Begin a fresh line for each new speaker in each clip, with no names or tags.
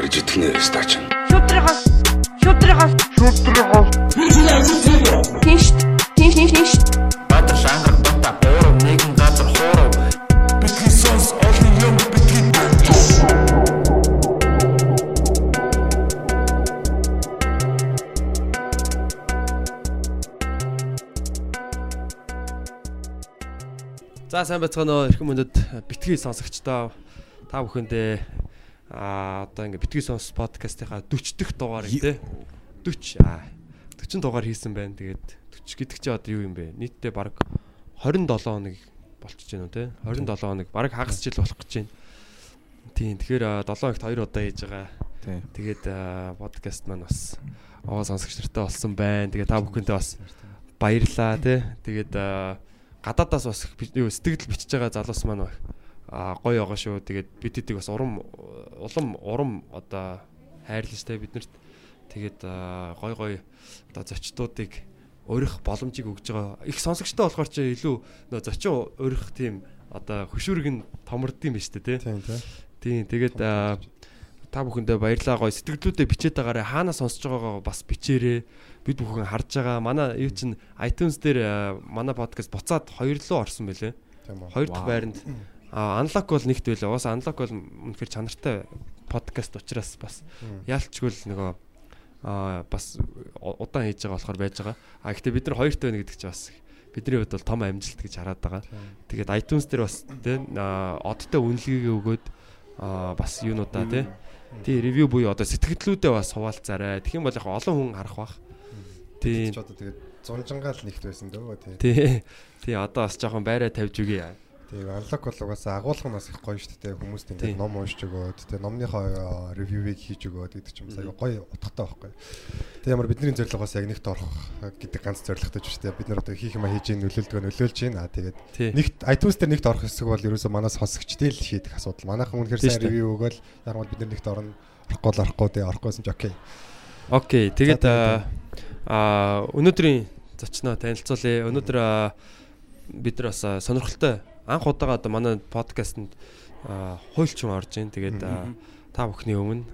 Барж итгэнэ стач.
Шүтрихос шүтрихос шүтрихос Тинш тинш тинш тинш
Баатар шангар бата гурав нэгэн газар хуурав.
Бидний сонс олон юм бидний
За сайн байцгаана уу? Эрхэм мөндөд битгий сонсогчдоо та бүхэндээ аа одоо ингээ битгий сонс подкастынхаа 40 дахь дугаарыг те 40 аа 40 дугаар хийсэн байна. Тэгээд 40 гэдэг чинь одоо юу юм бэ? Нийтдээ баг 27 хоног болчихж байна уу те? 27 хоног баг хагас жил болох гэж байна. Тийм тэгэхээр 7 хоногт 2 удаа хийж байгаа. Тэгээд подкаст маань бас оо сонсогч нартай болсон байна. Тэгээд та бүхэндээ бас баярлаа те. Тэгээд гадаадаас бас юу сэтгэл бичиж байгаа залуус маань а гоё байгаа шүү. Тэгээд бид хэдийг бас урам улам урам одоо хайрлаж та биднэрт тэгээд гой гой одоо зочдуудыг өрөх боломжийг өгж байгаа. Их сонсогчтой болохоор чи илүү нөө зочин өрөх тийм одоо хөшүүрэг нь томордсон юм ба штэ тий.
Тийм тий.
Тийм тэгээд та бүхэндээ баярлаа гоё сэтгэлдүүдээ бичээд байгаарэ. Хаанаа сонсож байгаагаа бас бичээрэй. Бид бүхэн харж байгаа. Манай юу чин iTunes дээр манай подкаст буцаад хоёр руу орсон байлээ. Хоёр дахь байранд unlock бол нэгт байлаа уус unlock бол үнэхээр чанартай подкаст учраас бас яалчгүй л нөгөө а бас удаан хийж байгаа болохоор байж байгаа а гэхдээ бид нар хоёрт байна гэдэг чинь бас бидний хувьд бол том амжилт гэж хараад байгаа тэгээд iTunes дээр бас тийм одтой үнэлгээгээ өгөөд бас юунуудаа тийм тий ревю буюу одоо сэтгэлдлүүдээ бас хуваалцаарай. Тэгэх юм бол яг олон хүн харах бах.
Одоо тэгээд зунжангаал нэгт байсан дөө тий.
Тий. Тий одоо бас жоохон байраа тавьж үгүй.
Тийм анлок бол угаасаа агуулга нь бас их гоё шүү дээ. Хүмүүст ингээд ном уншиж өгөөд тэгээ номныхоо ревювийг хийж өгөөд гэдэг ч юм сая гоё утгатай байхгүй. Тэгээ ямар бидний зорилго бас яг нэгт орох гэдэг ганц зорилготой шүү дээ. Бид нар одоо хийх юм хийж ийн нөлөөлдөг нөлөөлж байна. Тэгээд нэгт iTunes дээр нэгт орох хэсэг бол ерөөсөө манаас сонсогчдээ л шийдэх асуудал. Манайхан үнэхээр сайн ревю өгөөл бол бид нар нэгт орно. Орохгүй л орохгүй дээ. Орохгүйсэн ч окей.
Окей. Тэгээд аа өнөөдрийн зочноо танилцуулъя. Өнөөдөр бид нар бас сонирхолтой анх удаага одоо манай подкастэнд хуйлч хүн орж ийн. Тэгээд та бүхний өмнө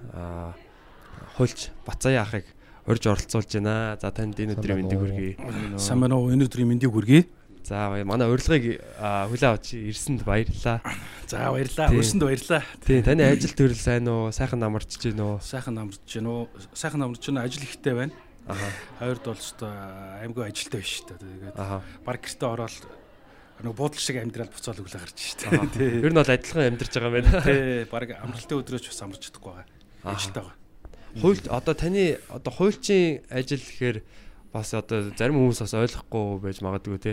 хуйлч Бацаа яахыг урьж оролцуулж байна. За танд энэ өдрийн мэндийг хүргэе.
Уу? Энэ өдрийн мэндийг хүргэе.
За манай урилгыг хүлээ авч ирсэнд баярлалаа.
За баярлалаа. Өрсөнд баярлалаа.
Тийм таны ажил төрөл сайн уу? Сайхан намарч гин үү?
Сайхан намарч гин үү? Сайхан намарч гин ажил ихтэй байна. Аа. Хоёрд бол ч аймгүй ажилтай биш шүү дээ. Тэгээд баг гэртээ ороод нэг буудлын шиг амьдрал буцаал өглөө гарч шүү дээ.
Ер нь бол адилхан амьдарч байгаа юм байна.
Тий, баг амралтын өдрөөч бас амарч чадахгүй байгаа. Ажилтай байгаа.
Хууль одоо таны одоо хуульчийн ажил гэхээр бас одоо зарим хүмүүс бас ойлгохгүй байж магадгүй те.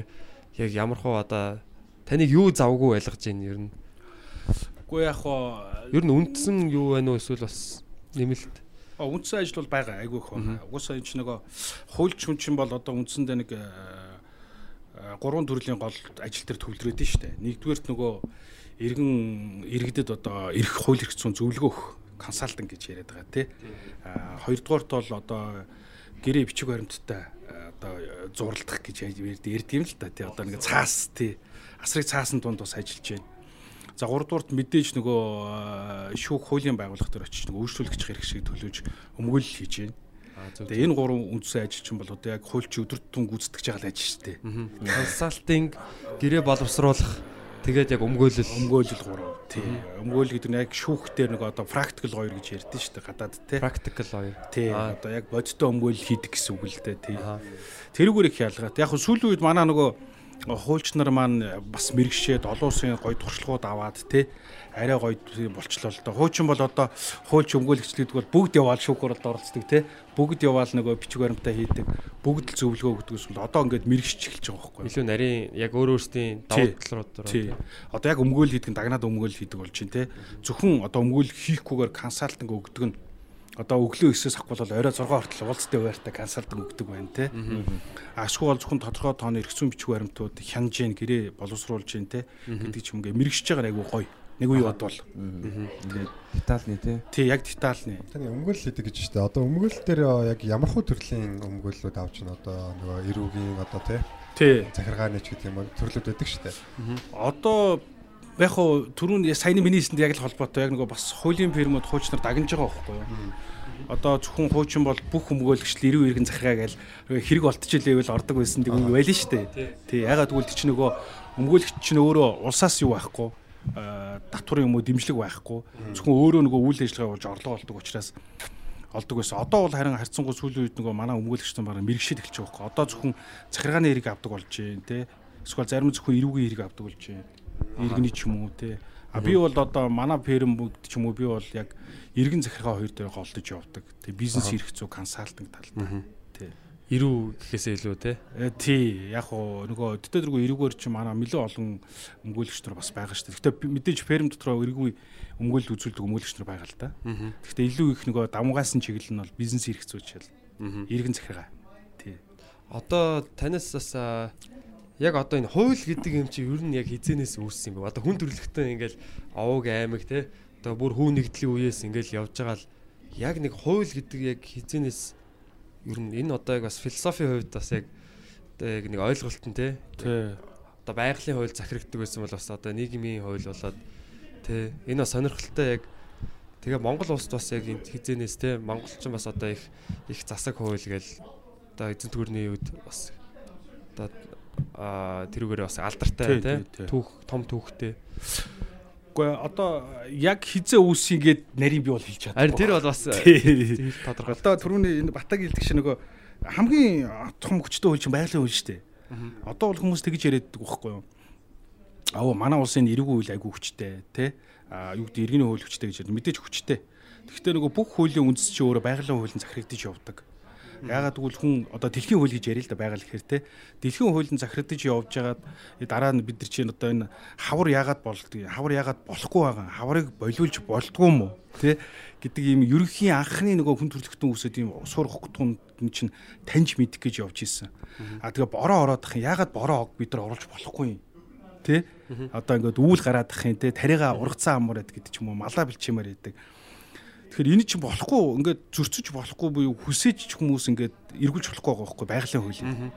Яг ямар хуу одоо таныг юу завгүй ойлгож байна ер нь.
Үгүй яг хоо
ер нь үндсэн юу байна уу эсвэл бас нэмэлт
А үндсэн ажил бол байгаа айгүй их байна. Угсаа энэ ч нөгөө хуульч хүн чинь бол одоо үндсэндээ нэг гурван төрлийн гол ажил төр төвлөрөөд нь штэ. Нэгдүгээрт нөгөө иргэн иргэдэд одоо эрх хууль эрх зүйн зөвлөгөөх консалтинг гэж яриад байгаа тий. А хоёрдугаарт бол одоо гэрээ бичиг баримттай одоо зурлах гэж ярьд юм л та тий. Одоо нэг цаас тий. Асрыг цаасан дунд бас ажиллаж байна. За гуравдугаарт мэдээж нөгөө шүүх хуулийн байгууллага төр очиж нөгөө өөрчлөлгч хэрэг шиг төлөөж өмгөөлөл хийж байна. Тэгээ энэ гурван үндсэн ажилчин бол одоо яг хуульч өдөр тутам гүйцэтгэж байгаа ажил шүү дээ.
Консалтинг, гэрээ боловсруулах тэгээд яг өмгөөлөл
өмгөөлөл гурав. Тий. Өмгөөлөл гэдэг нь яг шүүх дээр нэг одоо практикал хоёр гэж ярьдэн шүү дээ гадаад тий.
Практикал хоёр.
Тий. Одоо яг бодиттой өмгөөлөл хийдэг гэсэн үг л дээ тий. Тэрүүгээр их ялгаад. Яг сүүлийн үед манай нөгөө хуульч нар маань бас мэрэгшээд олон улсын гоё туршлагууд аваад тий арай гоё болчлоо л доо. Хуучин бол одоо хуульч өмгөөлөгчлүүд бол бүгд яваал шүүхөрөлд оролцдог тий. Бүгд яваал нөгөө бичиг баримтаа хийдэг. Бүгд л зөвлөгөө өгдөгс бол одоо ингээд мэрэгч эхэлж байгаа байхгүй.
Илүү нарийн яг өөр өөрсдийн давуу талууд
тий. Одоо яг өмгөөл хийдэг дагнаад өмгөөл хийдэг болж чинь тий. Зөвхөн одоо өмгөөл хийхгүйгээр консалтинг өгдөг нь одоо өглөө 9-с авах бол орой 6 хүртэл уулзтай байртай консалтинг өгдөг байна те. Ашгүй бол зөвхөн тодорхой тооны эргэцүүн бичиг баримтууд хянаж гин гэрээ боловсруулж гин те гэдэг ч юм гээ мэрэгшиж байгаа айгу гоё. Нэг үе бодвол.
Тэгээд детальны тий.
Тий, яг детальны.
Таны өмгөөл хийдэг гэж штэ. Одоо өмгөөл дээр яг ямар хуу төрлийн өмгөөллүүд авч байна одоо нөгөө эрүүгийн одоо тий.
Тий.
Захиргааны ч гэдэг юм төрлүүд байдаг штэ.
Одоо яг хуу түрүүн саяны миний хэлсэнд яг л холбоотой яг нөгөө бас хуулийн фирмүүд хуучнаар дагнаж байгаа байхгүй юу? Одоо зөвхөн хуучин бол бүх өмгөөлөгчл 90 иргэн захиргаа гээл хэрэг болтчихлээвэл ордог байсан гэдэг үг байлаа шүү дээ. Тий ягаад гэвэл чи нөгөө өмгөөлөгч чинь өөрөө улсаас юу байхгүй татвар юм уу дэмжлэг байхгүй зөвхөн өөрөө нөгөө үйл ажиллагаа болж орлого олдог учраас олдог байсан. Одоо бол харин харьцангуй сүүлийн үед нөгөө манай өмгөөлөгчтөн бараг мэрэгшээд эхэлж байгаа байхгүй. Одоо зөвхөн захиргааны хэрэг авдаг болж байна те. Эсвэл зарим зөвхөн эрүүгийн хэрэг авдаг болж байна. Иргэний ч юм уу те. А би бол одоо манай ферм бүгд ч юм уу би бол яг иргэн захиргаа хоёр дээр голдож явдаг. Тэг бизнес эрх зүй консалтинг талтай. Тий.
Ирүү гэхээсээ илүү те.
Э, Тий, яг хоо нөгөө төдөөдргөө эрүүгээр чи манай нэлээд олон өмгөөлөгч нар бас байгаа шүү дээ. Гэтэ мэдээж ферм дотроо эргүү өмгөөлөл үзүүлдэг өмгөөлөгч нар байгаа л да. Гэхдээ илүү их нөгөө давмгаасан чиглэл нь бол бизнес эрх зүйчил. Иргэн захиргаа. Тий.
Одоо танаас бас яг одоо энэ хууль гэдэг юм чи ер нь яг хизэнээс үүссэн юм бэ? Одоо хүн төрөлхтөн ингээл овог аймаг те. Одоо бүр хүү нэгдлийн үеэс ингээл явж байгаа л яг нэг хууль гэдэг яг хизэнээс ер нь энэ одоо яг бас философийн хувьд бас яг одоо яг нэг ойлголт нь те. Одоо байгалийн хууль захирагддаг байсан бол бас одоо нийгмийн хууль болоод те. Энэ бас сонирхолтой яг Тэгээ Монгол улсд бас яг энэ хизэнээс те монголчин бас одоо их их засаг хууль гээл одоо эзэн төрний үед бас одоо тэрүүгээр бас алдартай те түүх том түүхтэй.
Гэхдээ одоо яг хизээ үүсгий гээд нарийн би бол хэлж чадахгүй.
Харин тэр бол бас тодорхой.
Одоо түрүүний энэ батаг хэлдэг шиг нөгөө хамгийн том хүчтэй хөл чинь байгалийн хөл шүү дээ. Одоо бол хүмүүс тэгж яриад байдаг байхгүй юу? Аа манай улсын эрүүгийн хөл айгүй хүчтэй тий. Аа юу гэдэг иргэний хөл хүчтэй гэж. Мэдээж хүчтэй. Гэхдээ нөгөө бүх хуулийн үндэс чинь өөрөө байгалийн хуулинд захирагдаж явдаг. Яагаад гэвэл хүн одоо дэлхийн хууль гэж яриа л да байгаль гэхээр те. Дэлхийн хуулинд захирагдаж явж байгаад э, дараа нь бид нар чинь одоо энэ хавар яагаад болдгийг хавар яагаад болохгүй байгаа хаварыг болиулж болдгоо юм уу те? Гэдэг ийм ерөнхийн анхны нөгөө хүн төрөлхтөн үсэд ийм сур хогтун чинь таньж мэдэх гэж явж исэн. А тэгээ бороо ороод ах юм яагаад бороо бид нар оруулж болохгүй юм тэ одоо ингээд үүл гараад ах юм тэ тарига ургацсан амраад гэдэг ч юм уу малаа бэлчимээр идэг Тэгэхээр энэ чинь болохгүй ингээд зөрчиж болохгүй буюу хүсэж ч хүмүүс ингээд эргүүлж болохгүй байгаа байхгүй байгалийн хуулийн.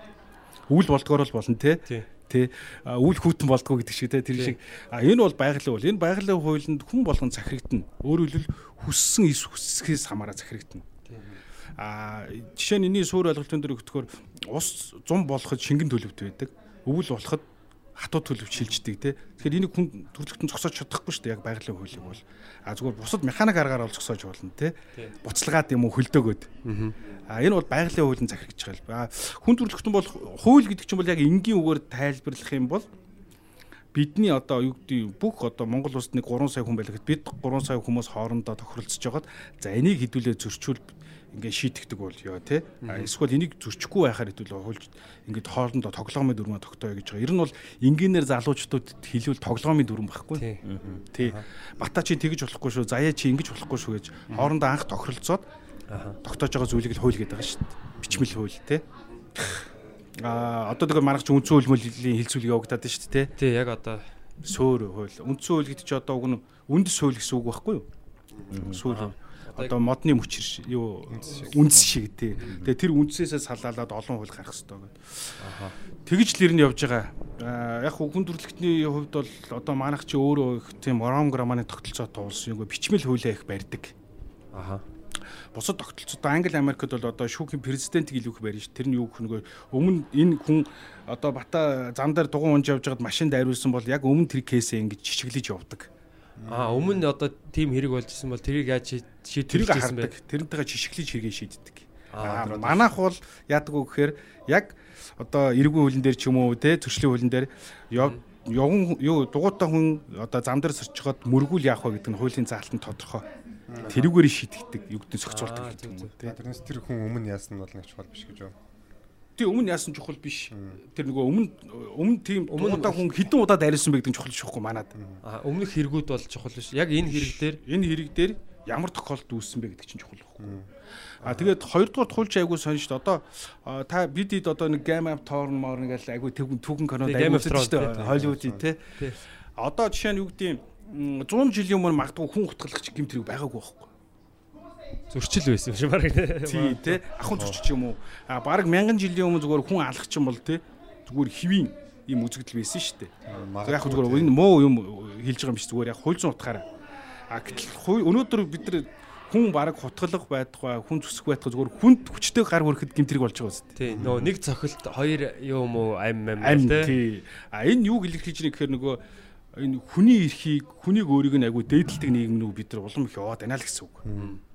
Үйл болдгоор л болно те. Тэ үйл хүүтэн болдгоо гэдэг шиг те тэр шиг а энэ бол байгалийн хууль. Энэ байгалийн хуулинд хүн болгон захирагдана. Өөрөөр хэлбэл хүссэн эс хүсэхээс хамаараа захирагдана. А жишээ нь энэний суур ойлголтын дээр өгдөхөөр ус зум болоход шингэн төлөвт байдаг. Өвөл болоход хатуу төлөвч шилждэг те. Тэгэхээр энийг хүн төрлөختөнд зогсоож чадахгүй шүү дээ яг байгалийн хуулийг бол. А зүгээр бусад механик аргаар бол зогсоож болно те. Буцалгаад юм уу хөлдөөгөөд. А энэ бол байгалийн хуулийн захирагч байгаа. Хүн төрлөختөн бол хууль гэдэг чинь бол яг энгийн үгээр тайлбарлах юм бол бидний одоо юу гэдэг бүх одоо Монгол улсад нэг 3 сая хүн байлгаад бид 3 сая хүмүүс хоорондоо тохиролцож байгаад за энийг хэдүүлээ зөрчүүл ингээ шийтгдэг бол ёо. А эсвэл энийг зөрчихгүй байхаар хэдүүл хуульч ингээд хоорондоо тоглоомын дүрмээ тогтооё гэж байгаа. Ер нь бол энгийнээр залуучдад хэлвэл тоглоомын дүрм байхгүй.
Тий.
Бата чи тэгж болохгүй шүү. Заяа чи ингэж болохгүй шүү гэж хоорондоо анх тохиролцоод тогтоож байгаа зүйлийг л хууль гэдэг байгаа шүү дээ. Бичмэл хууль тий. А одоо тэгээ чи үндсэн хөлмөлийн хилцүүлэг явагдаад байна шүү дээ тий
Тий яг одоо
суур хууль. Үндсэн хууль гэдэг чи одоо уг нь үндэс хууль гэсэн үг байхгүй юу? Сүүл одоо модны мөчр юу үндэс шиг тий. Тэгээ тэр үндсээсээ салаалаад олон хууль гарах хэрэгтэй гэдэг. Тэгж л ирнэ явж байгаа. Аа яг хүн төрөлхтний хувьд бол одоо манайх чи өөрөө их тийм ором граманы тогтолцоотой улс юм. Бичмэл хуулиа их барьдаг.
аха
Бусад тогтолцоотой Англи Америкт бол одоо шүүхийн президентийг илүү их барьж ш. Тэр нь юу гэх нөгөө өмнө энэ хүн одоо бата зам дээр дугуун унж явж байгаад машин дайруулсан бол яг өмнө тэр кейсээ ингэж жишгэлж явдаг.
А өмнө нь одоо тим хэрэг болж исэн бол тэрийг яаж шийдвэрлэж исэн бэ?
хардаг. Тэрнтэйгээ жишгэлж хэрэгээ шийддэг.
Аа,
Аа манайх бол яадаг вэ гэхээр яг одоо эргүү хөлн дээр ч юм уу те төрчлийн хөлн дээр яв- явган юу дугуйтаа хүн одоо зам дээр сорчход мөргүүл яах вэ гэдэг нь хуулийн заалтанд тодорхой. Тэрүүгээр шийдэгдэг. Зохицуулдаг
Аа,
гэдэг юм уу те.
тэрнээс тэр хүн өмнө яасан нь бол нэг чухал биш гэж байна.
Тэг өмнө яасан чухал биш. Тэр нөгөө өмнө өмнө тийм
Өмнө-
дугуйтаа хүн хэдэн удаа дайрсан бэ гэдэг нь чухал шүүхгүй манад.
өмнөх хэрэгүүд бол чухал биш. Яг энэ хэрэг дээр
Энэ хэрэг дээр ямар тохиолдолд үүссэн бэ гэдэг чинь чухал байхгүй. А тэгээд хоёрдугаар сонь шүү дээ. Одоо та бид хэд одоо нэг Game of Thrones маар нэг айгуу түүхэн кинод
Тий, Thrones,
үзсэн шүү
тий, тий.
Тий.
Тий.
Одоо жишээ нь юу гэдэг юм 100 жилийн өмнө магадгүй хүн утгалагч гэмт хэрэг байгаагүй байхгүй.
Зөрчил байсан юм шиг баг.
Тий, тий. Ахын зөрчиж юм уу? А баг мянган жилийн өмнө зүгээр хүн алах чинь бол тий. Зүгээр хэвийн ийм үзэгдэл байсан шүү дээ. Яг зүгээр энэ муу юм хэлж байгаа юм биш зүгээр яг хууль зүйн утгаараа. А гэтэл өнөөдөр бид нар хүн бараг хутгалах байдгаа хүн зүсэх байдгаа зүгээр хүнд хүчтэй гар хүрэхэд гимтрэг болж байгаа үст.
Тий. Нөгөө нэг цохилт хоёр юм уу ам ам тий.
А энэ юу илэрхийлж байгаа гэхээр нөгөө энэ хүний эрхийг хүнийг өөрийг нь айгүй дээдэлдэг нийгэм нүү бид нар улам их яваад байна л гэсэн үг.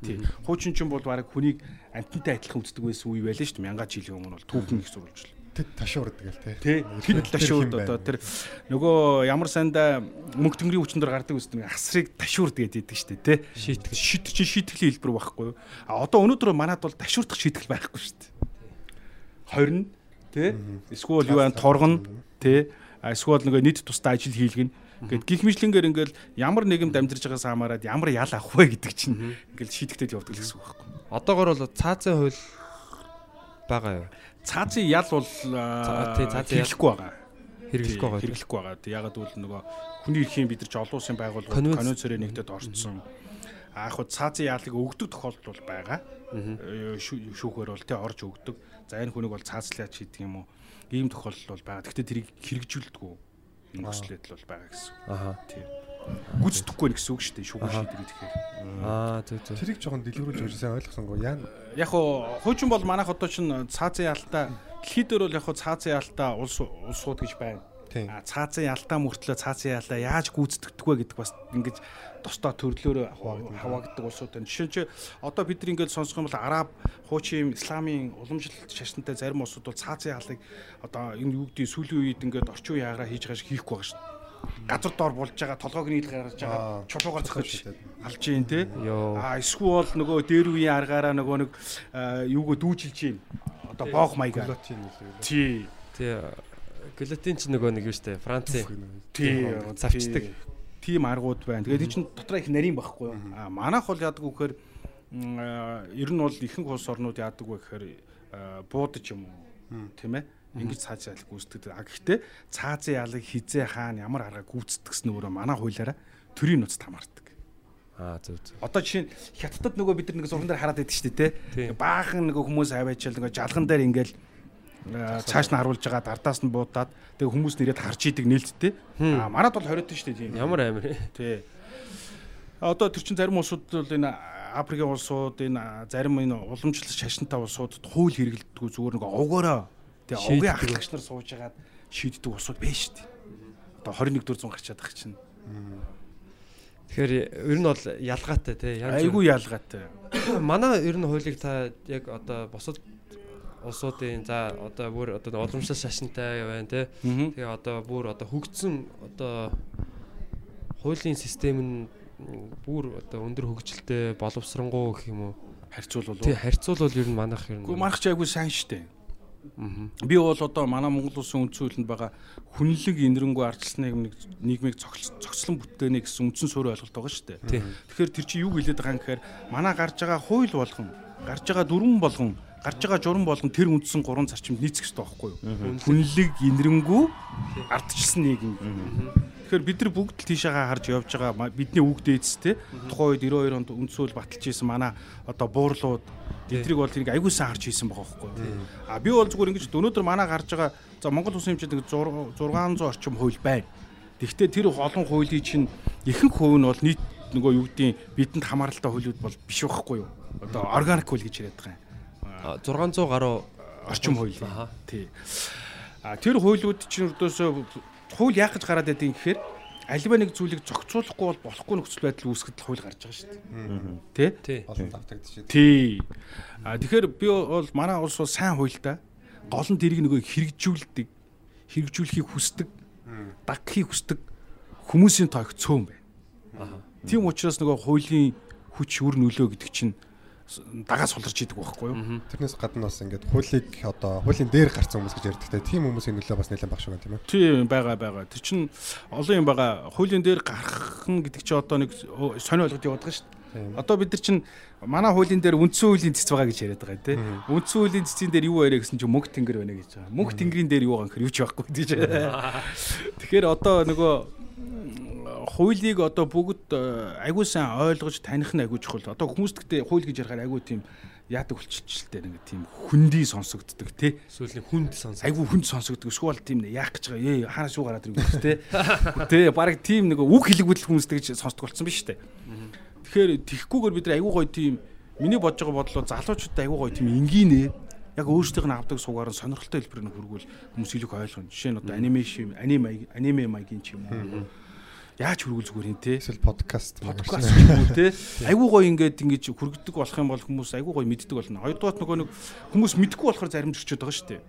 Тий. Хуучин ч юм бол бараг хүнийг амтантай адилхан үздэг байсан үе байлаа шүү дээ. Мянган жилийн өмнө бол түүхэн их сурвалжлаа.
тэд ташуурдаг л тий. Тэр
ташуурд одоо тэр нөгөө ямар санда мөнгө тэнгэрийн хүчин дор гардаг үстэн хасрыг ташуурд гэдэг идэг штэ тий.
Шийтгэл.
Шийтгэл чинь шийтгэлийн хэлбэр байхгүй юу? А одоо өнөөдөр манад бол ташуурдах шийтгэл байхгүй штэ. Хорин тий. Эсвэл юу байна торгон тий. Эсвэл нөгөө нийт тусдаа ажил хийлгэн. Гэт гих мэтлэнгээр ингээл ямар нэгэн дамжирж байгаас хамаарад ямар ял авах вэ гэдэг чинь ингээл шийтгэдэд явдаг л гэсэн үг байхгүй.
Одоогор бол цаазын хууль байгаа юу?
Цаазын ял бол хэрэглэхгүй байгаа.
Хэрэглэхгүй байгаа.
хэрэглэхгүй байгаа. Ягаад гэвэл нөгөө хүний эрхийн бид нар ч олон улсын байгууллагууд
Конвенц-
конвенцээр нэгдэд орцсон. А яг хуу цаазын яалыг өгдөг тохиолдол бол байгаа. Э, шүү- Шүүхээр бол тий орж өгдөг. За энэ хүнийг бол цаазлаач гэдэг юм уу? Ийм тохиолдол бол байгаа. Гэхдээ тэрийг хэрэгжүүлдэггүй. Энэ нөхцөлөд бол байгаа гэсэн.
Аха.
Тий. Гүцдэхгүй нэ гэсэн үг шүү дээ. Шүүгээр шийдэх тэгэхээр.
Аа зөв зөв.
Тэрийг жоохон дэлгэрүүлж өгч сайн ойлгосонгүй яа.
Яг хуу хуучин бол манайх одоо чинь цаазын ялтаа дэлхийд дээр бол яг хуу цаазын ялтаа улс улсууд гэж байна. Цаазын ялтаа мөртлөө цаазын ялаа яаж гүйцэтгэдэг вэ гэдэг бас ингэж тостоо төрлөөр хаваагддаг улсууд байна. Жишээ нь одоо бид нар ингээд сонсох юм бол араб, хуучин, исламын уламжлалт шашинтай зарим улсууд бол цаазын ялыг одоо энэ юу гэдэг сүүлийн үед ингээд орчин үеийн агаараа хийж байгаа шиг хийхгүй байгаа шүү дээ. Газар доор болж байгаа толгойг нийл гаргаж байгаа чулуугаар зохиож алж юм те. А эсвэл нөгөө дээр үеийн аргаараа нөгөө нэг а, юугаа дүүжилж юм. Одоо боох маягаар. Тий.
Тий. Гэлатин ч нөгөө нэг юу штэ. Францын
Тий.
завчдаг.
Тим аргууд байна. Тэгээд чинь дотроо их нарийн байхгүй юу? А манайх бол яадаг вэ гэхээр м, а, ер нь бол ихэнх улс орнууд яадаг вэ гэхээр буудаж юм уу? Тийм ээ? Ингэж цаазын ялыг гүйцэтгэдэг. А гэхдээ цаазын ялыг хизээ хаана ямар арга гүйцэтгсэн өөрөө манай хуулиараа төрийн нууцд хамаардаг.
Аа зөв зөв.
Одоо жишээ нь хятадд нөгөө бид нар нэг зурган дээр хараад байдаг шүү дээ
Тийм.
тий. Баахан нөгөө хүмүүс аваачаал нөгөө жалган дээр ингээл цааш нь харуулж байгаа дардаас нь буудаад тэгээ хүмүүс нэрэд харж идэг нээлттэй. Аа манад бол хориод шүү дээ тийм.
Ямар амир.
Тий. Одоо тэр чин зарим улсууд бол энэ Африкийн улсууд энэ зарим энэ уламжлалт шашинтай улсуудад хууль хэрэглэдэггүй зүгээр нэг овгороо тэгээ овгийн ахлагч нар сууж хагаад шийддэг улсууд байна шүү дээ. Одоо 21 дэх зуун гарчаад байгаа чинь.
Тэгэхээр ер нь бол ялгаатай тий.
Айгүй ялгаатай.
Манай ер нь хуулийг та яг одоо босод улсуудын за одоо бүр одоо уламжлал шашинтай байна тий.
Аа.
Тэгээ одоо бүр одоо хөгжсөн одоо хуулийн систем нь бүр одоо өндөр хөгжилтэй боловсронгуй гэх юм уу.
Харьцуулбал
Тий харьцуулбал ер нь манайх ер нь
Гэхдээ маргач айгүй сайн штэ. Би бол одоо манай Монгол улсын үндсэн хуулинд байгаа хүнлэг инэрэнгүү ардчилсан нийгмийг нийгмийг цогц- цогцлон бүтээнэ гэсэн үндсэн суурь ойлголт байгаа штэ.
Тий.
Тэгэхээр тэр чинь юу хэлээд байгаа юм гэхээр манай гарч байгаа хууль болгон, гарч байгаа дүрм болгон, гарч байгаа журам болгон тэр үндсэн гурван зарчимд нийцэх хэрэгтэй байхгүй юу? Хүнлэг инэрэнгүү ардчилсан нийгэм. Тэгэхээр бид нар бүгд л тийшээгээ харж явж байгаа бидний үг дээдс те тухайн үед 92 онд үндсүүл баталж исэн манай одоо буурлууд эдрийг бол тэрийг аягуулсан харж хийсэн байгаа байхгүй юу. А би бол зүгээр ингэж өнөөдөр манай гарч байгаа за Монгол улсын хэмжээнд нэг 600 орчим хууль байна. Гэхдээ тэр олон хуулийн чинь ихэнх хувь нь бол нийт нөгөө юу гэдгийг бидэнд хамааралтай хуулиуд бол биш байхгүй юу. Одоо органик хууль гэж яриад байгаа юм.
А, 600 гаруй
орчим хууль. Тий. А тэр хуулиуд чинь өрдөөсөө хууль яах гэж гараад байдгийг гэхээр альва нэг зүйлийг зохицуулахгүй бол болохгүй нөхцөл байдал үүсгэхэд хууль гарч байгаа шүү дээ. Тэ?
тий.
Олон давтагдчих.
Тий. А тэгэхээр би бол манай улс бол сайн хуультай. Гол нь тэрийг нөгөө хэрэгжүүлдэг, хэрэгжүүлэхийг хүсдэг, дагхийг хүсдэг хүмүүсийн тоо их цөөн байна. Тийм учраас нөгөө хуулийн хүч үр нөлөө гэдэг чинь дагаа суларч идэг байхгүй юу?
Тэрнээс гадна бас ингээд хуулийг одоо хуулийн дээр гарсан хүмүүс гэж ярьдаг те. Тийм хүмүүсийн нөлөө бас нэлээд багш байгаа юм тийм ээ.
Тийм байгаа байгаа. Тэр чинь олон юм байгаа. Хуулийн дээр гарах нь гэдэг чинь одоо нэг сони ойлгоод яваад байгаа шүү дээ.
Тийм.
Одоо бид нар чинь манай хуулийн дээр үндсэн хуулийн цэц байгаа гэж яриад байгаа тийм. Үндсэн хуулийн цэцийн дээр юу яриа гэсэн чинь мөнх тэнгэр байна гэж байгаа. Мөнх тэнгэрийн дээр юу байгаа гэхээр юу ч байхгүй гэж. Тэгэхээр одоо нөгөө хуулийг одоо бүгд э, айгүй сайн ойлгож таних нь айгүй чухал. Одоо хүмүүст гэдэг хууль гэж ярихаар айгүй тийм яадаг болчихчихлээ нэг тийм хүндий сонсогддог те.
Сүүлийн хүнд сонс.
айгүй хүнд сонсогддог. Эсвэл тийм нэг яах гэж байгаа? Ээ хаана шуу гараад юм те. Те баг тийм нэг үг хэлэгбэл хүмүүс тэгж сонсдог болсон биз штэ тэгэхээр тихгүйгээр бид нар айгүй гоё тийм миний бодож байгаа бодлоо залуучуудад айгүй гоё тийм энгийнэ яг өөрсдийнх нь авдаг суугаар нь сонирхолтой хэлбэрээр хөргүүл хүмүүс илүү ойлгоно. Жишээ нь одоо анимашн аниме аниме маягийн ч юм уу яаж хөргүүл зүгээр юм те
Эсвэл подкаст.
подкаст юм уу те айгүй гоё ингээд ингэж хүргэдэг болох юм бол хүмүүс айгүй гоё мэддэг болно. Хоёрдугаар нөгөө нэг хүмүүс мэдгүй болохоор зарим зөрчиод байгаа шүү дээ.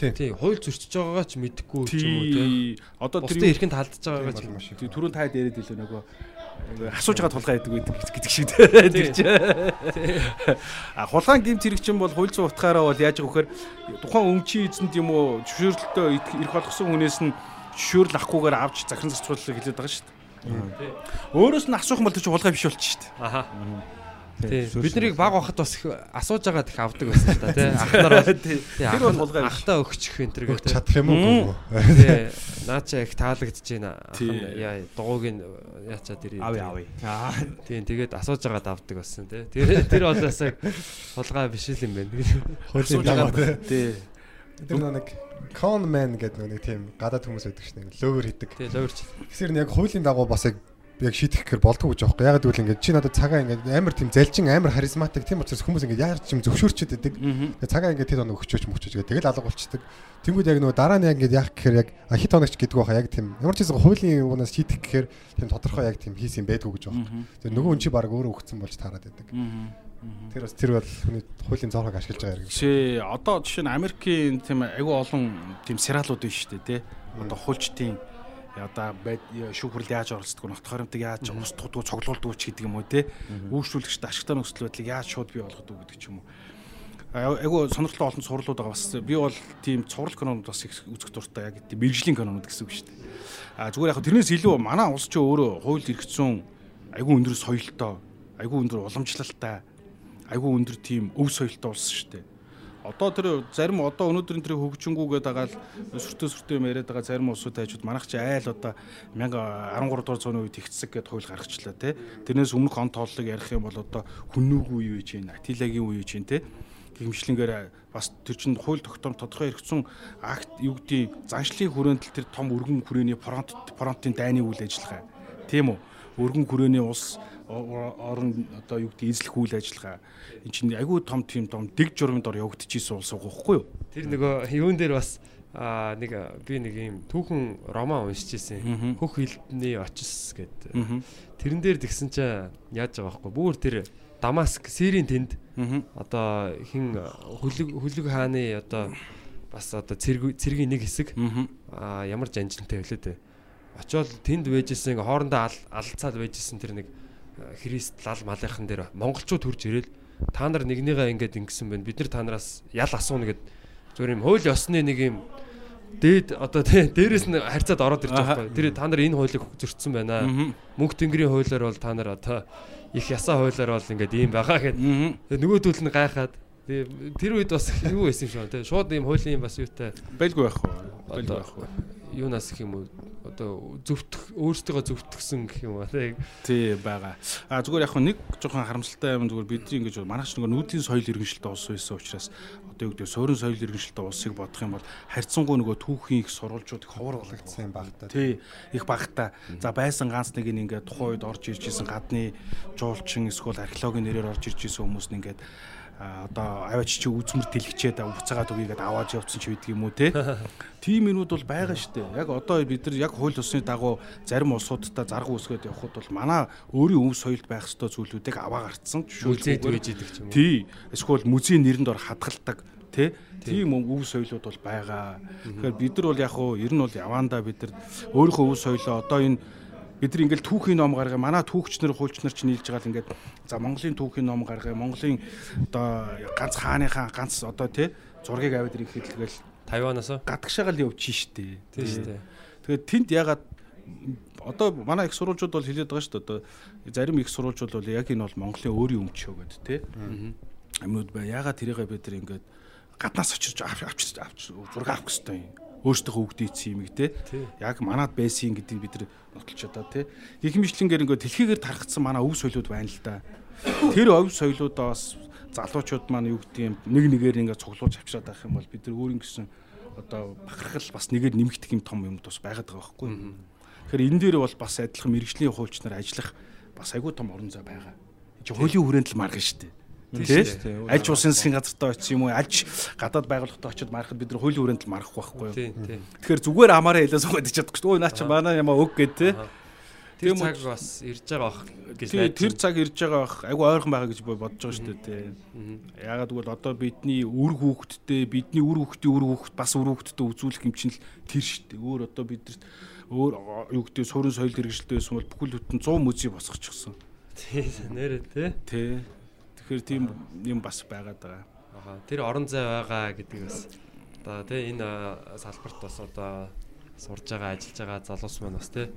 Тийм, хууль зөрчиж байгаагаа ч мэдэхгүй ч юм уу те.
Тий. Одоо тэр
эрхэнд талдж байгаагаа ч
маш их.
тий, түрүүн таад яриад илүү нөгөө асууж байгаа яадаг гэдэг гэдэг шиг тэр чинь. А хулгайн гимт хэрэг чинь бол хууль зүйн утгаараа бол яаж вөхөр тухайн өмчийн эзэнд юм уу зөвшөөрлөлтөө ирэх болгосон хүнээс нь зөвшөөрөл авахгүйгээр авч захиран зарцуулалтыг хэлээд байгаа шүү дээ. Өөрөөс нь асуух юм бол тэр чинь хулгай биш болчих шүү дээ.
Аха. Тийм. Бид нарыг баг байхад бас их асууж байгаа их авдаг байсан л да тий. Ах нар бол тий
Тэр бол хулгай биш.
ахтаа өгчих энэ төр гэдэг.
чадах юм уу?
Тий. Наача их таалагдж байна.
Тий.
яа дугуйг нь яачаад ирээ.
Ави ави. Аа
Тийм тэгээд асууж байгаад авдаг болсон тий. Тэр тэр бол бас хулгай биш л юм байна.
Дагуу тий.
тий.
Тэр нэг con man гэдэг нэг тийм гадаад хүмүүс байдаг шнэ. Лөвөр хийдэг.
Тий лоорч.
Гэсэр нь яг хуулийн дагуу бас яг яг шийдэх гэхээр болдгоо гэж аахгүй. Яг гэвэл ингээд чи надад цагаа ингээд амар тийм залжин амар харизматик тийм учраас хүмүүс ингээд яарч юм зөвшөөрчөд байдаг. Тэгээ цагаа ингээд тэд оног өчөөч мөчөөч гэдэг тэгэл алга болчдөг. Тэнгүүд яг нөгөө дараа нь яг ингээд яах гэхээр яг хит оногч гэдэг байхаа яг тийм ямар ч зүйл хуулийн юунаас шийдэх гэхээр тийм тодорхой яг тийм хийс юм байдгүй гэж байна. Тэгээ нөгөө хүн чи баг өөрөө өгцөн болж таарад байдаг. Тэр бас тэр бол хүний хуулийн зорхог ашиглаж байгаа хэрэг.
Жишээ одоо жишээ нь Америкийн тийм айгүй олон тийм сериалууд байна шүү дээ тий. Одоо хуульчдын одоо шүүхрэл яаж оролцдог, нот хоримтыг яаж устгах, цоглуулдаг ч гэдэг юм уу тий. Үйлчлүүлэгчд ашигтай нөхцөл байдлыг яаж шууд бий болгодог гэдэг ч юм уу. Айгүй сонирхолтой олон сурлууд байгаа бас би бол тийм цуврал кинонууд бас их үзэх дуртай яг тийм мэрэгжлийн кинонууд гэсэн үг шүү дээ. А зүгээр яг тэрнээс илүү манай улс ч өөрөө хууль эрх зүйн айгүй өндөр соёлтой, айгүй өндөр уламжлалтай, айгүй өндөр тийм өв соёлтой улс шүү дээ. Одоо тэр зарим одоо өнөөдрийн тэр хөгжингүүгээд байгаа л сүртөө сүртөө юм яриад байгаа зарим улсууд хажууд манайх чи айл одоо 1013 дугаар зууны үед ихцэг гэдээ хууль гаргачлаа тий. Тэрнээс өмнөх он тооллыг ярих юм бол одоо хүннүүг үе үеж байна, Атилагийн үе үеж байна тий. Гэмшлэнгээр бас тэр чин хууль тогтоом тодорхой хэрэгцсэн акт юу гэдэг заншлын хүрээндэл тэр том өргөн хүрээний фронт фронтын дайны үйл ажиллагаа. Тийм үү? Өргөн хүрээний улс орон одоо юу гэдэг эзлэх үйл ажиллагаа эн чинь айгүй том тийм том дэг журмын дор явагдчихсэн улс байхгүй юу?
Тэр нөгөө юун дээр бас аа нэг би нэг юм түүхэн роман уншиж ирсэн. Хөх хилдний очис гэдэг. Тэрэн дээр тэгсэн чинь яаж байгаа байхгүй бүр тэр Дамаск Сирийн тэнд одоо хин хүлэг хүлэг хааны одоо бас одоо цэргийн нэг хэсэг аа ямар жанжинтай дээ. Очоод тэнд вэжсэн хоорондоо ал- алцаад вэжсэн тэр нэг Христ лал малынхан дээр монголчууд хурж ирэл та нар нэгнийгээ ингээд ингэсэн байна. Бид нар та нараас ял асууна гэд зүгээр юм хууль ёсны нэг юм дээд одоо тий дээрэс нь харьцаад ороод ирж байгаа байхгүй. Тэр та нар энэ хуулийг зөрчсөн байна. Мөнх тэнгэрийн хуулиар бол та нар одоо их ясаа хуулиар бол ингээд ийм байгаа гэд. Нөгөөдөл нь гайхаад тэр үед бас юу байсан юм шиг тий шууд ийм хуулийн бас юутай
Байлгүй байх уу? Байлгүй
Одоо-
байх уу?
Юунаас гэх юм уу одоо зөвтөх өөртөө зөвтгсөн гэх юм уу тий
Тий байгаа. А зүгээр яг нэг жоохон харамсалтай юм зүгээр бидний ингэж манайч нэг нүүдлийн соёл иргэншилтэй улс байсан учраас одоо юу гэдэг суурин соёл иргэншилтэй улсыг бодох юм бол харьцангуй нөгөө түүхийн их сурвалжууд их ховор болгогдсон
Сайн багтаа.
Тий, их багтаа. За байсан ганц нэг нь ингээд тухайн үед орж ирж исэн гадны жуулчин эсвэл археологийн нэрээр орж ирж исэн хүмүүс нь ингээд одоо аваач чи үзмэр тэлгчээд буцаагаад үгийгээд аваад явцсан ч байдаг юм уу те. Тим юмнууд бол байгаа штэ. Яг одоо бид нар яг хууль ёсны дагуу зарим улсуудтай зарга үсгээд явхад бол манай өөрийн өв соёлд байх ёстой зүйлүүдийг аваа гарцсан
Үзээд үйж идэг юм.
Тий. Эсвэл музейн нэрэнд ор хадгалдаг тий. Тийм өв соёлууд бол байгаа. Тэгэхээр бид нар бол яг хуу ер нь бол явандаа бид нар өөрийнхөө өв соёлоо одоо энэ бид нар ингээл түүхийн ном гаргая. Манай түүхч нар, хуульч нар ч нийлж байгаа л ингээд за Монголын түүхийн ном гаргая. Монголын одоо ганц хааныхаа ганц одоо тий зургийг аваад ирэх хэлгээл
Тайванаас
гадагшаагаал явчих штэ.
тий дээ.
Тэгээд тэнд ягаад одоо манай их сурвалжууд бол хэлээд байгаа шүү дээ. Одоо зарим их сурвалжууд бол яг энэ бол Монголын өөрийн өмчөө гэдэг тий. Амьнууд бай. Ягаад тэрийгээ бид нар ингээд гаднаас очирч авч авч зураг авах хэрэгтэй юм. Өөртөө хөвгдөөцсөн юм те. Яг манад байсан гэдгийг бид нар нотолч одоо те. Гэх мэтлэнгээр ингээд дэлхийгээр тархацсан манай өв соёлууд байна л да. Тэр өв соёлуудаа бас залуучууд маань юу гэдэг юм нэг нэгээр ингээд цуглуулж авчираад байх юм бол бид нар өөрийн гэсэн одоо бахархал бас нэгээр нэмэгдэх юм том юм бас байгаад байгаа байхгүй. Тэгэхээр энэ дээр бол бас адилхан мэрэгжлийн хуульч нар ажиллах бас айгүй том орон зай байгаа. Чи хуулийн хүрээнд л маргана шүү дээ. Тэ? Аль ч улсын засгийн газартаа очсон юм уу? Ч гадаад байгууллагатай очиод марахад бид нар хуулийн хүрээнд л марах байхгүй юу? Тэгэхээр зүгээр амаараа хэлээ суугаад ичээд чадахгүй шүү. Өө наа чи манай ямаа өг гэдэг те.
Тэр
Тийм
цаг бас ирж байгаа бах гэж найдаж
тэр
байна.
цаг ирж байгаа бах айгүй ойрхон байгаа гэж бодож байгаа шүү дээ те. Яагаад гэвэл одоо бидний үр хүүхдтэй бидний үр хүүхдийн үр хүүхд бас үр хүүхдтэй үзүүлэх юм чинь л тэр шүү дээ. Өөр одоо бидэрт өөр юу гэдэг суурин соёл хэрэгжилтэй байсан бол бүхэл бүтэн 100 музей босгочихсон.
Тий, нэрээ тий.
Тэ. Тэгэхээр тийм юм бас байгаад байгаа.
Аха. Тэр орон зай байгаа гэдэг бас одоо тий энэ салбарт бас одоо сурж байгаа, ажиллаж байгаа залуус маань бас тий.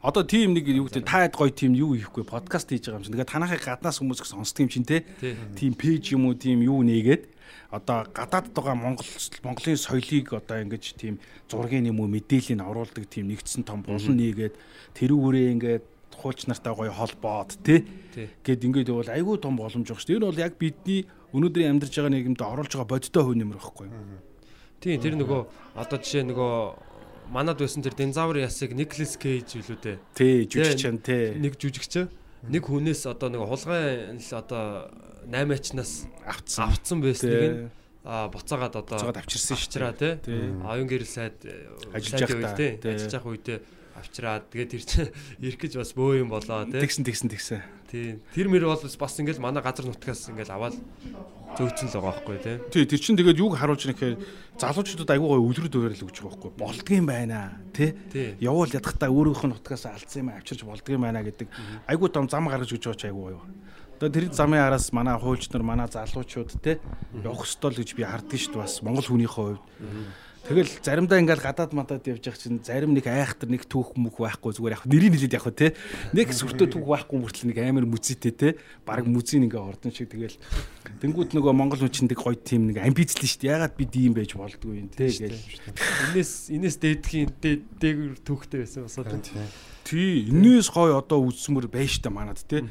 Одоо тийм нэг юу гэдэг таад гоё тийм юу хийхгүй подкаст хийж байгаа юм чинь. Тэгээ танахыг гаднаас хүмүүс сонсдог юм чинь те.
Тий.
Тийм пэйж юм уу тийм юу нээгээд одоо гадаадд байгаа Монгол Монголын соёлыг одоо ингэж тийм зургийн юм уу мэдээллийг оруулдаг тийм нэгдсэн том булан нээгээд тэрүүгээрээ ингээд хуулч нартай гоё холбоод.
Тий.
Гэт ингээд бол айгүй том боломж байгаа шүү дээ. Энэ бол яг бидний өнөөдрийн амьдарч байгаа нийгэмд оруулж байгаа бодиттой хувь нэмэр байхгүй юу?
Тий, тэр нөгөө одоо жишээ нөгөө манад байсан тэр динозаврын ясыг Никлас Кейж билүү дээ.
Тэ жүжигч нь те.
Нэг жүжигч нэг хүнээс одоо нэг хулгайн л одоо 8-ачнаас
авцсан.
авцсан байсныг нь а буцаагаад одоо
Буцаагаад авчирсан шүү
авчираа тий.
Тий.
Оюун гэрэл сайд
Ажиллаж
сайдын
явахдаа,
үед, тий.
тий.
Ажиллаж явах үедээ авчираад тэгээд тэр чинь ирэх гэж бас бөө юм болоо тий.
Тэгсэн тэгсэн тэгсэн.
Тий. Тэр мэр бол бас ингээл манай газар нутгаас ингээл аваад зөөцсөн л байгаа байхгүй тий.
Тий, тэр чин тэгээд юуг харуулж байгаа гэхээр залуучуудад айгүй гоё өвлөрөд байрал өгч байгаа байхгүй болдгийм байна Тий. явуул ядахтаа өөрөөх нь нутгаас алдсан юм авчирч болдгийм байна гэдэг айгүй том зам гаргаж өгч байгаа ч айгүй гоё. Тэгээд тэр замын араас манай хуульч нар манай залуучууд тий явах ёстой л гэж би харддаг шүү дээ бас монгол хүнийхээ хувьд. Тэгэл заримдаа ингээл гадаад мадад явж явах чинь зарим нэг айхтар нэг түүх мөх байхгүй зүгээр яг нэрийг хэлээд явах тий. Нэг сүртөө түүх байхгүй мөртлөө нэг амар мүзийтэй тий. Бараг мүзийн ингээ ордон шиг тэгэл тэнгууд нөгөө монгол хүн чинь нэг гоё тим нэг амбицлээ шүү дээ. Ягаад бид ийм байж болдгоо юм тий гэж.
Энээс энээс дээдхийн дээд дээгүр түүхтэй байсан бас одоо.
Тий, энэс гоё одоо үзсмөр байж та манад тий.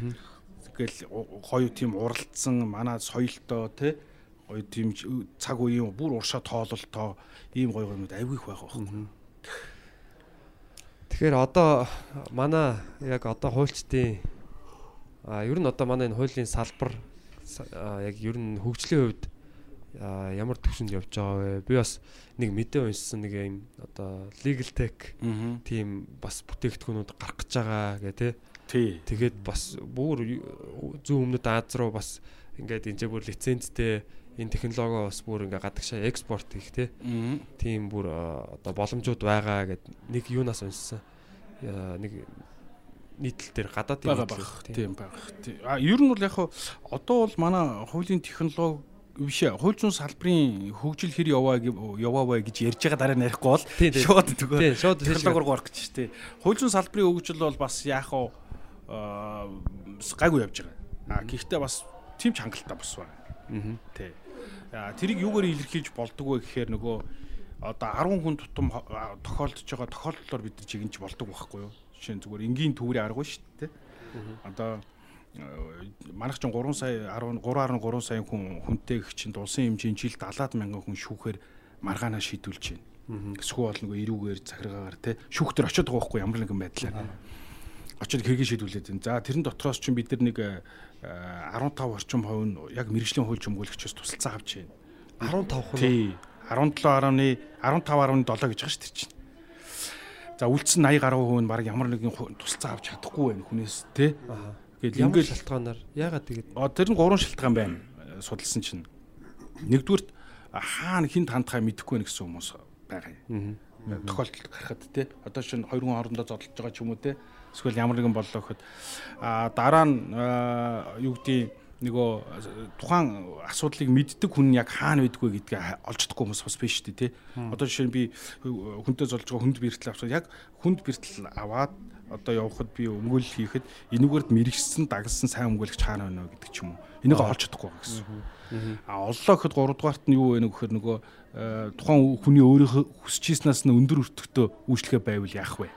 Тэгэл гоё тийм уралдсан манай соёлтой тий гоё тийм цаг үеийн бүр уршаа тоололтоо ийм гоё гоёнууд айгүй их байгаа байхгүй.
Тэгэхээр одоо манай яг одоо хуульчдын а ер нь одоо манай энэ хуулийн салбар яг ер нь хөгжлийн хувьд ямар төвшөнд явж байгаа вэ? Би бас нэг мэдээ уншсан нэг юм одоо legal tech тийм бас бүтээгдэхүүнүүд гарах гэж байгаа гэх тээ. Тэгээд бас бүр зүүн өмнөд Аз руу бас ингээд энэ бүр лицензтэй энэ технологи бас бүр ингээд гадагшаа экспорт хийх те тийм бүр а, одоо боломжууд байгаа гэд нэг юунаас уншсан. Яа, нэг нийтлэл дээр гадаад
байгаа баг. Тийм. Тий. А ер нь бол яг одоо бол манай хуулийн технологи биш ээ. Хууль зүйн салбарын хөгжил хэр яваа гэв- яваа вэ гэж ярьж байгаа дараа ярихгүй бол шууд төгөө.
Шууд
технологиор горох гэж штэ. Хууль зүйн салбарын хөгжил бол бас яах вэ? Аа гайгүй явж байгаа. А гэхдээ бас тийм ч хангалттай бас байна.
Аа.
Тий. Тэрийг юугаар илэрхийлж болдог вэ гэхээр нөгөө одоо 10 хүн тутам тохиолдож байгаа тохиолдлоор бид чигэнж болдог байхгүй юу? Жишээ нь зүгээр энгийн төврийн арга шүү дээ. Одоо э, манайх чинь 3 сая 10 3.3 сая хүн хүнтэй гэх чинь улсын хэмжээнд жил 70 мянган хүн шүүхээр маргаанаа шийдүүлж байна. Эсвэл бол нөгөө эрүүгээр захиргаагаар те шүүхтэр очиод байгаа байхгүй ямар нэгэн байдлаар. Очиод хэргийг шийдүүлээд байна. За тэрэн дотроос чинь бид нар нэг э, 15 орчим хувь нь яг мэрэгжлийн хууль чөмгөөлөгчөөс тусалцаа авч байна.
15 хүн.
Тий. 17.15.7 гэж байгаа шүү дээ чинь. За үлдсэн 80 гаруй хүн баг ямар нэгэн тусалцаа авч чадахгүй байх хүнээс тий. Гэтэл
Ямар шалтгаанаар яагаад тэгээд
тэр нь гурван шалтгаан байна. э, Судалсан чинь. Нэгдүгürt хаана хинт хандхаа мэдэхгүй байх гэсэн хүмүүс байгаа юм. Тохиолдол гарахад те одоо чинь хоёр хүн хоорондоо зодолж байгаа ч юм уу те эсвэл ямар нэгэн боллоо гэхэд а дараа нь юу гэдэг нөгөө тухайн асуудлыг мэддэг хүн яг хаана байдгүй гэдгээ олж чадахгүй хүмүүс бас биш шүү дээ тий. Одоо жишээ нь би хүнтэй золж байгаа хүнд бэртэл авчихад яг хүнд бэртэл аваад одоо явхад би өмгөөлөл хийхэд энүүгээрд мэрэгсэн дагсан сайн өмгөөлөгч хаана байна вэ гэдэг ч юм уу. Энийг олж чадахгүй байгаа гэсэн. А оллоо гэхэд 3 дугаарт нь юу вэ гэхээр нөгөө тухайн хүний өөрийнхөө хүсэж ийснаас нь өндөр өртөгтөө үйлчлэгээ байвал яах вэ?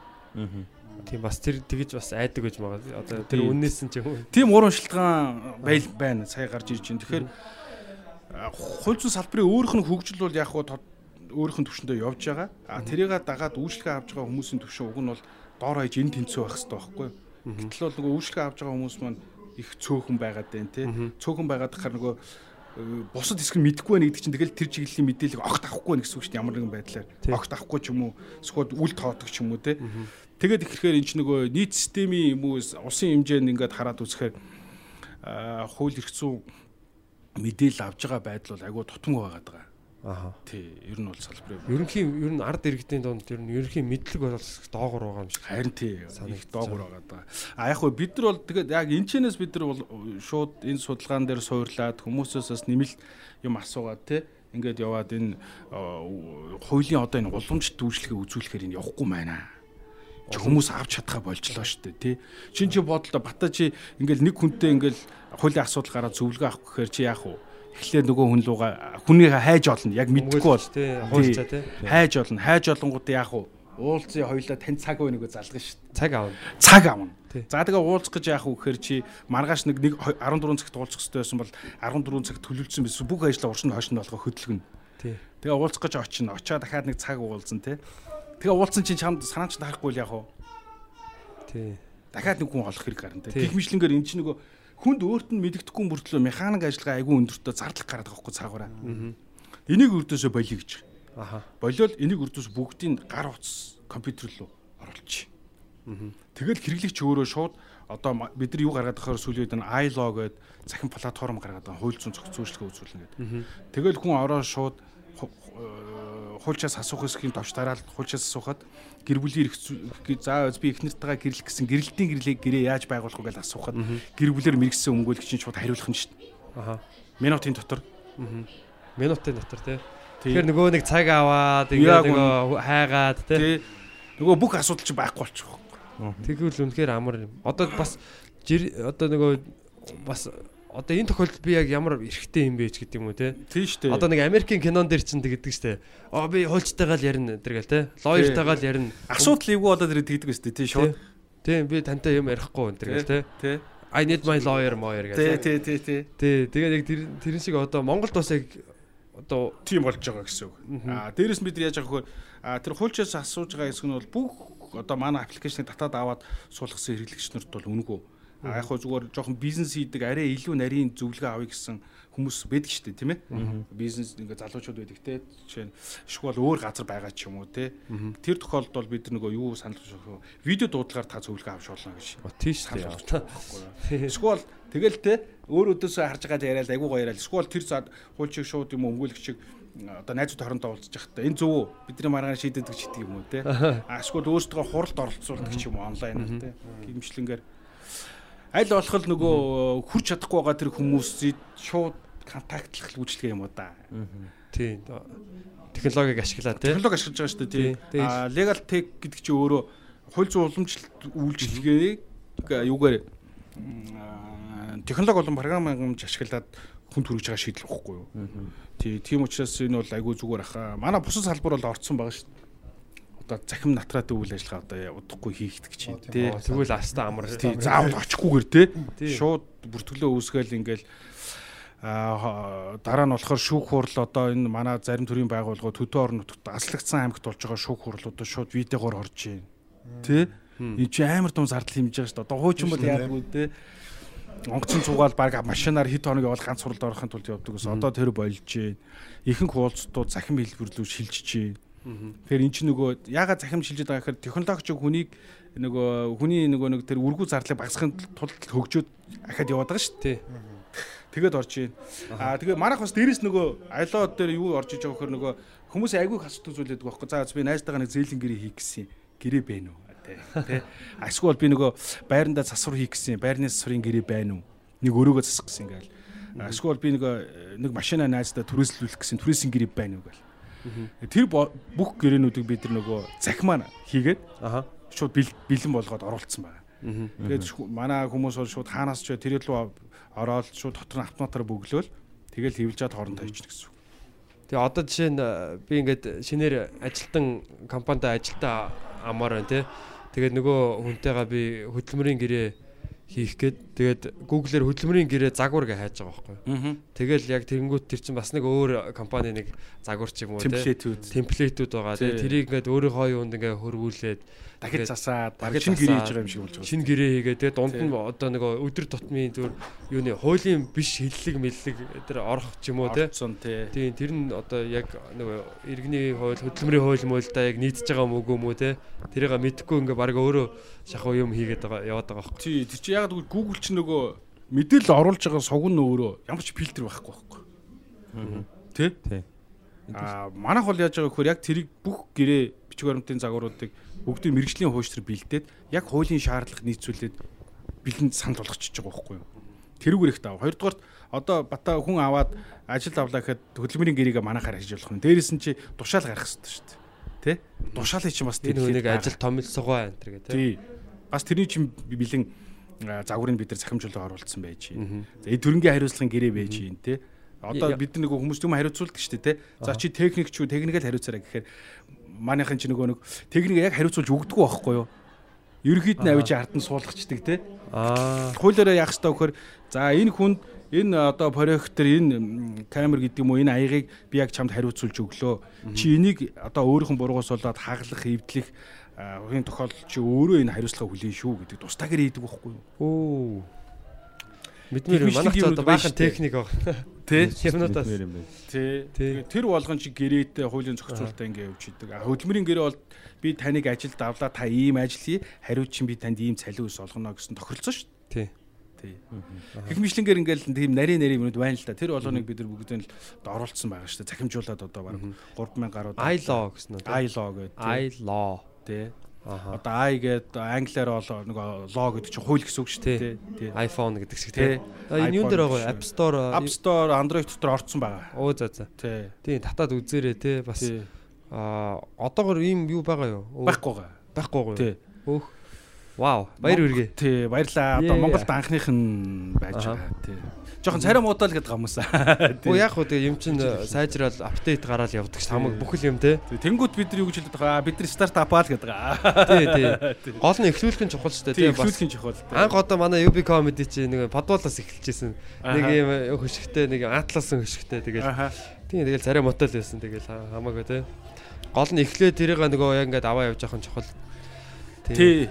Тийм бас тэр тэгэж бас айдаг гэж байгаа. Одоо тэр үннээс нь ч юм уу.
Тийм уран шилтгаан байл байна. Сая гарч ирж байна. Тэгэхээр а, хууль зүйн салбарын өөрөх нь хөгжил бол яг хуу өөрөх нь төвшөндөө явж байгаа. А тэрийг дагаад үйлчлэгээ авч байгаа хүмүүсийн төвшин уг нь бол доор хаяж энэ тэнцүү байх хэрэгтэй байхгүй юу? Гэтэл бол нөгөө үйлчлэгээ авч байгаа хүмүүс маань их цөөхөн байгаад байна тий. Цөөхөн байгаад тахаар нөгөө э, бусад хэсэг нь мэдэхгүй байна гэдэг чинь тэгэл тэр чиглэлийн мэдээлэл огт авахгүй байна гэсэн үг шүү дээ ямар нэгэн байдлаар огт авахгүй ч юм уу эсвэл үл тоодог ч юм уу тий. Тэгээд ихэхээр энэ ч нөгөө нийт системийн юм уу улсын хэмжээнд ингээд хараад үзэхээр аа, хууль эрх зүйн мэдээлэл авж байгаа байдал бол айгүй тутамг байгаад байгаа.
Аха.
Тий, ер нь бол салбарын
Ерөнхийн ер нь ард иргэдийн донд ер нь ерөнхийн мэдлэг бол доогор байгаа юм шиг.
харин тий их доогуур байгаа даа. А яг хөө бид нар бол тэгээд яг энэ чэнэс бид нар бол шууд энэ судалгаан дээр суурлаад хүмүүсээс бас нэмэлт юм асуугаад тий ингээд яваад энэ хуулийн одоо энэ уламжит дүүжлэгээ үзүүлэхээр энэ явахгүй байна. Чи хүмүүс авч чадхаа болжлоо шүү дээ тий. Чин чи бодлоо бата чи ингээл нэг хүнтэй ингээл хуулийн асуудал гараад зөвлөгөө авах гэхээр чи яах вэ? Эхлээд нөгөө хүн луга хүнийг хайж олно. Яг мэдгүй бол
тий хуульчаа тий.
хайж олно. Хайж олонгууд яах вэ? Уулзын хоёлаа тань цаг өгнө нөгөө залгана шүү дээ
Цаг аавна.
цаг авна. За тэгээ уулзах гэж яах вэ гэхээр чи маргааш нэг нэг 14 цагт уулзах хэрэгтэй байсан бол 14 цаг төлөвлөсөн байсан бүх ажлаа уршин хойш нь болгоо хөдөлгөнө.
Тий.
Тэгээ уулзах гэж очино. Очоо дахиад нэг цаг уулзсан тий. Тэгээ уулзсан чинь чамд санаа ч тарахгүй л яах вэ?
Тий.
Дахиад нэг хүн олох хэрэг гарна тий. Мэтлэнгээр эн чинь нөгөө хүнд өөрт нь мэддэхгүй мөртлөө механик ажиллагаа айгүй өндөртөө зардал гараад байгаа хгүй цаагаараа. Энийг өрдөөсөө болиё гэж.
Аха.
Болиол энийг өрдөөс бүгдийг гар утас компьютер руу оруулчих. Тэгэл хэрэглэгч өөрөө шууд одоо бид нар юу гаргаад байхаар сүүлийн үед нь iLaw гэдэг захин платформ гаргаад байгаа хууль зүйн зохицуулалтыг үзүүлнэ гэдэг. Тэгэл хүн ороо шууд хуульчаас асуух хэсгийн товч дараал хуульчаас асуухад гэр бүлийн эрх зүй- за би их нартайгаа гэрлэх гэсэн гэрэлтийн гэрлийг гэрээ яаж байгуулах вэ гэж асуухад гэр бүлэр мэрэгсэн өмгөөлөгч нь шууд хариулах нь шүү дээ.
Аха.
Минутын дотор.
Минутын дотор тий. Тэгэхээр нөгөө нэг цаг аваад ингээд нөгөө хайгаад тий.
Нөгөө бүх асуудал чинь байхгүй болчих.
Тэгвэл үнэхээр амар. Одоо бас одоо нөгөө бас одоо энэ тохиолдолд би яг ямар эрхтэй юм бэ ч гэдэг юм уу те.
Тийм шүү дээ.
Одоо нэг Америкийн кинон дээр чинь тэгдэг штэ. Аа би хуульчтайгаа л ярина тэргээл те. Лоёртайгаа л ярина.
асуудал эвгүй одоо тэр тэгдэг өстэй тийм шууд.
Тийм би тантай юм ярихгүй энэ тэргээл те.
Тэ.
I need my lawyer
Тэ
гэдэг.
тэ тэ тэ.
Тий, тэгээд яг тэр тэрэн шиг одоо Монголд бас яг одоо
Тийм болж байгаа гэсэн үг. Аа дээрэс бид яаж байгаа хөө тэр хуульчаас асууж байгаа хэсэг нь бол бүх одоо манай аппликейшнийг татаад аваад суулгасан хэрэглэгч нарт бол үнэгүй. А яг хөө зүгээр жоохон бизнес хийдэг арай илүү нарийн зөвлөгөө авъя гэсэн хүмүүс байдаг шүү дээ тийм ээ. Бизнес ингээ залуучууд байдаг те. Жишээ нь эсвэл өөр газар байгаа ч юм уу те. Тэр тохиолдолд бол бид нөгөө юу санал болгох вэ? Видео дуудлагаар та зөвлөгөө авч болно гэж
тийш
санал юу? Эсвэл тэгэл те өөр өдөөсөө харж байгаа яриад айгуу гоё яриад эсвэл тэр зад хуульчиг шууд юм өмгөөлөгчиг одоо найзууд хоорондоо уулзж явахдаа энэ зөв үү бидний маргаан шийдэдэг ч гэдэг юм уу те а эсвэл өөрсдөө хуралд оролцуулдаг ч юм онлайнаар те гимшлэнгээр аль болох л нөгөө хурж чадахгүй байгаа тэр хүмүүсийг шууд контактлах үйлчлэг юм уу да.
Тий. Технологиг ашиглаа тий.
Технологи ашиглаж байгаа шүү дээ
тий.
А legal tech гэдэг чинь өөрөө хууль зүйн уламжлалт үйлчлэгийг юугаар технологи болон програм хангамж ашиглаад хүнд хүрэж байгаа шийдэл واخгүй юу. Тий. Тийм учраас энэ бол айгүй зүгээр аха. Манай бусад салбар бол орцсон байгаа шүү дээ Одоо захим натраатын үйл ажиллагаа одоо удахгүй хийгдэх чинь тий.
Тэгвэл аста амар.
Тий, заавал очихгүйгээр тий. Шууд бүртгэлөө үүсгээл ингээл аа дараа нь болохоор шүүх хурал одоо энэ манай зарим төрлийн байгууллагууд төдөө орон нутагт аслагдсан аймагт болж байгаа шүүх хурлуудад шууд видеогоор орж байна. Тэ? Энэ чи амар том зардал хэмжиж байгаа шүү дээ. Одоо хуучин бол яагүй те. Онгоцон цугаал баг машинаар хэд хоног явал ганц суралд орохын тулд явдаг ус. Одоо тэр болж байна. Ихэнх хуулцтууд захим хэлбэрлүү шилжиж байна. Тэгэхээр эн чинь нөгөө ягаад захим шилжиж байгаа гэхээр технологич хүнийг нөгөө хүний нөгөө нэг тэр үргүү зарлыг багасгахын тулд хөгжөөд ахад яваад байгаа шүү дээ. Тэгээд орж ийн. Аа тэгээ манайх бас дээрэс нөгөө айлоо дээр юу орж иж байгаа гэхээр нөгөө хүмүүс айгүй асуудаг зүйл байдаг байхгүй. За би найзтайгаа нэг зэйлэн гэрээ хийх гэсэн. Гэрээ байна уу? Тэ. Эсвэл би нөгөө байрандаа засвар хийх гэсэн. Байрны засварын гэрээ байна уу? Нэг өрөөгөө засах гэсэн ингээл. Эсвэл би нөгөө нэг машина найздаа түрээслүүлэх гэсэн түрээсийн гэрээ байна уу гэл. Тэр бүх гэрээнүүдийг бид нар нөгөө захимаа хийгээд шууд бэл- бэлэн болгоод оруулсан байна. Тэгээд манай хүмүүс бол шууд хаанаас ч тэр рүү ороод шууд дотор нь автоматар бөглөөл тэгэл хөвлж чад хоорондоо хийчихнэ гэсэн.
Тэгээ одоо жишээ нь э, би ингээд шинээр ажилтан компанид ажилтаа амаар байна тий. Тэгээд нөгөө хүнтэйгээ би хөдөлмөрийн гэрээ хийх гээд тэгээд Google-ээр хөдөлмөрийн гэрээ загвар гэж хайж байгаа байхгүй. Тэгэл яг тэнгуут тэр чинь бас нэг өөр компани нэг загвар ч юм уу те.
Темплейтүүд.
Байгаа. Тэгээд тэрийг ингээд өөрийнхөө юунд ингээд хөрвүүлээд Тэгээд
засаад
дахид
шинэ гэрээ хийж байгаа юм шиг болж байгаа.
шинэ гэрээ хийгээд тэгээд дунд нь одоо нөгөө өдөр тутмын зүр юуны хуулийн биш хиллэг мэллэг тэр орох ч юм уу те. Тийм тэр нь одоо яг нөгөө иргэний хууль хөдөлмөрийн хууль муулдаа яг нийцж байгаа юм уу мүү те. Тэрийг мэдхгүй ингээ баг өөрөө шахуу юм хийгээд байгаа яваад байгаа байхгүй.
Тий, тэр чи яг Google ч нөгөө мэдээлэл оруулж байгаа суг нь өөрөө ямар ч фильтр байхгүй байхгүй. Тэ?
Тий.
Аа манайх бол яаж байгаа гэхээр яг тэрийг бүх гэрээ бичиг баримтын загваруудыг бүгдийг мэрэгжлийн хуульчдэр бэлдээд яг хуулийн шаардлага нийцүүлээд бэлэнд санал болгочихж байгаа байхгүй юу. Тэрүүгээр их тав. Хоёрдугаарт одоо бата хүн аваад ажил авлаа гэхэд хөдөлмөрийн гэрээгээ манайхаар хийж болох нь. Дээрээс нь чи тушаал гарах хэрэгтэй шүү дээ. Тэ? Тушаалыг чи бас
Тэр хүнийг ажил томилсогоо энэ төр те.
Тий. Бас тэрний чинь бэлэн загварыг бид нар захимжуулаа оруулсан байж. За энэ төрөнгийн хариуцлагын гэрээ байж юм те. Одоо бид нөгөө хүмүүс юм хариуцуулдаг шүү дээ те. За чи техник ч үү техникэл хариуцаараа гэхээр манайхын чи нөгөө нэг техник яг хариуцуулж өгдөг байхгүй юу? Ерөнхийд нь авиж ард нь суулгачдаг те.
Аа.
Хуулиараа яах ёстой вөхөр за энэ хүнд энэ одоо проектор энэ камер гэдэг юм уу энэ аягийг би яг чамд хариуцуулж өглөө. Чи энийг одоо өөрийнх нь буруугаас болоод хаглах, эвдлэх урын тохиолдол чи өөрөө энэ хариуцлага хүлээн шүү гэдэг тустаагаар хийдэг байхгүй юу?
Оо.
Техник
манайх ч одоо баахан техник баг.
Тэ? Тий. Тэгээд Тэр болгон чи гэрээтэй хуулийн зохицуулалтаа ингээ явж идэг. А хөдөлмөрийн гэрээ бол би таныг ажилд авлаа та ийм ажил хий хариуд чинь би танд ийм цалин ус олгоно гэсэн тохиролцоо шүү
Тий.
дээ. Тий. Гэх мэтлэнгээр ингээл тийм нарийн нарийн юмуд байна л да. Тэр болгоныг бид нар бүгдээ л оруулсан байгаа шүү дээ. Захимжуулаад одоо баг 3000 гаруй
I law гэсэн үү?
I law гэдэг.
I law.
тий. Одоо I гэдэг англиар бол нөгөө law гэдэг чинь хууль гэсэн үг шүү дээ. Тий.
iPhone гэдэг шиг
Тий.
энэ юун дээр байгаа App Store.
App Store, Android дотор орцсон байгаа.
Оо за за.
Тий.
Тий, татаад үзээрэй тий. Бас аа одоогор ийм юу байгаа юу?
Байхгүй байгаа.
Байхгүй юу?
Тий.
Өөх. Вау, баяр үргээ.
Тий, баярлаа. Одоо. Монголд анхных нь байж байгаа. Тий. Жохон царай муудаа л гэдэг хүмүүс.
Оо яг хөө тэгээ юм чин сайжрал апдейт гараад явдаг ш хамаг бүхэл юм те.
Тэнгүүд бид нар юу гэж хэлдэг байгаа? Бид нар стартап аа л гэдэг байгаа.
Тий, тий. Гол нь эхлүүлэх нь чухал шүү дээ
Тий,
тий.
Эхлүүлэх нь чухал.
анх одоо манай UB comedy чи нэг подволоос эхэлчихсэн. Нэг юм хөшгтэй нэг атласан хөшгтэй тэгэл. Тийм тэгэл царай мотол байсан тэгэл ха- хамаагүй те. Гол нь эхлээ тэрийг нөгөө яг ингээд аваа явж явах нь чухал.
Тий.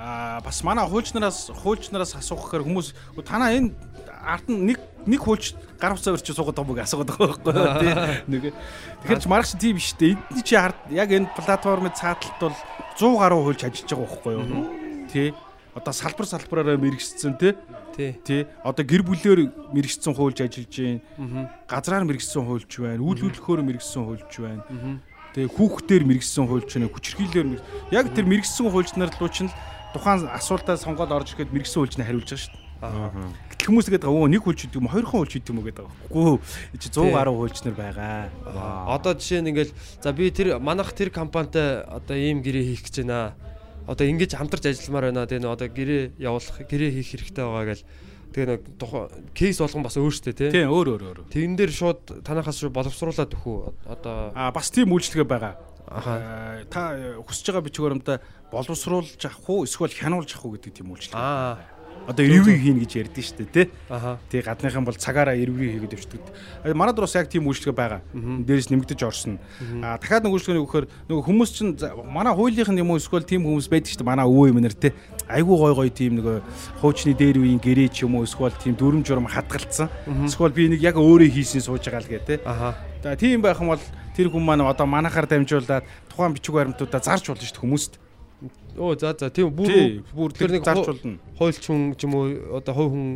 Аа бас манай хуульчнараас хуульчнараас асуух гэхээр хүмүүс танаа энэ арт нь нэг нэг хуульч гар хуцаа өрч суугаад байгаа мөг асуугаад байгаа байхгүй? Тий. Нэг. Тэгэхээр ч маргач тийм биш дээ. Эдний чи арт яг энэ платформын цааталт бол 100 гаруй хуульч ажиллаж байгаа байхгүй юу? Тий. Одоо салбар салбараараа мэрэгссэн тий.
Тий.
Одоо гэр бүлээр мэрэгссэн хуульч ажиллаж байна. Газраар мэрэгссэн хуульч байна. Үйл хөдлөхөөр мэрэгссэн хуульч байна. Тэгээ хүүхдээр мэрэгссэн хуульч байна. Хүчрхийлээр яг тэр мэрэгссэн хуульчнаар л чинь л тухайн асуултаа сонгоод орж ирэхэд мэрэгсэн хуульчнаа хариулж байгаа шүү дээ. Гэтэл хүмүүс тэгээд өө нэг хуульч гэдэг юм уу, хоёр хон хуульч гэдэг юм уу гэдэг байгаа. Үгүй. Чи 100 гаруй хуульчнар байгаа.
Одоо жишээ нь ингээл за би тэр манах тэр компанитай одоо ийм гэрээ хийх гэж байна. Одоо ингэж хамтарч ажилламаар байна. Тэгээ нөө одоо гэрээ явуулах, гэрээ хийх хэрэгтэй байгаа гэл. Тэгээ нэг тухайн кейс болгон бас өөртөө тий.
Тийм өөр өөр өөр.
Тэрэн дээр шууд танахаас шууд боловсруулаад өгөх үү? Одоо
Аа бас тийм үйлчлэгээ байгаа. Аа, Та э, хүсэж байгаа бичиг баримтаа боловсруулж авах уу эсвэл хянуулж авах уу гэдэг тийм үйлчлэгээ.
аа
Одоо ревю хийнэ гэж ярьдэн шүү дээ, тий.
аха.
Тий гадныхан бол цагаараа ревю хийгээд. А, Манайд бас яг тийм үйлчлэг байгаа. Дээрээс нэмэгдэж орсон. А дахиад нэг үйлчлэгийг өгөхөр нөгөө хүмүүс чинь манай хуулийнх нь юм уу эсвэл тийм хүмүүс байдаг шүү дээ. Манай өвөө юм нэр тий. Айгуу гой гой тийм нөгөө хуучны дээр үеийн гэрээч юм уу эсвэл тийм дүрм журм хадгалцсан. Эсвэл би нэг яг өөрөө хийсэн сууж байгаа л гэ тий.
Аха.
За тийм байх юм бол тэр хүн маань одоо манахаар дамжуулаад тухайн бичиг баримтуудаа зарж болно шүү дээ хүмүүст.
Оо за за тийм бүр
бүр
тэр нэг хуульч хүн ч юм уу одоо хувь хүн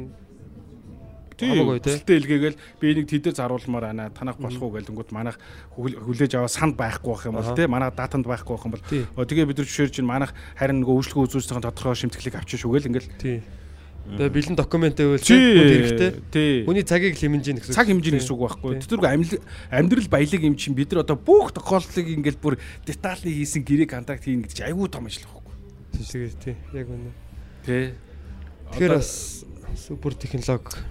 Хамаагүй, тий.
Тэгэлтэй илгээгээл би энийг тэдээр заруулмаар байна. Танах болох уу гэлэнгүүт манах хүл- хүлээж аваа санд байхгүй байх юм бол
Аха.
тий манах датанд байхгүй байх юм бол тэгээ бид нар жишээр чинь манах харин нөгөө үйлчлэгөө үзүүлсэн тодорхой шимтгэлийг авчих шүүгээл ингээл.
Тэгээ бэлэн документ байвал хүн хэрэгтэй. Хүний цагийг л хэмжиж гэсэн.
цаг хэмжээ гэсэн үг байхгүй. Тэр амьдрал баялаг юм чинь бид нар одоо бүх тохиолдлыг ингээл бүр детальны хийсэн гэрээ контракт хийнэ гэдэг чинь айгүй том ажил байхгүй.
Тэгээ тий. Яг үнэ.
Тий.
Тэгэхээр бас супер технологи.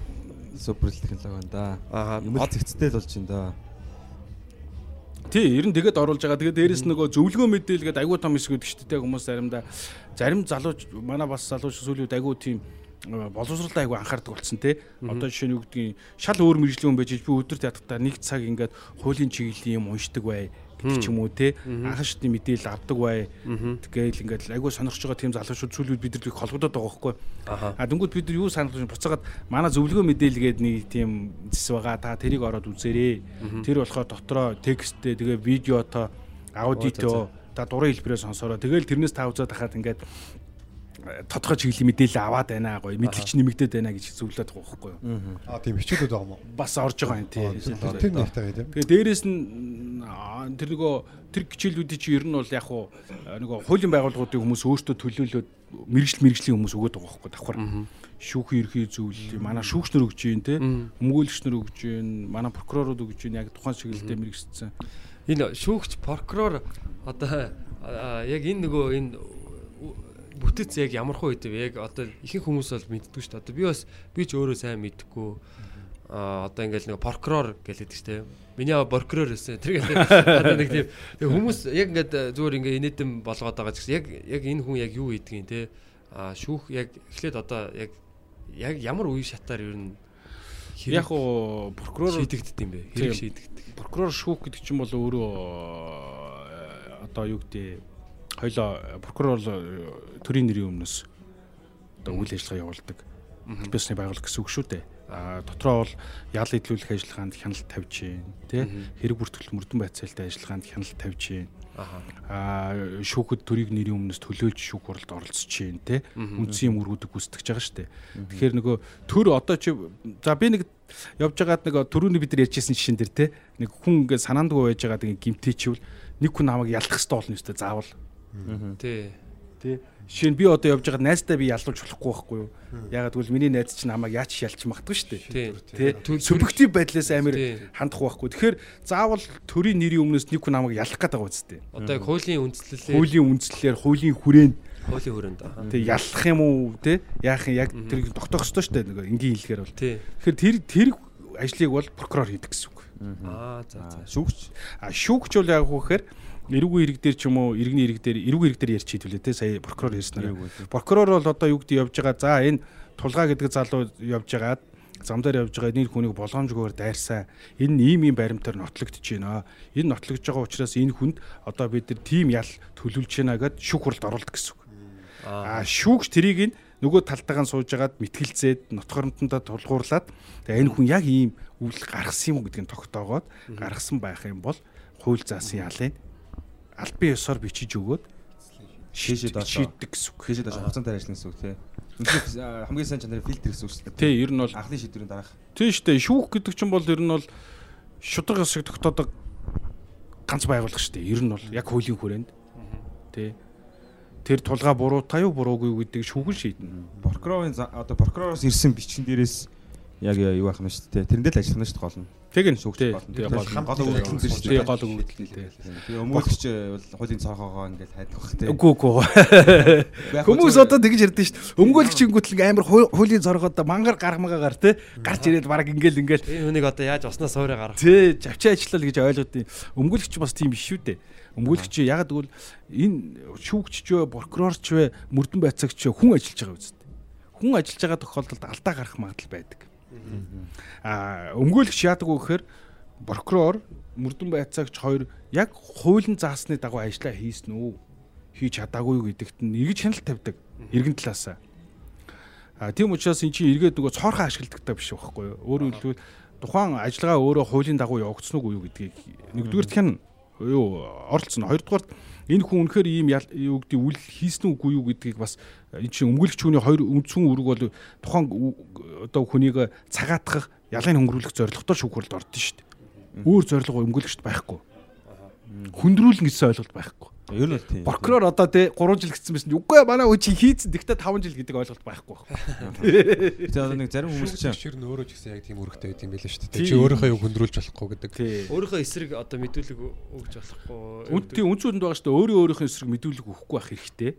Супер технологи байна да.
Аа.
Л зэгцтэй л болж байна да.
Тий, ер нь тэгээд оруулж байгаа. Тэгээд дээрэс нөгөө зөвлөгөө мэдээлгээд айгуу том хэсэг өгдөг шүү дээ хүмүүс заримдаа. Зарим залууч манай бас залууч сүүлийн үед айгуу тийм боловсролтой айгуу анхаардаг болсон тий. Одоо жишээ нь юу гэдгийг шал өөр мэрэгжлийн хүн байж би өдөрт ядахтаа нэг цаг ингээд хуулийн чиглэлийн юм уншдаг бай гэдэг ч юм уу те. Анхан шатны мэдээлэл авдаг бай. Тэгэл ингээд айгүй сонирхож байгаа тийм залуучууд үед бид нар их холбогдоод байгаа байхгүй. А дүнгууд бид нар юу санал буцаагаад манай зөвлөгөө мэдээлгээд нэг тийм зэс байгаа. Та тэрийг ороод үзээрэй. Тэр болохоор дотроо тексттэй тэгээ видеото аудио та дурын хэлбэрээр сонсороо. Тэгэл тэрнээс та үзээд хахад ингээд тодорхой чиглэлийн мэдээлэл аваад байна гоё мэдлэгч нэмэгдээд байна гэж зөвлөд байгаа байхгүй юу?
Аа тийм хичээлүүд байгаа юм уу?
бас орж байгаа юм тий
Тэр нэгтэй тийм.
Тэгээ дээрэс нь тэр нөгөө тэр хичээлүүдийн чи ер нь бол яг хуу нөгөө хуулийн байгууллагуудын хүмүүс өөртөө төлөөлөөд мэрэгжил мэрэгжлийн хүмүүс өгöd байгаа байхгүй давхар. Шүүхийн ерхий зүйл манай шүүгчнэр өгж гин те өмгөөлөгчнөр өгж гин манай прокурорууд өгж гин яг тухайн чиглэлдээ мэрэгжсэн.
Энэ шүүгч прокурор одоо яг энэ нөгөө энэ бүтэц яг ямар хуу идэв яг одоо ихэнх хүмүүс бол мэддгүй шүү дээ. Одоо би бас би ч өөрөө сайн мэдгүй а одоо ингээл нэг прокурор гэлээд штэ. Миний аваа прокурор гэсэн. Тэр ингээд одоо нэг тийм хүмүүс яг ингээд зүгээр ингээ инээдэм болгоод байгаа ч гэсэн яг яг энэ хүн яг юу хийдгийг те а шүүх яг эхлээд одоо яг яг ямар үе шатаар ер нь
Яг уу прокурор
шийдэгддэг юм бэ? Хэрэг шийдэгддэг.
прокурор шүүх гэдэг чинь бол өөрөө э, одоо юу гэдэг хоёлоо прокурор бол э, төрийн нэрийн өмнөөс одоо үйл ажиллагаа явуулдаг. Бизнесний байгууллага гэсэн үг шүү дээ. А дотроо бол ял идлүүлэх ажиллагаанд хяналт тавьж гин тий хэрэг бүртгэл мөрдөн байцаалтай ажиллагаанд хяналт тавьж гин
Аха.
а шүүхэд төрийг нэрийн өмнөөс төлөөлж шүүх хуралд оролцож гин тий үндсэн юм өргөдөг гүйцэтгэж байгаа шүү дээ. Тэгэхээр нөгөө төр одоо чи за би нэг явж байгаад нэг төрөний бид нар ярьжсэн жишээн дэр тий нэг хүн ингээд санаандгүй байж байгаад ингээд гимтээчвэл нэг хүн намайг ялах хэрэгтэй болно шүү дээ заавал
Тий.
тий жишээ нь би одоо явж байгаад найздаа би ялуулж болохгүй байхгүй юу? Ягаад гэвэл миний найз чинь намайг яаж ялч магадгүй шүү дээ.
Тий.
субъектив байдлаас
Тий.
хандах байхгүй. Тэгэхээр заавал төрийн нэрийн өмнөөс нэг хүн намайг ялах гэдэг байгаа үстэй
Одоо яг хуулийн үндслэлээр
хуулийн үндслэлээр хуулийн хүрээнд.
Хуулийн хүрээнд аа.
тий ялах юм уу тий яах юм? Яг тэр тогтоох ёстой шүү дээ нэг энгийн хэлгээр бол. Тэгэхээр тэр тэр ажлыг бол прокурор хийдэг гэсэн үг.
Аа за за.
Шүүгч.
А шүүгч бол яг үхээр эрүүгийн хэрэг дээр ч юм уу иргэний хэрэг дээр эрүүгийн хэрэг дээр ярьж хэлвэлээ те сая прокурор хэлснээр прокурор бол одоо юу гэдэг явж байгаа? За энэ тулгаа гэдэг залуу явж байгаад зам дээр явж байгаа энэ хүнийг болгоомжгүйгээр дайрсан энэ ийм ийм баримтаар нотлогдож байна. Энэ нотлогдож байгаа учраас энэ хүнд одоо бид нар тим ял төлөвлөж байна гэд шүүх хуралд оруулдаг гэсэн үг. А шүүгч тэрийг нь нөгөө талтайгаан сууж агаад мэтгэлцээд нотгоромтондоо тулгуурлаад тэгээ энэ хүн яг ийм үйл гаргасан юм уу гэдгийг тогтоогоод гаргасан байх юм бол хууль заасан ялыг албан ёсоор бичиж өгөөд
доошоо.
шийддэг гэсэн үг.
Хээжээ даш хугацаантай ажиллана гэсэн үг тий. Хамгийн сайн чанарын фильтр гэсэн үг шүү дээ.
Тий, ер нь бол
анхны шийдвэрийн дараах.
тийм шүү дээ. Шүүх гэдэг чинь бол ер нь бол шудраг ёсыг тогтоодог ганц байгууллага шүү дээ. Ер нь бол яг хуулийн хүрээнд. Тий. Тэр тулгаа буруутай юу буруугүй юу гэдгийг шүүгэн шийднэ.
Прокурорын одоо прокуророос ирсэн бичин дээрээс яг юу байх нь шүү дээ. Тэрэндээ л ажиллах нь шүү дээ гол нь.
Тэг тий,
Тэр
гол
өгөгдөл
тий
дээ.
гол өгөгдөл тий.
Тэгээ өмгөөлөгч бол хуулийн цорхоогоо ингээд хайдаг бах тий.
Үгүй үгүй. Хүмүүс одоо тэгж ярьдэн шүү дээ. Өмгөөлөгчингүүт л амар хуу- хуулийн зоргоод мангар гармагаагаар тий гарч ирээд баг ингээл ингээл
Энэ хүнийг одоо яаж уснаа суурай гаргах?
тий завчаа ажиллал гэж ойлгоод өмгөөлөгч бас тийм биш шүү дээ. Өмгөөлөгч яг тэгвэл энэ шүүгч ч вэ, прокурорч вэ, мөрдөн байцаагч хүн ажиллаж байгаа үстэй. Хүн ажиллаж байгаа тохиолдолд алдаа гарах магадлал байдаг. Аа өмгөөлөгч яадаг вэ гэхээр прокурор мөрдөн байцаагч хоёр яг хуулийн заасны дагуу ажиллаа хийсэн үү? Хийж чадаагүй юу гэдэгт нь эргэж хяналт тавьдаг иргэн талаасаа. А тийм учраас эн чинь эргээд нөгөө цоорхон ашигладагтай биш байхгүй юу? Өөрөөр хэлбэл тухайн ажиллагаа өөрөө хуулийн дагуу явагдсан уу гэдгийг нэгдүгээр хяна юу оролцсон. Хоёрдугаар энэ хүн үнэхээр ийм юу гэдэг үйл хийсэн үгүй юу гэдгийг бас энэ чинь өмгөөлөгч хүний хоёр үндсэн үүрэг бол тухайн одоо хүнийг цагаатгах ялын хөнгөрүүлэх зорилготой шүүх хуралд ордон шүү дээ. Өөр зорилго өмгөөлөгчд байхгүй. Хүндрүүлнэ гэсэн ойлголт байхгүй.
Ер нь бол тий.
Прокурор одоо тий 3 жил гэсэн байсан. Үгүй ээ, манай үчи хийцэн. Тэгтээ 5 жил гэдэг ойлголт байхгүй байна.
Тэгээ одоо нэг зарим хүмүүс чинь
Шүүгч нь өөрөө ч гэсэн яг тийм өргөтэй байт юм байл шүү дээ.
Тийм.
Чи өөрийнхөө юу хөндрүүлж болохгүй гэдэг.
Өөрийнхөө эсрэг одоо мэдүүлэг өгж болохгүй.
Үнд тийм үнцүүдэнд байгаа шүү дээ. Өөрөө өөрийнхөө эсрэг мэдүүлэг өгөхгүй байх хэрэгтэй.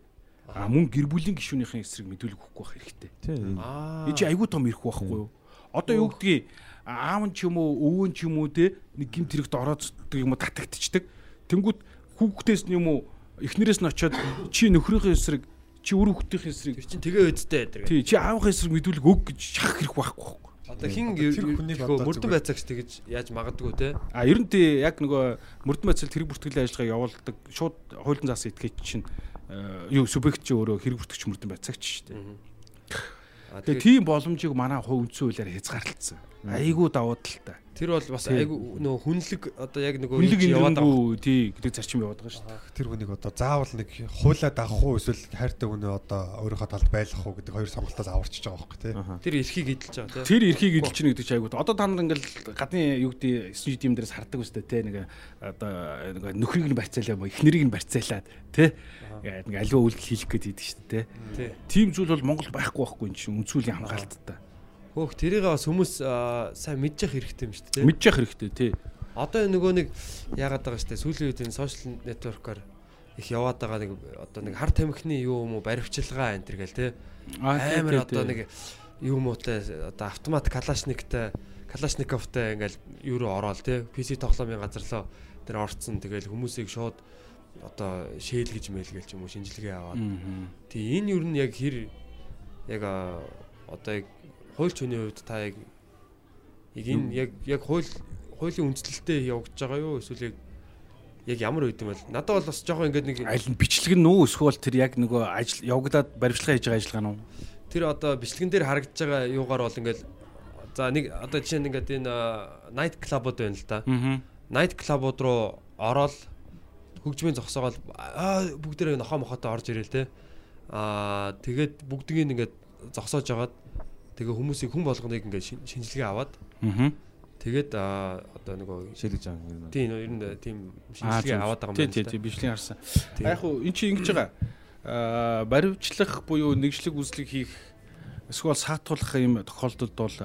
А мөн гэр бүлийн гишүүнийхэн эсрэг мэдүүлэг өгөхгүй байх хэрэгтэй.
Аа.
Энэ чи айгүй том ирэх байхгүй юу? Одоо юу гэдгийг аав нь ч юм уу өвөө нь ч юм уу те нэг гимт хэрэгт орооцдог юм уу татагдчихдаг. Тэнгүүт хүүхдээс нь юм уу эхнэрээс нь очиод чи нөхрийнхөө эсрэг чи үр хүүхдийн эсрэг
чинь тэгээ өдтэй байдаг.
тий чи аавынхаа эсрэг мэдүүлэг өг гэж шахах хэрэг байхгүй байхгүй.
Одоо хин мөрдөн байцаагч тэгэж яаж магадгүй те.
А ер нь тий яг нөгөө мөрдөн байцаал хэрэг бүртгэлийн ажиллагаа явуулдаг шууд хуулийн заасан этгээч чинь э, юу субъект чи өөрөө хэрэг бүртгэгч мөрдөн байцаагч шүү дээ. Тэгээ тийм боломжийг манай хувь үндсэн хуулиар хязгаарлалцсан. Айгуу давуу талтай.
Тэр бол бас
тий.
айгу нөгөө хүнлэг одоо яг нөгөө
Хүнлэг
яваад байгаа.
тий гэдэг зарчим яваад байгаа шүү дээ.
Тэр хүнийг одоо заавал нэг хуулаад авах уу эсвэл хайртай хүнээ одоо өөрийнхөө талд байлгах уу гэдэг хоёр сонголтоос аварчиж байгаа байхгүй тий.
Тэр эрхийг эдэлж байгаа те.
Тэр эрхийг эдэлж чинь гэдэг чинь айгуу. Одоо та нар ингээл гадны юу гэдэг студиум дээрээс хардаг үстэй те нэг одоо нэг нөхрийг нь барьцаалаа юм эхнэрийг нь барьцаалаад те нэг аливаа үйлдэл хийх гээд идэг шүү дээ
Тий.
Тийм зүйл бол Монгол байхгүй байхгүй энэ чинь үнцүүлийн хамгаалттай.
Хөөх тэрийг бас хүмүүс сайн мэдчих хэрэгтэй юм шүү дээ.
Мэдчих хэрэгтэй тий.
Одоо нөгөө нэг яагаад байгаа шүү дээ. Сүүлийн үед энэ сошиал нэтворкоор их яваад байгаа нэг одоо нэг хар тамхины юу юм уу баривчилгаа энэ төр гэл те. амар одоо нэг юу муутай одоо автомат калашниктай калашниковтай ингээл юу руу ороод те PC тоглоомын газарлаа тэр орцсон тэгэл хүмүүсийг шууд одоо шээлгэж мэлгээл ч юм уу шинжилгээ аваад тий энэ юу нь яг хэр яг одоо яг хуульч хүний хувьд та яг яг энэ яг яг хууль хуулийн үндслэлтэй явагдаж байгаа юу эсвэл яг яг ямар үед юм бол надад бол бас жоохон ингээд нэг
аль нь бичлэг нь үү эсвэл тэр яг нөгөө ажил явагдаад баримтлага хийж байгаа ажиллагаа нь үү?
тэр одоо бичлэгэн дээр харагдаж байгаа юугаар бол ингээд за нэг одоо жишээ нь ингээд энэ найт клабуд байна л да. Найт клабуд руу ороод хөгжмийн зогсоогоол бүгдээрээ нохоо мохотой орж ирэл те. Аа тэгээд бүгднийг ингээд зогсоож агаад тэгээ хүмүүсийг хүн болгоныг ингээд шин- шинжилгээ аваад
Аа.
тэгээд одоо нөгөө
шилэж байгаа юм.
тийм ер нь тийм шинжилгээ аваад байгаа юм байна
тий,
л
тий,
да.
бичлэг харсан.
Тийм.
Яг хуу эн чинь ингэж байгаа. Аа, баримтлах буюу нэгжлэг үзлэг хийх эсвэл саатуулах юм тохиолдолд бол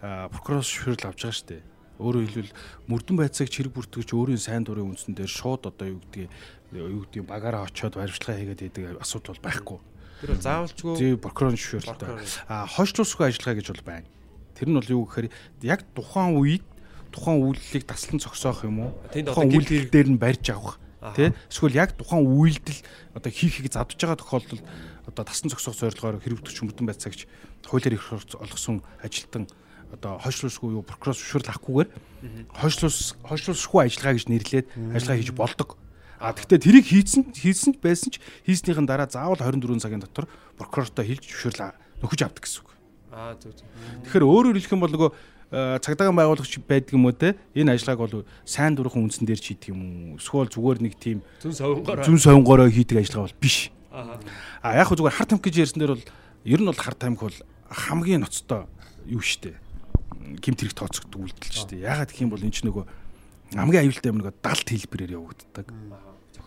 прокурор шүрэл авч байгаа шүү дээ. Өөрөөр хэлбэл мөрдөн байцаагч хэрэг бүртгэгч өөрийн сайн дурын үндсэн дээр шууд одоо юу гэдгийг юу гэдгийг багаараа очиод баримтлага хийгээд идэг асуудал бол байхгүй.
Тэр бол заавалчгүй
Зөв прокурор шүрэлтэй.
Прокурор.
А хойшлуулсгүй ажиллагаа гэж бол байна. Тэр нь бол юу гэхээр яг тухайн үед тухайн үйлдэлийг таслан зогсоох юм уу? Тухайн үйлдэл дээр нь барьж авах. Тэ? Эсвэл яг тухайн үйлдэл одоо хийхийг задж байгаа тохиолдолд одоо таслан зогсоох зорилгоор хэрэгдэгч мөрдөн байцаагч хуулиар их олгосон ажилтан одоо хойшлуулсгүй юу прокурор зөвшөөрөл авахгүйгээр хойшлуус хойшлуулсгүй ажиллагаа гэж нэрлээд ажиллагаа хийж болдог. А тэгвэл тэрийг хийсэн хийсэн байсан ч хийснийхэн дараа заавал 24 цагийн дотор прокурортой хэлж зөвшөөрөл а- нөхөж авдаг гэсэн үг.
аа зөв зөв.
Тэгэхээр өөрөөр хэлэх юм бол нөгөө цагдаагийн байгуулагч байдаг юм уу те энэ ажиллагааг бол сайн дурхан үндсэн дээр ч хийдэг юм уу эсвэл зүгээр нэг тийм
Зүн совингоор
зүн совингороо хийдэг ажиллагаа бол биш.
аа
А яг хөө зүгээр хар тамхи гэж ярьсан дээр бол ер нь бол хар тамхи бол хамгийн ноцтой юу штэ гимт хэрэг тооцогддог үйлдэл штэ. Ягаад гэх юм бол энэ ч нөгөө хамгийн аюултай юм нөгөө далд хэлбэрээр явагддаг.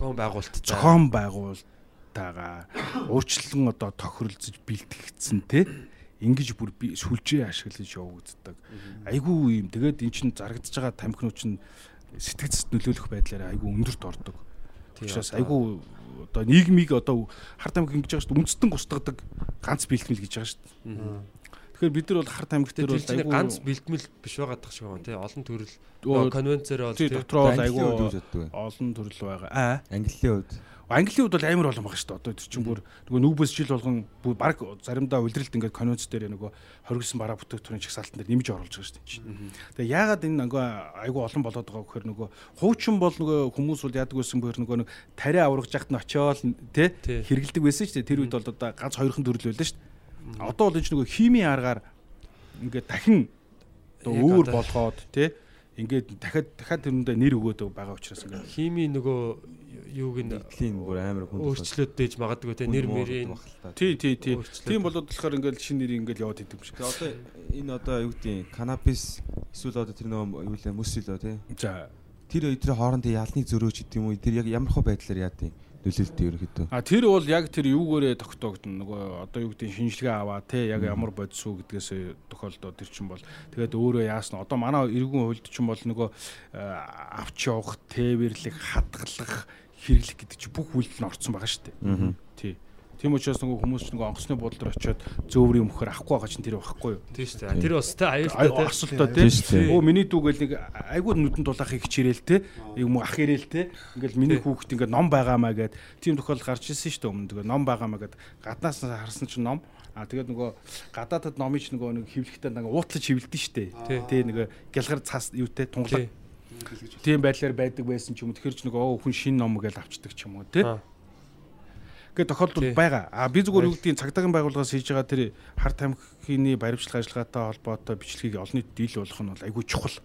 Зохион байгуулалт
Зохион байгуулалтаагаа уурчлан одоо тохиролцож бэлтгэгдсэн те ингэж бүр сүлжээ ашиглаж явагддаг. Айгүй юм. Тэгээд эн чин зарагдж байгаа тамхинууд чинь сэтгцэд нөлөөлөх байдлаар айгүй өндөрт ордог. Учраас айгүй одоо нийгмийг одоо хар тамхи ингэж байгаа шүү дээ. Үндэстэн гусдагдаг ганц бэлтгэл гэж байгаа шүү дээ. Тэгэхээр бид нар бол хар тамхи дээр бол айгүй
ганц бэлтгэл биш байгаа дах шиг байна тий олон төрөл
Оо,
конвенцээр бол
тий дотроо бол айгүй олон төрөл байгаа. Аа.
Английн үед
Английн үед бол амар олон байгаа шүү дээ. Одоо тэр чинь бүр нөгөө нүүбэс жил болгон бүр баг заримдаа улиралд ингээд конвенц дээр нөгөө хоригдсан бараа бүтээгдэхүүний чагсаалтан дээр нэмж оруулж байгаа шүү дээ. Тэгээ яагаад энэ нөгөө айгүй олон болоод байгаа гэхээр нөгөө хуучин бол нөгөө хүмүүс бол яадаг байсан бөхөр нөгөө нэг тариа аврагж яхад нь очиод тий
Тий.
хэрэгэлдэг байсан шүү дээ. Тэр үед бол одоо ганц хоёрхан төрөл байлаа шүү дээ. Одоо бол энэ чинь нөгөө химийн аргаар ингээд дахин өөр болгоод тий ингээд дахиад дахиад тэрэндээ нэр өгөөд байгаа учраас ингээд
хими нөгөө юуг нь
нэгдлийн бүр амар хүн
өөрчлөлт дээж магадгүй те нэр мэрийн
Тий, тий, тий. Тийм болоод болохоор ингээл шинэ нэр ингээл яваад идэв юм шиг.
Одоо энэ одоо юу гэдэг канабис эсвэл одоо тэр нөгөө юу лээ мөс үлөө тий.
За.
Тэр хоёр тэр хоорондын ялныг зөрөөж идэв юм уу? Тэр яг ямар хөө байдлаар яад юм? Нөлөөлтөө ерөөхдөө.
А тэр бол яг тэр юугээрээ тогтоогдно. Нөгөө одоо юу гэдэг шинжилгээ аваа те яг ямар бодис үү гэдгээс тохиолдоо тэр чинь бол тэгээд өөрөө яасна. Одоо манай иргэн хуульд чинь бол нөгөө авч явах, тээвэрлэх, хадгалах, хэрэглэх гэдэг чинь бүх үйлдэл нь орцсон байгаа шүү дээ. Тий. Тийм учраас нөгөө хүмүүс ч нөгөө онгоцны буудлаар очиод зөөврийн өмхөр авахгүй байгаа чинь тэр байхгүй юу?
Тийм шүү дээ. Тэр бас тэ аюултай
Ай-
тэ.
Асуултаа
Тийм
тий.
шүү дээ.
Өө миний дүүгээл нэг айгүй нүдэн дулаахыг хичэрээл тий. Юм ах ирээл тий. Ингээл миний хүүхэд ингээд ном байгаамаа гэд тийм тохиолдол гарч ирсэн шүү дээ өмнө тэгээ ном байгаамаа гэд гаднаас нь харсан чинь ном А тэгээд нөгөө гадаадад номын ч нөгөө нэг хөвлөхтэй нэг уутлаж хөвлөдөн штэ.
Тий
нөгөө гялгар цаас юутэй тунгалаг.
Тий.
Тийм байдлаар байдаг байсан ч юм уу. Тэгэхээр ч нөгөө хүн шин ном гэж авчдаг ч юм уу тий. Ингээд тохиолдол байгаа. А би зүгээр юу гэдгийг цагдаагийн байгууллагаас хийж байгаа тэр харт тамхины баримтлах ажиллагаатай холбоотой бичлэгийг олон нийтэд дийл болгох нь бол айгүй чухал.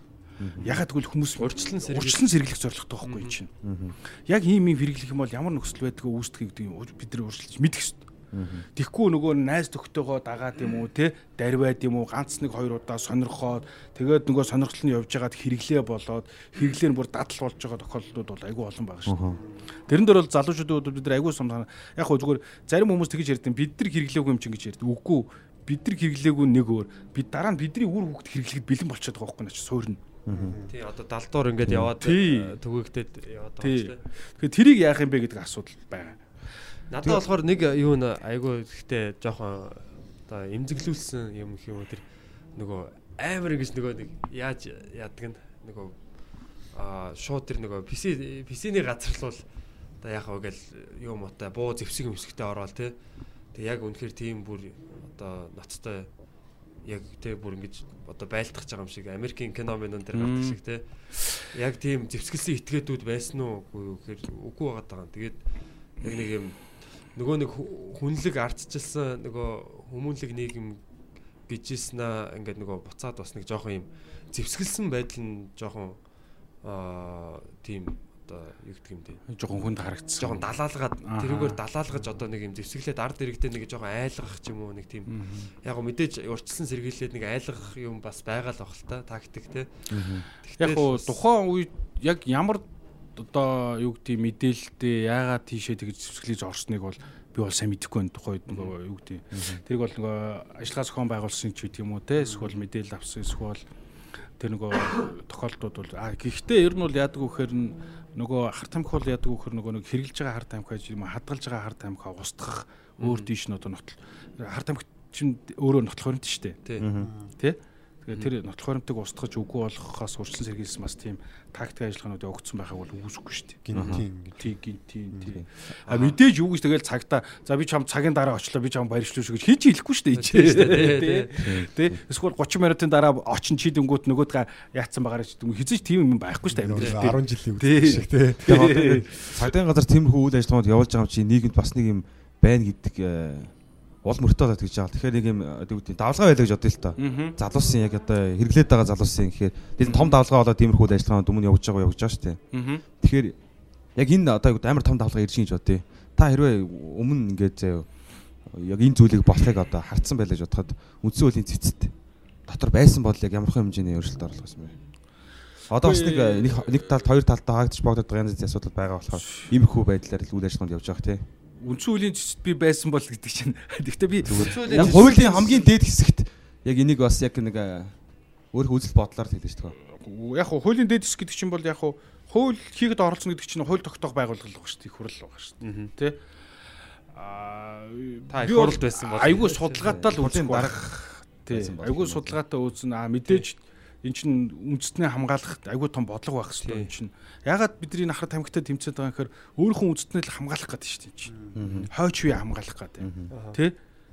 Ягаад гэвэл хүмүүс
Урьдчилан
урьдчилан сэргийлэх зорилготой байхгүй юм чинь. Яг ийм юм хэрэглэх юм бол ямар нөхцөл байдгийг үүсдэг гэдэг юм бид нар урьдчилж мэдэх хэрэгтэй. Тэгэхгүй нөгөө найз төгтөөгөө дагаад юм уу те дарвайд юм уу ганц нэг хоёр удаа сонирхоод тэгээд нөгөө сонирхол нь явж байгаад хэрэглээ болоод хэрэглээ нь бүр дадал болж байгаа тохиолдлууд бол айгүй олон байгаа шүү дээ. Тэрэн дээр бол залуучуудын бид нар айгүй сум санаа. Яг хөө зүгээр зарим хүмүүс тэгж ярьдیں۔ Бид нар хэрэглээгүй юм чинь гэж ярьдаг. Үгүй бид нар хэрэглээгүй нэг өөр. Бид дараа нь бидний үр хөвгт хэрэглэхэд бэлэн болчиход байгаа байхгүй наач суурна.
Тий одоо далдуур ингээд яваад э, түгээгдээд яваад байгаа шүү дээ.
Тэгэхээр тэрийг яах юм бэ гэдэг асуудал байгаа.
Надад болохоор нэг юу н айгүй гэхдээ жоохон одоо эмзэглүүлсэн юм гэх юм тэр нөгөө амар ингэж нөгөө нэг яаж яадаг нь нөгөө аа шууд тэр нөгөө PC PC-ний газарлуул одоо яах вэ гэл юм утай буу зевсэг өмсгтэй ороод тий. Тэг яг үнэхээр тийм бүр одоо ноцтой яг тий бүр ингэж одоо байлдах байгаа юм шиг Америкийн кино минь дээр гардаг шиг тий. Яг тийм зевсгэлсэн этгээдүүд байсан уу үгүй юу гэхээр үгүй байгаа даа. Тэгээд яг нэг юм нөгөө нэг хүнлэг ардчилсан нөгөө хүмүүнлэг нийгэм гэжсэн ингээд нөгөө буцаад бас нэг жоохон юм зевсгэлсэн байдал нь жоохон аа тийм одоо юу гэдэг юм бэ?
Жохон хүнд харагдсан.
жоохон далаалгаад тэрүүгээр далаалгаж одоо нэг юм зевсгэлээд ард иргэдээ нэг жоохон айлгах ч юм уу нэг тийм яг го мэдээж урьдчилан сэргийлээд нэг айлгах юм бас байгаа л бах л та тактик те.
Яг
бас-
тухайн үед яг ямар одоо юу гэдэг мэдээлэлтэй яагаад тийшээ тэгж зэвсгэлж орсныг бол би бол сайн мэдэхгүй байна тухайд нөгөө юу гэдэг. Тэрийг бол нөгөө ажиллагаа зохион байгуулсан ч гэдэг юм уу те эсвэл мэдээлэл авсан эсвэл тэр нөгөө тохиолдлууд бол а гэхдээ ер нь бол яадаг вэхээр нөгөө харт тамхи бол яадаг вэхээр нөгөө нэг хэрглэж байгаа харт тамхи юм хадгалж байгаа харт тамхи устгах өөр тийш нь одоо нотол харт тамхи чинь өөрөө нотлох баримт шүү дээ
тий.
тий Тэгэхээр тэр нотлох баримтыг устгаж үгүй болгохоос урьдчилан сэргийлсэн бас тийм тактик ажиллагаанууд өгөгдсөн байхаг бол үүсэхгүй шүү дээ.
гинтийн.
Тий гинтийн тий. А мэдээж юу гэж тэгэл цагтаа за би чам цагийн дараа очлоо би чам баярлуулж шүү гэж хийж хэлэхгүй шүү дээ.
Тий, тий.
Эсвэл 30 минутын дараа очин чи дэнгүүт нөгөөдгөө яатсан байгаараа ч юм хизэж тийм юм байхгүй шүү дээ.
Нэг
амьдрал дээр.
10 жилийн үйл шиг тий.
Цагдаагийн газар тиймэрхүү үйл ажиллагаанд явуулж байгаа юм чи нийгэмд бас нэг юм байна гэдэг э, уул мөртөө болоод гэж байгаа. Тэгэхээр нэг юм э, гэдэг давлгаа байлаа гэж бодъё л.
Мгм.
Залуусын яг одоо хэрэглээд байгаа залуусын гэхээр тэр том давлгаа болоод тиймэрхүү үйл ажиллагаанд өмнө явж байгаа явж байгаа шүү дээ. Тэгэхээр яг энэ одоо амар том давлгаа ирж гэж бодъё. Та хэрвээ өмнө ингээд заяа яг энэ зүйлийг болохыг одоо хартсан байлаа гэж бодоход үндсэн хуулийн цэцэд дотор байсан бол яг ямархан хэмжээний өөрчлөлт оруулсан юм бэ? Одоо бас нэг э, нэг нэг талд хоёр талдаа хаагдчих богдод байгаа янз бүрийн асуудал байгаа болохоор иймэрхүү байдлаар л үйл ажиллагаанд явж байгаа тийм.
Үндсэн үеийн цэцэд би байсан бол гэдэг чинь. Гэхдээ би
Яг хуулийн хамгийн дээд хэсэгт яг энийг бас яг нэг э, өөрөх үзэл бодлоор хэлж дээ.
яг хуу хуулийн дээд хэсэг гэдэг чинь бол яг хуу хууль хийгээд оролцсон гэдэг чинь хууль тогтоох байгууллага байгаа шүү дээ. Хурал байгаа шүү дээ. Тэ? Аа
Та их хуралд байсан бол-
айгүй судалгаатай л үзэх
Хуулийн дарга
байх. Тий.
байсан бол
Айгүй судалгаатай үзнэ. Аа мэдээж эн чинь үндэстнээ хамгаалах айгүй том бодлого байх хэрэгтэй энэ чинь. Ягаад бидний нахар тамхитай тэмцээд байгаа юм гэхээр өөрийнхөө үндэстнээ л хамгаалах гэдэг шүү дээ энэ чинь. Хойч үе хамгаалах гэдэг. Тэ?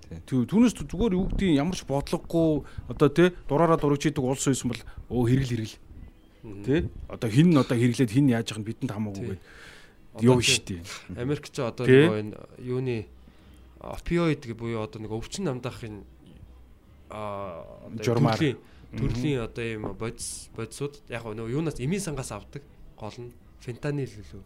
Түүнээс зүгээр юу гэдгийг ямар ч бодлогогүй одоо тий дураараа дурагч идэг улс байсан бол өө хэрэг хэрэг тий одоо хин нь одоо хэрэглээд хин яаж яах нь бидэнд хамаагүй гэдэг юу
Одоо
штий
Америк ч одоо энэ юуны опиоид гэ буюу одоо нөгөө өвчин намдаахын а
Журмаар.
Төрлийн одоо юм бодис бодисууд яг нөгөө юунаас эмийн сангаас авдаг гол нь фентанил лөө.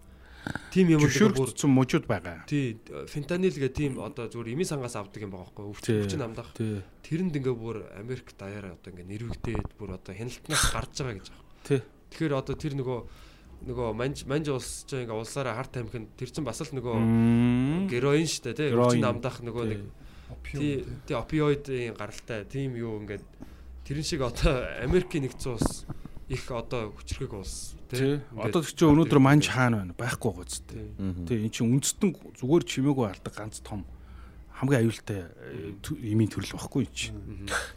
Тим юм бүр
зөвшөөрөгдсөн мужууд байгаа.
Тий фентанил гэх тийм одоо зүгээр эмийн сангаас авдаг юм байгаа байхгүй
Тий.
өвчин
тий
Тэрэнд ингээ бүр Америк даяараа одоо ингээ нэрвэгдээд бүр одоо хяналтнаас гарч байгаа гэж байна.
тий.
Тэгэхээр одоо тэр нөгөө нөгөө манж манж улс ч ингээ улсаараа харт тамхинд тэр чин бас л нөгөө героин штэ тий өвчин намдах нөгөө нэг
тий.
Опиоидын гаралтай тийм юу ингээд тэрэн шиг одоо Америкийн нэгдсэн улс их одоо хүчрхэг улс
тий. Одоо ч чинь өнөөдөр манж хаана байна? Байхгүй гоц тий.
Тий
эн чинь үндэстэн зүгээр чимээгүй алдаг ганц том хамгийн аюултай эмийн төрөл байхгүй юм чи.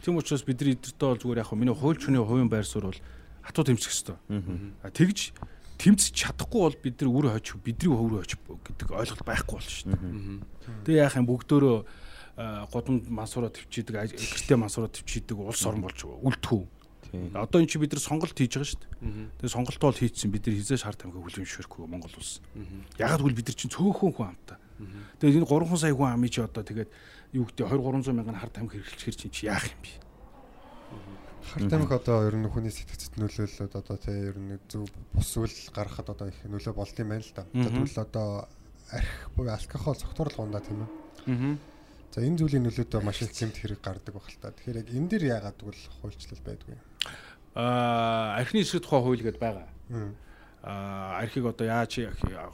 Тийм учраас бидний эдэртээ бол зүгээр яг хөө миний хууль чуны хувийн байр суурь бол хатуу тэмцэх хэвээр. Тэгж тэмцэж чадахгүй бол бид нар үр хойч бидний хөв рүү хойч гэдэг ойлголт байхгүй болно шүү дээ. Тэгээ яах юм? Бүгдөө годомд мансураа төвчийдэг гэртээ мансураа төвчийдэг улс орн болж үлдэхүү. Одоо эн чи бид нар сонголт хийж байгаа шүү дээ. Тэгээ сонголтоо бол хийцэн бид нар хизээш харт амгаа хүлэмжшэрхгүй Монгол улс. Ягаад гэвэл бид нар чинь цөөхөн хүн амтаа. Тэгээ энэ 3 сая хүн амын чи одоо тэгээд юу гэдэг 2 300 мянган харт амг хэрэглэхээр чинь чи яах юм бэ?
Харт амиг одоо ер нь хүний сэтгцэд нөлөөлөд одоо тий ер нь зөв бус үйл гаргахад одоо их нөлөө болд юм байна л да. Тэгвэл одоо арх буюу алкогол цогтуурлах ундаа тийм ээ. За энэ зүйлийн нөлөөдөө маш их гэмт хэрэг гардаг баг л та. Тэгэхээр яг энэ дэр яагаад тэгвэл хуульчлал байдгүй.
Аа архины эсрэг тухай хууль гэдээ байгаа. Аа архийг одоо яаж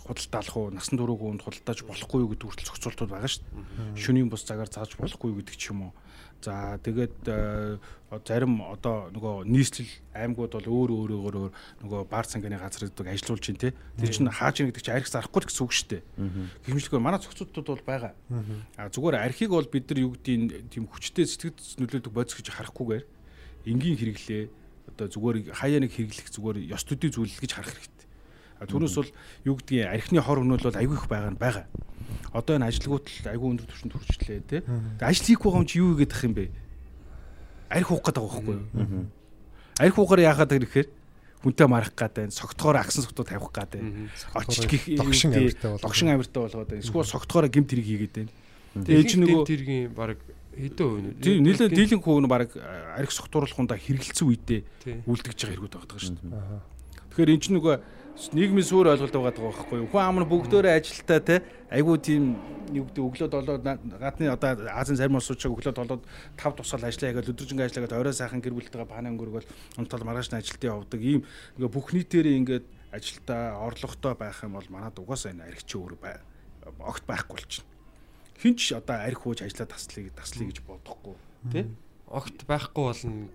худалдаалах уу, насан туршиг хүнд худалдааж болохгүй юу гэдэг хүртэл зохицуултууд байгаа шүү дээ. Шөнийн бус цагаар зааж болохгүй юу гэдэг ч юм уу. За тэгээд э, зарим одоо нөгөө нийслэл аймагуд бол өөр өөрөөр нөгөө баар цанганы газар гэдэг ажилуулж чинь те. Тэр чинь хааж ийн гэдэг чинь арх зарахгүй гэсэн үг шүү дээ. Гэмшлэгээр манай зохицуултууд бол байгаа. А зүгээр архийг бол бид нар юу гэдгийг тийм хүчтэй сэтгэд нөлөөдөг бодис гэж харахгүйгээр энгийн хэрэглээ одоо зүгээр хаяа нэг хэрэглэх зүгээр ёс төдий зүйл гэж харах хэрэгтэй. Түүнээс бол юу гэдгийг архины хор хөнөөл бол айгүй их байгаа нь байгаа. Одоо энэ ажилгууд л айгүй өндөр түвшинд хүрчлээ тий. Тэгээ ажил хийх байгаа юм чи юу гэдэг юм бэ? Арх уух гэдэг байгаа байхгүй юу? Арх уухаар яахад гэхээр хүнтэй марах гэдэг, согтгоор агсан согтуу тавих гэдэг. Очиж гих
Догшин амиртай болгоод.
Догшин амиртай болгоод байна. Эсвэл согтгоор гимт хэрэг хийгээд байна.
Тэгээ
чи нөгөө-
тэргийн баг хэдэн хувь нь
Тийм нийлээ дийлэнх хүүг нь баг арх согтууруулахундаа хэрэгэлцэн үедээ
Тий.
үлдэж байгаа хэрэгүүд байгаа шүү дээ. Тэгэхээр эн чинь нөгөө нийгмийн сүр ойлголт байгаа байхгүй юу? Хүн ам нь бүгдөө ажилтаа те айгуу тийм юу гэдэг өглөө долоо гадны одоо Азийн зарим улсуудчаа өглөө долоо тав тусаал ажиллаа ягаад өдөржингөө ажиллагаад орой сайхан гэр бүлтэйгээ панаа өнгөргөл онтол маргааш нь ажилтаа явдаг ийм ингээ бүх нийтээрээ ингээд ажилтаа орлоготой байх юм бол манад угаасаа энэ арх чи өөр бай огт байхгүй болчихно. Хинч одоо арх хууж ажиллаа таслыг таслыг гэж бодохгүй тий?
огт байхгүй болно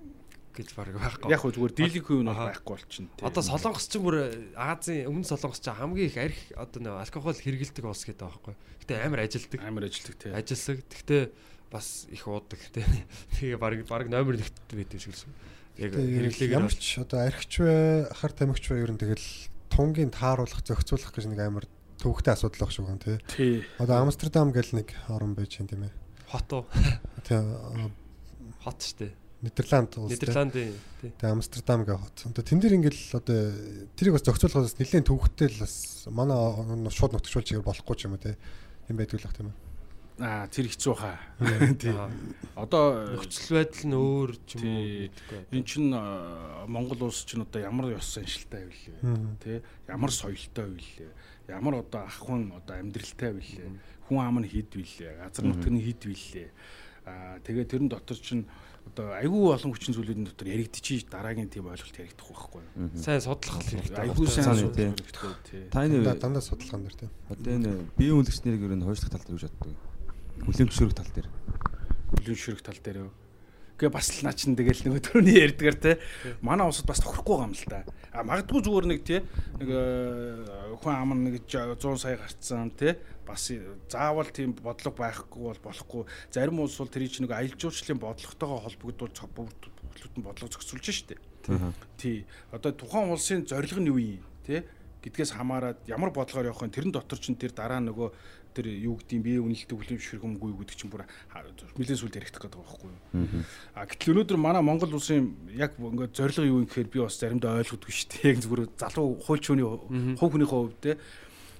гэж баг байхгүй.
Яг хөө зүгээр дийлэнх хувь нь бол байхгүй болчихно тий.
Одоо Солонгос ч бүр Азийн өмнө Солонгос ч хамгийн их арх одоо нөө алкогол хэрэгэлдэг улс гэдэг байхгүй. Гэтэ амар ажилдаг.
амар ажилтдаг тий.
Ажилсаг. Гэтэ бас их уудаг те. Тэгээ баг баг номер нэгт байдаг шиг л. Яг хэрэглээгээр
ямар ч одоо архич вэ, хар тамхич вэ ер нь тэгэл тунгийн тааруулах, зохицуулах гэж нэг амар төвөгтэй асуудал баг шүү гэн тий.
Тий.
Одоо Амстердам гэл нэг орн байж юм тийм ээ.
хот уу?
Тий
Хот штэ.
Нидерланд улс тий.
Нидерландын тий.
Тэгээ Амстердам гэх хот. Одоо тэн дээр ингээл одоо тэрийг бас зохицуулахаас нэлээд төвөгтэй л бас манай шууд нутгшуулж игээр болохгүй ч юм уу тий. Юм байдгүй л бах тийм ээ.
Аа тэр хэцүү хаа. Тий. Одоо
Нөхцөл байдал нь өөр ч юм уу.
Тий.
гэдэггүй.
эн чин аа, Монгол улс чинь одоо ямар ёс заншилтай байлээ. Тэ ямар соёлтой байлээ. Ямар одоо ахын одоо амьдралтай байлээ. Хүн ам нь хід билээ. Газар нутг нь хід билээ. Аа тэгээ тэрэн дотор чинь одоо айгүй олон хүчин зүйлүүдийн дотор яригдчих дараагийн тийм ойлголт яригдах байхгүй юу?
Сайн судлах хэрэгтэй.
Айгүй сайн
тий.
хэрэгтэй тий.
Та
Дандаа
энэ
дандаа судалгаан дээр тий.
одоо энэ биеийн үлгч нэрийг ер нь хойшлох тал дээр юу боддог вэ? Хүлээн зөвшөөрөх тал дээр.
Бүлээн шүрэг тал дээр юу? Гэ бас л наа чин тэгэл нөгөө төрөний ярьдгаар те. Манай усад бас тохирохгүй юм л та. А магадгүй зүгээр нэг те нэг э, хүн ам нэг 100 сая гарцсан те. Бас заавал тийм бодлого байхгүй бол болохгүй. Зарим улс бол тэрий чинь нэг аялал жуулчлалын бодлоготойгоо холбогдуулж бүгд бодлого зохицуулж штэ. Тий. Одоо тухайн улсын зорилго нь юу юм те? гэдгээс хамаарат ямар бодлогоор явах вэ? Тэрэн дотор чинь тэр дараа нөгөө тэр юу гэдгийг бие үнэлдэг хүлэмж ширхэмгүй юу гэдэг чинь бүр нэлээд сүлд яригдах гэдэг байгаа байхгүй юу? А гэтэл өнөөдөр манай Монгол улсын яг ингээд зорилго юу юм гэхээр би бас заримдаа ойлгодгүй шүү дээ. Яг зүгээр залуу хуульчууны хувь хүнийхээ хувьд те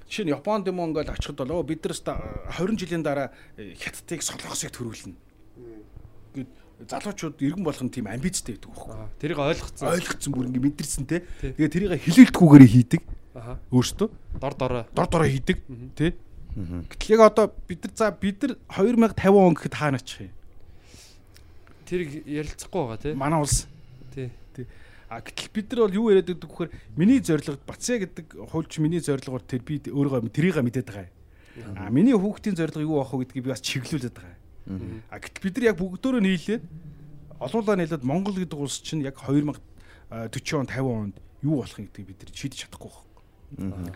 Жишээ нь Японд юм уу ингээд очиход бол оо бид нар ста 20 жилийн дараа э, хятадыг солонгосыг төрүүлнэ. Гэт залуучууд иргэн болгон тийм амбицтай байдаг байхгүй?
Тэрийг ойлгоцсон.
ойлгоцсон бүр ингээ мэдэрсэн те. Тэгээ тэрийг хилэлтгүйгээр хийдэг өөртөө
Дор дорой.
дор дороо хийдэг тий. Гэтэл яг одоо бид нар за бид нар 2050 он гэхэд хаана очих юм?
Тэрийг ярилцахгүй байгаа тий.
Манай улс.
Тий.
А гэтэл бид нар бол юу яриад байдаг вөхөр миний зорилго Бацаа гэдэг хуульч миний зорилгоор тэр би өөрийгөө тэрийг мэдээд байгаа юм. А миний хүүхдийн зорилго юу ах вэ гэдгийг би бас чиглүүлээд байгаа юм. А гэтэл бид нар яг бүгдөө нийлээд олуулаа нийлээд Монгол гэдэг улс чинь яг 2040 он 50 онд юу болох юм гэдгийг бид нар шийдэж чадахгүй байна.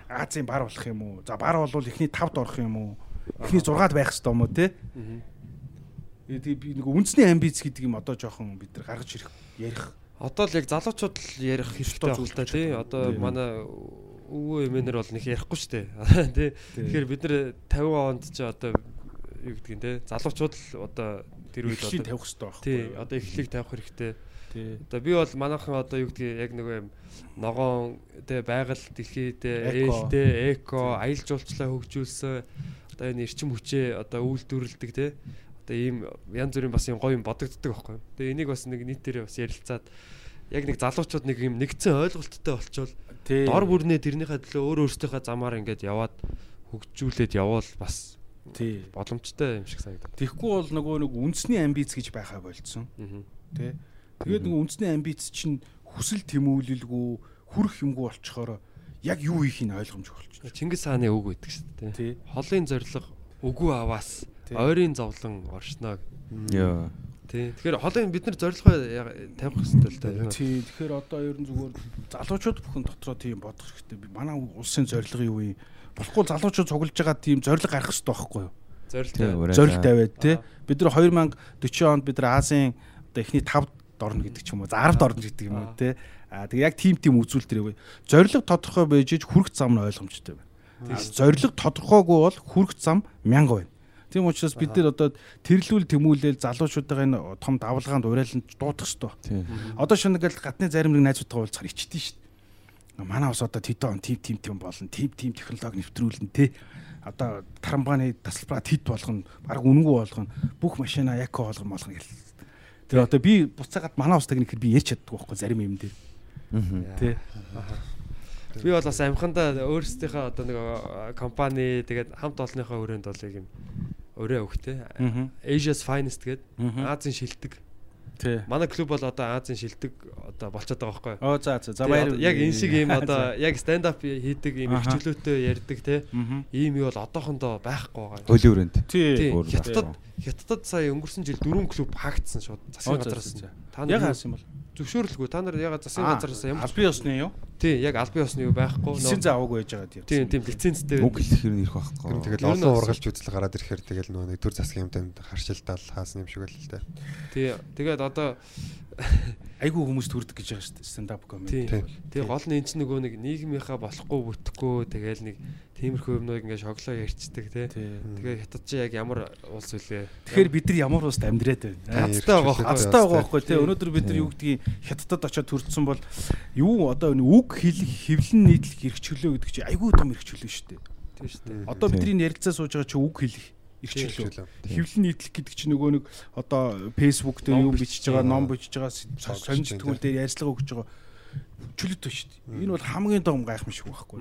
Азийн бар болох юм уу? За бар бол эхний тавд орох юм уу? Эхний 6-ад байх хэвээр юм уу те? Тэгээ би нэг үндэсний амбиц гэдэг юм одоо жоохон бид нар гаргаж ирэх ярих.
Одоо л яг залуучууд л ярих хэрэгтэй
Өстой
байх л та
зүйл
тий. Одоо манай өвөө эмээнэр бол нэг ярихгүй шүү дээ. Тий. Тэгэхээр бид нэр 50 онд ч одоо юу гэдгийг тий. Залуучууд л одоо тэр үед одоо
тавих хэрэгтэй байх.
тий. Одоо эхлэлийг тавих хэрэгтэй. Одоо би бол манайхан одоо юу гэдгийг яг нөгөө юм ногоон тий байгаль дэлхий тий
Эко.
ээлтэй эко аялал жуулчлалаа хөгжүүлсэн одоо энэ эрчим хүчээ одоо үйлдвэрлэдэг тий. Одоо ийм янз бүрийн бас юм гоё юм бодогддог байхгүй. Тэгээ энийг бас нэг нийтээр бас ярилцаад яг нэг залуучууд нэг юм нэгдсэн ойлголттой болчвол дор бүрнээ тэрнийхээ төлөө өөр өөрсдийнхээ замаар ингээд яваад хөгжүүлээд явбал бас
Тий.
боломжтой юм шиг санагдав.
Тэгэхгүй бол нөгөө нэг үндэсний амбиц гэж байхаа болцсон.
Аа.
Тэ. Тэгээд нөгөө үндэсний амбиц чинь хүсэл тэмүүлэлгүй хүрх юмгүй болчихоор яг юу хийхийг ойлгомжгүй болчихно.
Чингис хааны үг байдаг шүү дээ.
Тий.
Холын зориг үгүй аваас ойрын зовлон оршноо.
Йоо.
Тий. Тэгэхээр холын бид нар зорилгоо тавих хэрэгтэй л дээ.
Тий. Тэгэхээр одоо ер нь зүгээр залуучууд бүхэн дотроо тийм бодох хэрэгтэй. Манай улсын зорилго юу вэ? Болохгүй залуучууд цуглаж байгаа тийм зорилго гарах хэрэгтэй байхгүй юу?
Зорилт.
Зорилго тавиад тий. Бид нар 2040 онд бид нар Азийн одоо эхний 5 орно гэдэг ч юм уу. За 10-д орно гэдэг юм уу тий. Аа тэгээ яг тим тим үзүүлэлтэр яваа. Зорилго тодорхой байж иж хүрх зам нь ойлгомжтой байна. Зорилго тодорхойгүй бол хүрх зам мянга байна. Тийм учраас бид нар одоо тэрлүүл тэмүүлэл залуучуудаа энэ том давлгаанд уриалан дуудах хэрэгтэй.
Тий.
Одоо шинэ ингээл гадны зарим нэг найзуудтай уулзахаар шүү дээ. Манай ус одоо тэд он тим тим тим болно. Тим тим технологи нэвтрүүлнэ те. Одоо трамбаны тасалбараа тэд болгоно. Бараг үнэнгүй болгоно. Бүх машина яко болгоно болгоно гэл. Тэр одоо би буцаагаад манай устайг нэхэр би ярьж чаддгүй байхгүй зарим юм дээр. Тэ.
Би бол бас амхандаа өөрсдийнхөө одоо нэг э, компани тэгээд хамт олонныхоо өрөөнд бол яг юм өрөө өгтэй.
Аа.
Asia's Finest гэдэг. Азийн шилдэг.
Тэ.
Манай клуб бол одоо Азийн шилдэг одоо болчиход байгаа байхгүй юу?
Оо за за. За баяр.
Яг энэ шиг юм одоо яг stand up хийдэг юм
Аха.
хөвчлөөтэй ярьдаг те. Ийм юу бол одоохондоо байхгүй байгаа.
Хөлийн өрөөнд.
Тий.
Тий. Хятадд Хятадд сая өнгөрсөн жил дөрвөн клуб хаагдсан шууд засгийн
за.
Та
Яг
нар
хаасан юм бол.
зөвшөөрлгүй. Та нар ягаад засгийн газараас ямар
албан ёсны юу?
Тий яг албан ёсны юу байхгүй.
Лиценз аваагүй байж байгаа тийм.
Тийм тийм лицензтэй.
Уг хэлэхэр нь ирэх байхгүй.
тэгэл
Ер нь
олон ургалж үзэл гараад ирэхээр тэгэл нөгөө нэг төр засгийн юмтанд харшилтал хаасан юм шиг байл л дээ.
Тий. Тэгээд одоо
Айгүй хүмүүс төрдөг гэж байгаа шүү дээ. Comedy.
тий. Тэгээ гол нь эн чинь нөгөө нэг нийгмийнхаа болохгүй бүтэхгүй тэгэл нэг тиймэрхүү юмнууд ингээ шоглоо ярьцдаг тий.
Тий.
Тэгээ хятад чи яг ямар улс үлээ.
Тэгэхээр бид нар ямар уст амьдраад байна?
Хацтай байгаа байхгүй.
Хацтай байгаа байхгүй тий.
Тий.
Өнөөдөр бид нар юу гэдгийг хятадд очиод төрдсөн бол юу одоо энэ үг хэлэх хэвлэн нийтлэх эрхчлөө гэдэг чинь айгүй том эрхчлөө шүү дээ.
тий шүү дээ.
Одоо бидний ярилцаа сууж байгаа чи үг хэлэх эрхчлөө.
Эрхчлөө.
Хэвлэн нийтлэх гэдэг чинь нөгөө нэг одоо фэйсбુક дээр юм
бичиж
байгаа, ном бичиж байгаа,
бичиж
сэтгүүл дээр ярьцлага өгч байгаа чөлөөтэй шүү дээ. Энэ бол хамгийн том гайхамшиг байхгүй.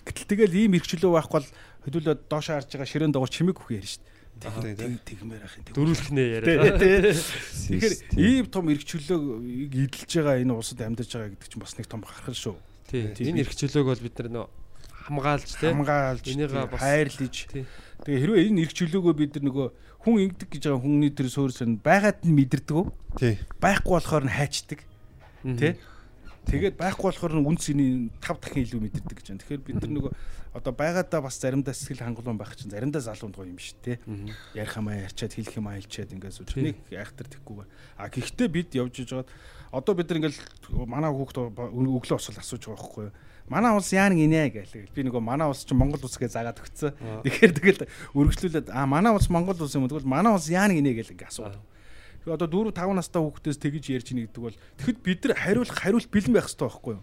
Гэтэл тэгэл ийм эрхчлөө байхгүй бол хөдөлгөөд доош харж байгаа ширээн дагуур чимэг хөх ярьж шүү дээ.
тий.
Тэг тэгмээр ахын.
Дөрүүлхнээ
Тий,
яриад.
тий. Тэгэхээр ийм том эрхчлөөг эдэлж байгаа энэ улсад амьдарч байгаа гэдэг чинь бас нэг том гархал шүү.
Тий.
Тий.
Энэ эрх чөлөөг бол бид нар нөө хамгаалж тий.
Хамгаалж, хайрлаж.
Тий.
Тэгээ хэрвээ энэ эрх чөлөөгөө бид нар нөгөө хүн ингэдэг гэж байгаа хүмүүний тэр суурьсан байгаад нь мэдэрдэг үү?
Тий.
Байхгүй болохоор нь хайчдаг. Тэ? Тэгээд байхгүй болохоор нь үнсний 5 дахин илүү мэдэрдэг гэж байна. Тэгэхээр бид нар нөгөө одоо байгаадаа бас заримдаа сэтгэл хангалуун байх чинь заримдаа залуунд гоё юм шүү дээ.
Мгм.
Ярих юм аа ярьчаад хэлэх юм аа хэлчихэд ингээд сууж.
Тий.
Нэг айхтар тэггүй. А гэхдээ бид явж иж байгаад одоо бид нар ингээд манай хүүхд өглөө босол асууж байгаа байхгүй юу? Манай улс яа нэг инээ гээл. Би нөгөө манай улс чинь Монгол улс гэж заагаад өгцөө. Тэгэхээр тэгэл өргөжлүүлээд а манай улс Монгол улс юм? Тэгвэл манай улс яа нэг инээ гээл ингээд асууад. Тэгээ одоо 4 5 настай хүүхдээс тэгж ярьж ийн гэдэг бол тэгэхэд бид нар хариулах хариулт бэлэн байх хэрэгтэй байхгүй юу?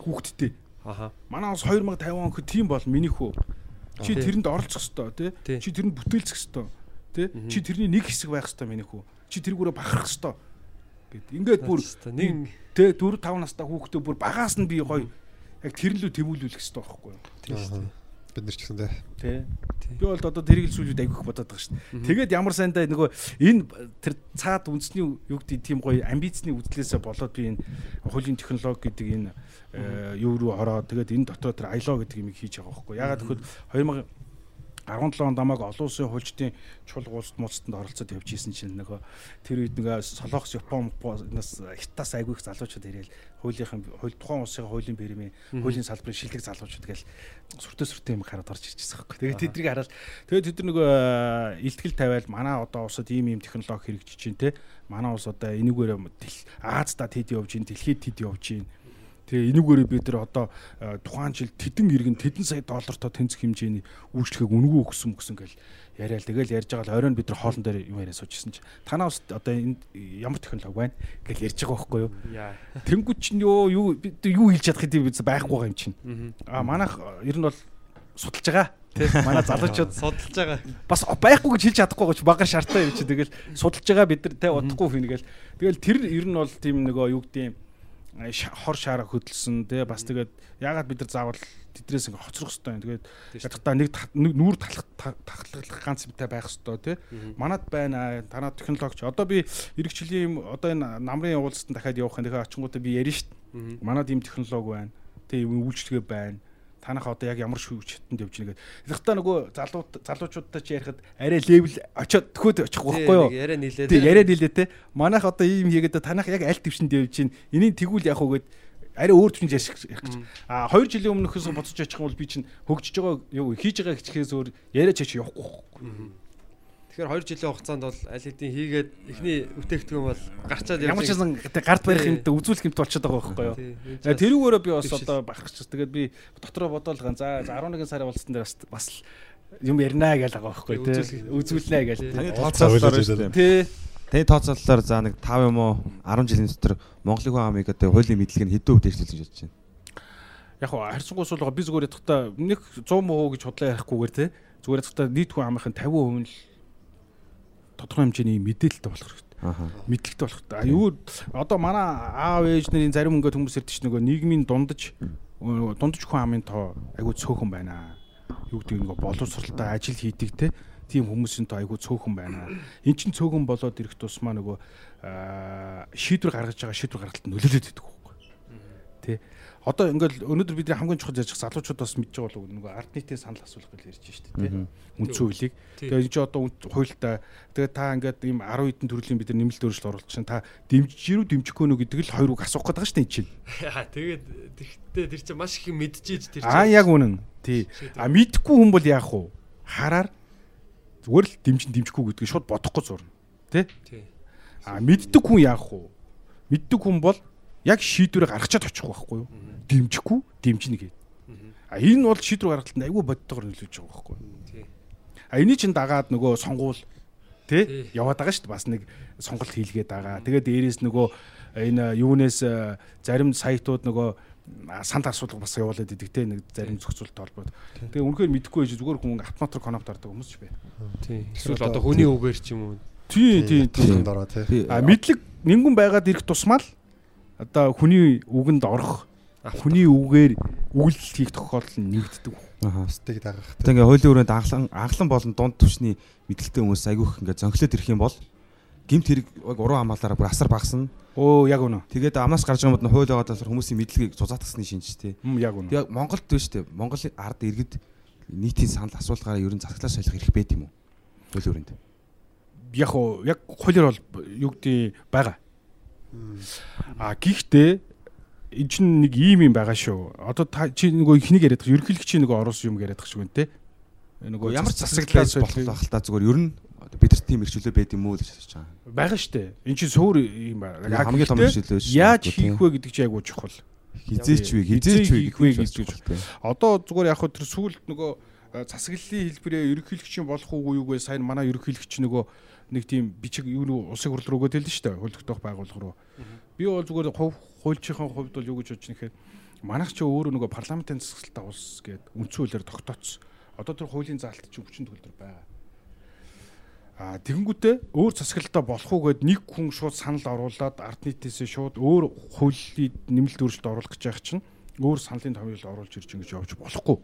Хүүхдтэй.
Аха.
Манай улс 2050 он гэхэд тийм бол миний хөө. Чи тэрэнд оролцох ёстой тий. Чи тэрэнд бүтээлцэх ёстой тий. Чи тэрний нэг хэсэг байх ёстой миний хөө. Чи тэргүүрээ бахарах ёстой. Гэт ингээд бүр
нэг
тий 4 5 настай хүүхдээ бүр багаас нь би гоё яг тэрнлүү тэмүүлүүлэх ёстой байхгүй юу?
Аа. Бид нар ч гэсэн.
Тий. Би бол одоо тэрийг л сүүлүүд айгүйх бодоод байгаа шүү дээ. Тэгээд ямар сайндаа нөгөө энэ тэр цаад үндэсний юу гэдэг тийм гоё амбицны үзлээсээ болоод би энэ хуулийн технологи гэдэг энэ э, юу руу ороод тэгээд энэ дотор тэр аяло гэдэг юм хийж байгаа байхгүй. Ягаад гэвэл 17 онд намайг олон улсын хуульчдын чуулга улсад муцтанд оролцоод явж исэн чинь нөгөө тэр үед нөгөө Солонгос, Япон, нас Хятаас айгүй их залуучууд ирээл хуулийнхын хууль тухайн улсын хуулийн бэрмийн хуулийн салбарын шилдэг залуучууд гээл сүртэй сүртэй юм хараад орж ирчихсэн байхгүй. Тэгээд тэднийг хараад тэгээд тэд нар нөгөө илтгэл тавиал манай одоо улсад ийм ийм технологи хэрэгжиж чинь те. Манай улс одоо энийгээр Аазда тэд явж гин дэлхийд тэд явж гин Тэгээ энүүгээрээ бид нар одоо э, тухайн жил тэдэн иргэн тэдэн сая доллартай тэнцэх хэмжээний үйлчлэгийг үнгүү өгсөн мөсөн гэл яриад тэгэл ярьж байгаа л оройн бид нар хоолн дээр юм яриа суужсэн чи танаа ус одоо энэ ямар технологи байна гэл ярьж байгаа байхгүй юу? Тэнгүүд чинь юу юу бид юу хэлж чадах гэдэг бид байхгүй байгаа юм чинь. А манайх ер нь бол судалж байгаа тий. Манай залуучууд
судалж байгаа.
бас байхгүй гэж хэлж чадахгүй гоч багаар шаартай юм чи тэгэл судалж байгаа бид нар тий удахгүй хийнэ гэл. Тэгэл тэр ер нь бол тийм нөгөө юу гэдэг юм хор шаараа хөдөлсөн тий бас тэгээд ягаад бид нар заавал тэдрээс ингээ хоцрох хэвээр тэгээд ядахтаа нэг нүүр талах тахлах ганц битэй байх хэвээр тий манад байна танаа технологич. Одоо би эргэжлийн одоо энэ намрын уулзалтанд дахиад явах тэгэхээр очингуудаа би ярина шүү дээ. Манад ийм технологи байна. Тий үйлчлэгээ байна танах одоо яг ямар шүүж хатанд явж гэдэг. Тэгэхдээ нөгөө залуу залуучуудтай ч ярихад арай левел очиод төхөөд очихгүй байхгүй юу?
Яриа нийлээ.
Тий, яриа нийлээ те. Манайх одоо ийм хийгээд танах яг аль төвшөнд явж гин. Энийг тэгвэл яг гэд арай өөр төвшөнд ярих гэж. А 2 жилийн өмнөхөөс бодсож очих юм бол би чинь хөгжиж байгаа юу хийж байгаа хичээс өөр яриач чач явахгүй.
Тэгэхээр 2 жилийн хугацаанд бол аль хэдийн хийгээд эхний бүтээгдэхүүн бол гарчаад явж
ямар ч юм гард барих юмд үзүүлэх юмд болчиход байгаа байхгүй юу. Тэрүүгээрээ би бас одоо бахарч. Тэгээд би дотроо бодоолган за 11 сарын уулзсан дээр бас бас юм ярина гэж байгаа байхгүй тий. Үзүүлнэ гэж.
Таны тооцоололоор шүү дээ.
Тий.
Таны тооцоололоор за нэг 5 юм уу 10 жилийн дотор Монголын хүн амыг одоо хуулийн мэдлэг нь хэдэн хувьд эрхлүүлж бодож байна.
Яг хаа харьцангуйс бол би зүгээр ядахта нэг 100 муу гэж худлаа ярихгүйгээр тий. Зүгээр ядахта нийт хүн амынхын 50% нь л тодорхой хэмжээний мэдээлэлтэй болох хэрэгтэй. Мэдлэгтэй болох хэрэгтэй. А юу одоо манай аав ээж нарын зарим ингээд хүмүүс чинь нөгөө нийгмийн дундаж дундаж хүн амын тоо айгүй цөөхөн байна. Юу гэдэг нөгөө боловсралтай ажил хийдэг те тийм хүмүүсийн тоо айгүй цөөхөн байна. Эн чин цөөхөн болоод ирэх тусмаа нөгөө шийдвэр гаргаж байгаа шийдвэр гаргалтанд нөлөөлөд байдаг байхгүй. Тэ одоо ингээл өнөөдөр бидний хамгийн чухал ярьж байгаа залуучууд бас мэдж байгаа болов нөгөө ард нийтийн санал асуулах гэж ярьж штэ тий. Үндсэн хуулийг. Тэгээ энэ ч одоо хуультай. Тэгээ та ингээд ийм 10 хэдэн төрлийн бид нар нэмэлт өөрчлөлт оруулах чинь та дэмжиж юу дэмжихгүй нүү гэдэг л хоёр үг асуух гээд байгаа штэ энэ чинь.
Тэгээд тэгтээ тэр чинь маш их мэдчихэж тэр чинь.
Аа яг үнэн. Тий. А мэдхгүй хүн бол яах вэ? Хараар зүгээр л дэмжин дэмжихгүй гэдгийг шууд бодохгүй зурна. Тий?
Тий.
А мэддэг хүн яах вэ? Мэддэг хүн бол яг шийдвэрээ гаргачаад очих байхгүй юу? Дэмжихгүй, дэмжинэ гэдэг. А энэ бол шийдвэр гаргалтанд айгүй бодтойгоор нөлөөж байгаа байхгүй юу?
Тий.
А энийг чинь дагаад нөгөө сонгуул тий яваад байгаа шүү дээ. Бас нэг сонголт хийлгээд байгаа. Тэгээд дээрээс нөгөө энэ юунаас э, зарим сайтууд нөгөө санд асуудал бас явуулаад идэг те нэг зарим зохицуулт толгойд. Тэгээ үнэхээр мэдэхгүй байж зүгээр хүн автомат коннект ордог хүмүүс ч бай.
Тий. Эсвэл одоо хүний үгээр ч юм уу.
Тий, тий, тий.
дороо тий.
А мэдлэг нингүн байгаад ирэх тусмаа л одоо хүний үгэнд орох хүний үгээр үйлдэл хийх тохиолдол нь нэгддэг.
Аха.
Стыг дагах.
Тэг ингээ хуулийн өрөөнд анхлан анхлан болон дунд түвшний мэдлэгтэй хүмүүс айгүйх ингээ зөнхлөд ирэх юм бол гимт хэрэг яг уруу хамгаалаараа бүр асар багасна.
Оо яг үнэ.
Тэгээд амнаас гарч байгаа юм бол хууль байгаа талаар хүмүүсийн мэдлэгийг зузаатгасны шинж тий.
Яг үнэ.
Яг Монголд биш тий. Монголын ард иргэд нийтийн санал асуулгаараа ер нь засаглаа солих эрх байт юм уу? Хуулийн өрөөнд.
Яг яг хуулиар бол юу гэдэг байгаа. А гэхдээ эн чинь нэг ийм юм байгаа шүү. Одоо та чи нөгөө ихнийг яриад байгаа ерөнхийлөгчийн нөгөө орос юм яриад байгаа шүү гэнэ те. Нөгөө
ямар засаглаа болох байх та зүгээр ер нь бидэрт тийм эрхчлөө байд юм уу гэж асууж байгаа.
байгаа штэ. Эн чинь суур юм байна.
Хамгийн том эрхчлөө шүү.
Яаж хийх вэ гэдэг чинь айгуу чухал.
Хизээч вэ? Хизээч вэ
хийх вэ гэж байна. Одоо зүгээр яг хөө тэр сүүлд нөгөө засаглалын хэлбэрээ ерөнхийлөгчийн болох уугүй юу гэ сайн манай ерөнхийлөгч нөгөө нэг тийм бичиг юу нэг улсын хурл руугаа дэлнэ шүү дээ. Хөлдөгдөх байгууллага руу. Би бол зүгээр хуульчийн хувьд бол юу гэж бодож нэхэр манайх ч өөрөө нөгөө парламентын засаглалтаа улс гээд үндсэн хуулиар тогтооцсон. Одоо тэр хуулийн заалт чинь хүчин төгөлдөр байгаа. А тэгэнгүүтээ өөр засаглалтаа болох уу гэд нэг хүн шууд санал оруулаад ард нийтээсээ шууд өөр хуулийн нэмэлт өөрчлөлт оруулах гэж байх чинь өөр саналын томьёолд оруулж ирж ингэж явж болохгүй.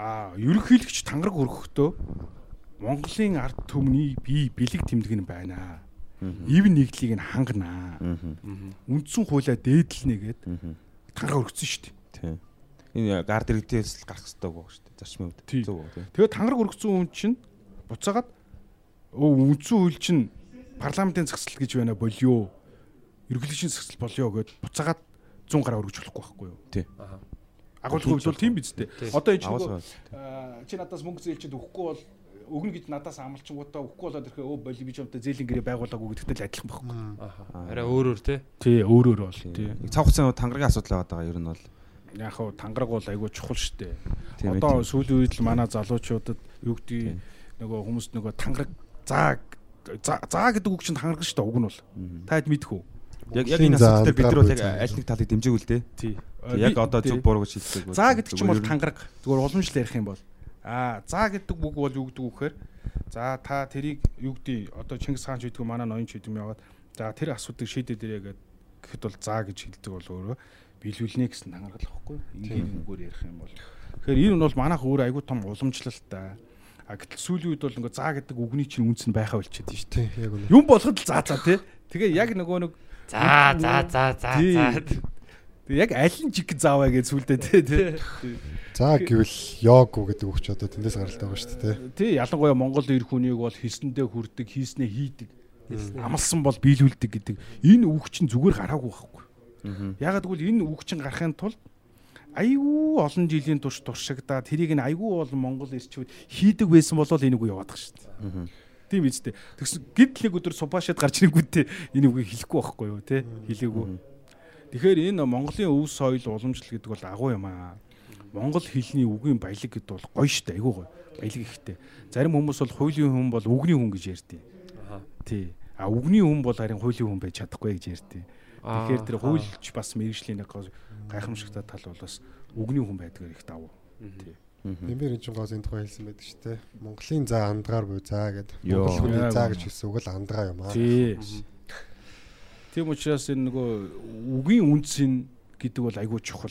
А ерөнхийлөгч тангараг өргөхдөө Монголын ард түмний бие бэлэг тэмдэг нь байна. Ив нэгдлийг нь ханганаа. Үндсэн хуулиа дээдлэнэ гэд тангараг өргөцсөн шүү дээ.
Энэ гард иргэдээс гарах хэрэгтэй байгаа шүү дээ. Зарчмын үед. Зөв үү.
Тэгээд тангараг өргөцсөн хүн чинь буцаагаад үндсэн хууль чинь парламентын зэгсэл гэж байна болио. Ерөнхийлөгчийн зэгсэл болио гэд буцаагаад 100 гараа өргөж болохгүй байхгүй юу?
Тий.
Агуулгын хувьд бол тийм биз дээ. Одоо энэ чинь чи надаас мөнгө зээлчихэд өгөхгүй бол өгнө гэж надаас амлчингуудаа өгөхгүй болоод ирэхээ өө боли би чамтай зээлийн гэрээ байгуулаагүй гэдэгтэй л адилхан байхгүй.
Аха. Арай өөрөөр те.
Тий, өөрөөр бол тий.
Цаг хугацааны тангаргийн асуудал байгаа ер нь бол
Яг хав тангараг бол айгүй чухал
ээ.
Одоо сүүлийн үед л манай залуучуудад юу гэдэг нөгөө хүмүүс нөгөө тангараг заа заа гэдэг үг чинь тангараг дээ уг нь бол. Та хэд мэдэх үү?
Яг яг энэ асуудал дээр бид нар бол яг аль нэг талыг дэмжээг үл дээ.
Тий.
Яг одоо зөв буруу гэж хэлдэг.
Заа гэдэг чинь бол тангараг. Зүгээр уламжлал ярих юм бол. А за гэдэг үг бол юу гэдэг вөхөр за та тэрийг юу гэдэг одоо Чингис хаан ч гэдэг манай ноён ч гэдэг юм яваад за тэр асуудыг шийдээд ирээ гэхэд бол за гэж хэлдэг бол өөрөө биелүүлнэ гэсэн хангалах байхгүй ингээд үгээр ярих юм бол Тэгэхээр энэ нь бол манайх өөр айгүй том уламжлалтай А гэтэл сүүлийн үед бол ингээ заа гэдэг үгний чинь үнс нь байхаа болчиход шүү дээ.
Тийм яг үнэ.
Юм болгоод л заа заа тий. Тэгээ яг нөгөө нэг
за за за за за
Тэгээ яг аль нь жиг зааваа гэж сүулдэ тий тий.
За гэвэл йогу гэдэг үг ч одоо тэндээс гаралтай байгаа шүү дээ.
Тий ялангуяа Монгол эр хүнийг бол хийсэндээ хүрдэг, хийснээ хийдэг. Амлсан бол биелүүлдэг гэдэг. Энэ үг чинь зүгээр гараагүй байхгүй. Ягаад гэвэл энэ үг чинь гарахын тулд айгүй олон жилийн турш туршигдаа тэрийг нь айгүй олон монгол эрчүүд хийдэг байсан бол энэ үг яваадах шүү дээ. Тийм биз дээ. Тэгсэн гидл нэг өдөр супашаад гарч ирэнгүүтээ энэ үгийг хэлэхгүй байхгүй юу те хэлээгүй. Тэгэхээр энэ Монголын өв соёл уламжлал гэдэг бол агуу юм аа. Монгол хэлний үгийн баялаг гэдэг бол гоё штэ айгуу гоё. Баялаг ихтэй. Зарим хүмүүс бол хуулийн хүн бол үгний хүн гэж ярьдیں۔ Аа. Тий. А үгний хүн бол харин хуулийн хүн байж чадахгүй гэж ярьдیں۔ Тэгэхээр тэр хуульч бас мэрэгжлийн нэг гайхамшигтай тал бол бас үгний хүн байдгаар их давуу. Тий.
Нэмэр энэ ч гоосын тухай хэлсэн байдаг шүү дээ. Монголын за андгаар буй за гэдэг. Монгол хүний
за
гэж хэлсэн үг л андгаа юм аа.
Тий. Тийм учраас энэ нөгөө үгийн үнцэн гэдэг бол айгүй чухал.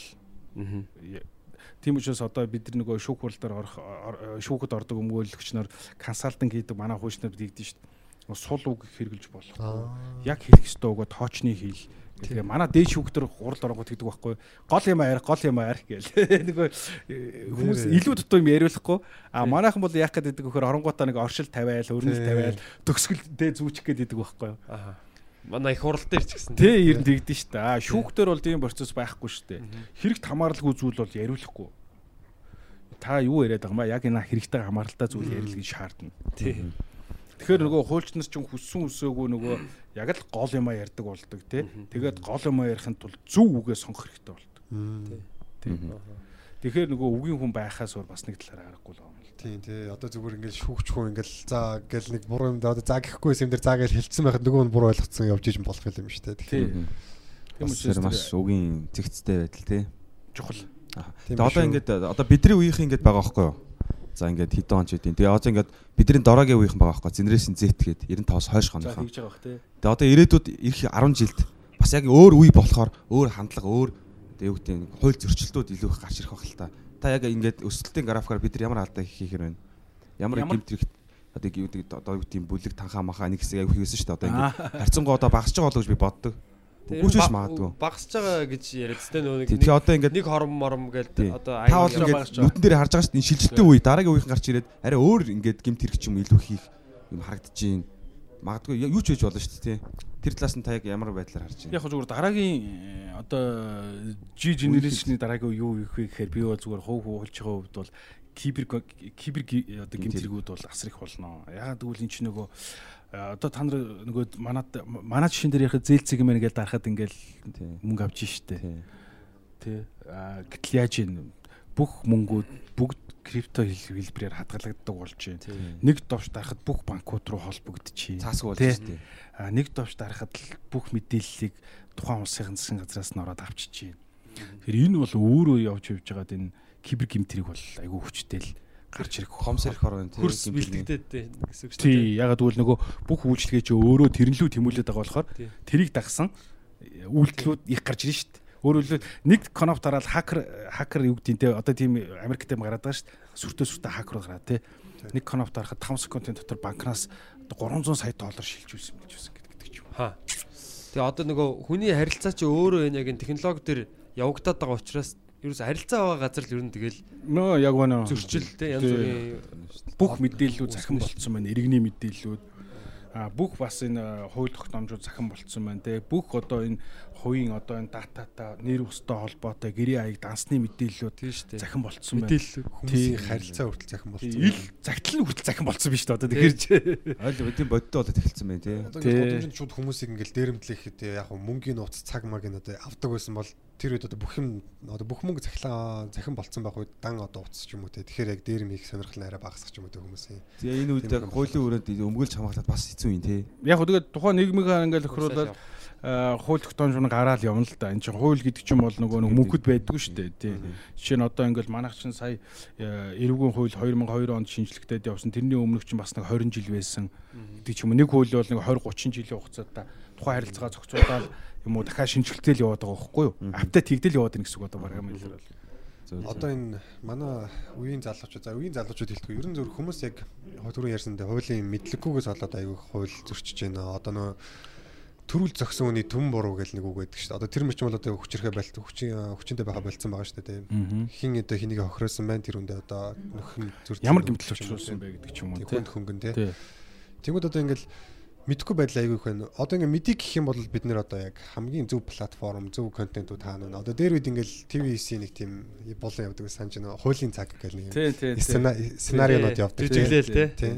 Тийм учраас одоо бид нар нөгөө шүүх хуралдаар орох ор- шүүхэд ордог өмгөөлөгч нар консалтинг хийдэг манай хуучнаар дийгдэн шүү дээ. Сул үг хэрэгжилж болох.
Аа.
Яг хэлэх ёстой өгөө тоочны хэл. Тэгээ манай дээд шүүхтэр хурал оргот гэдэг байхгүй. Гол юм арих, гол юм арих гээл. Нөгөө э, хүмүүс илүү дутуу юм яриулахгүй. А манайхан бол яах гэдэг вөхөр оронгуудаа нэг оршил тавиал, өрнөл тавиал, төгсгөлдөө зүүчих гэдэг байхгүй.
Аха. Манай их хурал дээр ч гэсэн.
Тэ ер нь тэгдэж штэ. А шүүхтэр бол тийм процесс байхгүй штэ. Хэрэгт хамааралгүй зүйл бол яриулахгүй. Та юу яриад байгаа юм ба? Яг энэ хэрэгтэй хамааралтай зүйл ярил гэж шаардна.
Тий.
Тэгэхээр нөгөө хуульч нар ч хүссэн үсээгүй нөгөө яг л гол юмаа ярьдаг болдог тий. Тэгээд гол юмаа ярихын тулд зөв үгээ сонгох хэрэгтэй болдог. Тий. Тэгэхээр нөгөө үгийн хүн байхаас өөр бас нэг талаараа аргагүй л байна л.
Тийм тий. Одоо зүгээр ингээл шүүгч хүн ингээл заа гэл нэг буруу юм да одоо заа гэхгүй юм дээр заа гэл хэлсэн байхад нөгөө нь буруу ойлгоцсон явж иж болох юм шүү дээ.
Тийм
Бас
учраас
маш үгийн зэгцтэй байдал тий.
чухал.
Тийм
Тэгээ одоо ингээд одоо бидний үеийнх ингээд байгаа байхгүй юу? За ингээд хэдэн он ч үдийн. Тэгээ одоо ингээд бидний дорогийн үеийнхэн байгаа байхгүй юу? Generation Z гээд 95-аас хойш
За тий.
Тэгээ одоо ирээдүйд ирэх 10 жилд бас яг өөр үе болохоор өөр хандлага өөр юу гэдэг нь хууль зөрчилдүүд илүү их гарч ирэх байх л та. Та яг ингээд өсөлтийн графикаар бид нар ямар алдаа хийхээр байна? Ямар
Ямар-
гэмт хэрэгт одоо юу гэдэг одоо юу гэдэг нь бүлэг танхаа махаа нэг хэсэг аяг хийсэн шүү дээ. Одоо ингээд харьцангуй одоо багасч байгаа болов гэж би боддог. Үгүй ч магадгүй.
Багасч байгаа гэж яриад тест нөгөө нэг
Тэгээ одоо ингээд
нэг хором мором гээл одоо
Та бол
аяг
ингээд
багасч байгаа.
нүтэн дээр харж байгаа шүү дээ. Шилжилтийн үе дараагийн үеийн гарч ирээд арай өөр ингээд гэмт хэрэг ч юм илүү хийх юм харагдаж байна. Магадгүй юу ч хийж болно шүү дээ. Тий. Тэр талаас нь та яг ямар байдлаар харж байна?
Яг зүгээр дараагийн э, одоо G generation-ийн дараагийн юу их вэ гэхээр би бол зүгээр хов хуулж байгаа хувьд бол кибер кибер ги- одоо гэмтэргүүд бол асар их болно. Ягаад гэвэл эн чинь нөгөө э, одоо та нар нөгөө манад манай жишээн дээр яхад зээлцэг юм байна гэж дарахад ингээл
Тий.
мөнгө авч штэ.
Тий.
Тэ. А гэтэл яаж юм бүх мөнгүүд бүгд крипто хэл- хэлбэрээр хадгалагддаг болж байна. Нэг довш дарахад бүх банкуд руу холбогдчихэ.
Цаасгүй болж дээ.
А нэг довш дарахад л бүх мэдээллийг тухайн улсын засгийн газраас нь ороод авчиж байна. Тэгэхээр энэ бол өөрөө явж явж байгаад энэ кибер гимтрийг бол айгүй хүчтэй л гарч ирэх
Хом сэрх орон тий.
хөрс
гэмт хэрэг.
бэлтгэдэг гэсэн үг шүү
Тий, ягаад гэвэл нөгөө бүх үйлчлэгээ чи өөрөө тэрнлүү тэмүүлээд байгаа болохоор тэрийг дагсан үйлдэлүүд их гарч ирнэ шүү дээ. Өөрөөр нэг коноп дараад хакер хакер юу гэдэг те одоо тийм Америктэй гараад байгаа шүү дээ. Сүртөө сүртөө хакер гараад те. Нэг коноп дарахад 5 секундын дотор банкнаас одоо 300 сая доллар шилжүүлсэн гэж байсан гэдэг ч юм.
Хаа. Тэгээ одоо нөгөө хүний харилцаа чи өөрөө энэ яг энэ технологи дээр явагдаад байгаа учраас ерөөс харилцаа байгаа газар л ер нь тэгэл
нөө яг гоо
зөрчил те янз бүрийн
бүх мэдээллүүд захин болцсон байна. Иргэний мэдээллүүд а бүх бас энэ э, хууль тогтоомжууд захин болцсон байна те бүх одоо энэ хувийн одоо энэ дататай нэр өстэй холбоотой гэрээ аяг дансны мэдээллүүд
тийм шүү дээ.
захин болцсон байна.
мэдээлэл
Хүмүүсийн харилцаа хүртэл захин болсон.
ил загтлал нь хүртэл захин болцсон биш үү одоо тэгэхээр ч
Ойл өдийн бодтой болоод эхэлсэн байна тий.
Одоо гудамжинд шууд хүмүүсийг ингээд дээрэмтлэхэд яг хөө мөнгөний нууц цаг маг энэ одоо авдаг байсан бол тэр үед одоо бүх юм одоо бүх мөнгө захлаа захин болцсон байх үед дан одоо уцс ч юм уу те. Тэгэхээр яг дээрэм хийх сонирхол нь арай багасах ч юм уу те хүмүүсийн.
Тэгээ энэ үед яг хуулийн өрөөнд өмгөөлж хамгаалаад бас хэцүү юм тий.
яг хөө тэгээд тухайн нийгмийн ингээд өхрүүлээд э, хууль тогтоомж нь гараал явна л да. Энд чинь хууль гэдэг чинь бол нөгөө нэг мөнхөд байдгүй шүү дээ тий. Жишээ нь одоо ингээд манайх чинь сая э, эрүүгийн хууль 2002 онд шинжлэхтэй явсан. Тэрний өмнөх чинь бас нэг 20 жил байсан. гэдэг ч юм уу нэг хууль бол нэг 20 30 жилийн хугацаатаа тухайн харилцаагаа зохицуулаад юм уу дахиад шинжлэхтэй л яваад байгаа байхгүй юу? Апдейт хийгдэл яваад байна гэсэн үг одоо баг юм хэлэр бол.
Одоо энэ манай үеийн залуучууд за үеийн залуучууд хэлдэг. Ерөн зөв хүмүүс яг түрүү ярьсандаа хуулийн мэдлэггүйгээс болоод аягүй хууль зөрчиж байна. Одоо нөө төрүүл зөксөн үний түн буруу гэл нэг үг байдаг шүү дээ. Одоо тэр мөч бол одоо хүчрхээ болт хүчин хүчиндээ байгаа болцсон байгаа шүү дээ. тийм. Хин одоо хэнийг хохиросон байна тэр үндэ одоо нөхөн зүр
Ямар гэмтэл учруулсан бэ гэдэг ч юм уу тий.
Хүнд хөнгөн тий.
Тий.
Тэнгүүд одоо ингээл мэдхгүй байдал аягүй их байна. Одоо ингээ мэдийг гэх юм бол бид нэр одоо яг хамгийн зөв платформ, зөв контентууд хаана вэ? Одоо дээр үед ингээл TVC нэг тийм болон явдаг санаж байна. Хуулийн цаг гэл нэг
Тий, тий, тий.
сцена- сценариунууд явдаг.
Жүжиглээл те.
Тий.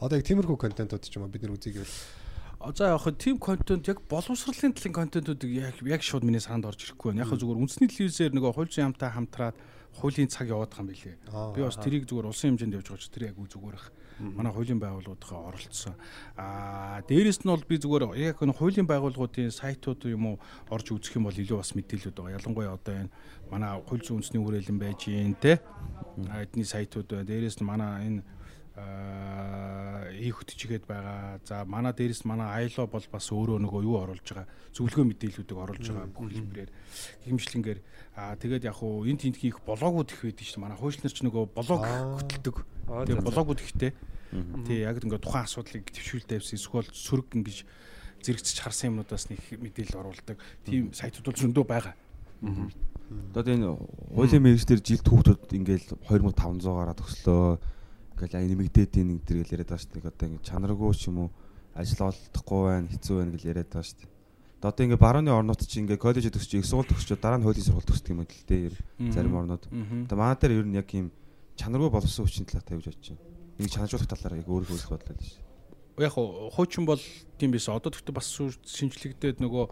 Одоо яг тиймэрхүү контентууд ч юм уу бид үзье гэвэл
А за яг хөө тим контент яг боловсролын талын контентуудыг яг яг шууд миний санд орж ирэхгүй байна. Яг хөө зүгээр үндэсний телевизээр нөгөө хуулийн хамтаа хамтраад хуулийн цаг яваад байгаа юм билээ. Би бас тэрийг зүгээр улсын хэмжээнд явж байгаа ч тэр яг зүгээр их. Манай хуулийн байгууллагуудаа оролцсон. Аа дээрэс нь бол би зүгээр яг энэ хуулийн байгууллагуудын сайтууд юм уу орж үзэх юм бол илүү бас мэдээлэлүүд байгаа. Ялангуяа одоо энэ манай хууль зүйн үндэсний хүрээлэн байж гин те. Эдний сайтууд байна. Дээрэс нь манай энэ их хөтчигээд байгаа. За манай дээрээс манай айло бол бас өөрөө нөгөө юу оруулж байгаа. Зөвлөгөө мэдээллүүдийг оруулж байгаа бүх хэлбэрээр хэмжлэнгээр аа тэгээд яг хуу энэ тент хийх блогууд их байдаг шүү дээ. Манай хуучлаар ч нөгөө блог хөтэлдэг. Тэгээд блогууд ихтэй. Тий яг ингээд тухайн асуудлыг төвшүүлдэг байсан. Эсвэл сөрөг ингэж зэрэгцэж харсан юмнуудаас нэг мэдээлэл оруулдаг. Тийм сайтууд бол зөндөө байгаа.
Одоо энэ хуулийн мэрэгчлэр жилд хүүхдүүд ингээл 2500 гараад өслөө. Ингээл аяа нэмэгдээд ийн нэг төр гэл яриад байгаа шүү дээ. Одоо ингээд чанаргүй ч юм уу ажил олдохгүй байна, хэцүү байна гэл яриад байгаа шүү дээ. Одоо ингээд барууны орнууд чинь ингээд коллеж төгсч, их сургууль төгсч дараа нь хуулийн сургууль төгсдөг юм л дээ. Зарим орнууд. Одоо манай дээр ер нь яг юм чанаргүй боловсон хүчин талаар тавьж бодож байна. Нэг чанаржуулах талаар яг өөрөө хөөсөх бодлоо шүү.
яг хуу- хуучин бол тийм биш. Одоо тэгтээ бас шинжлэгдээд нөгөө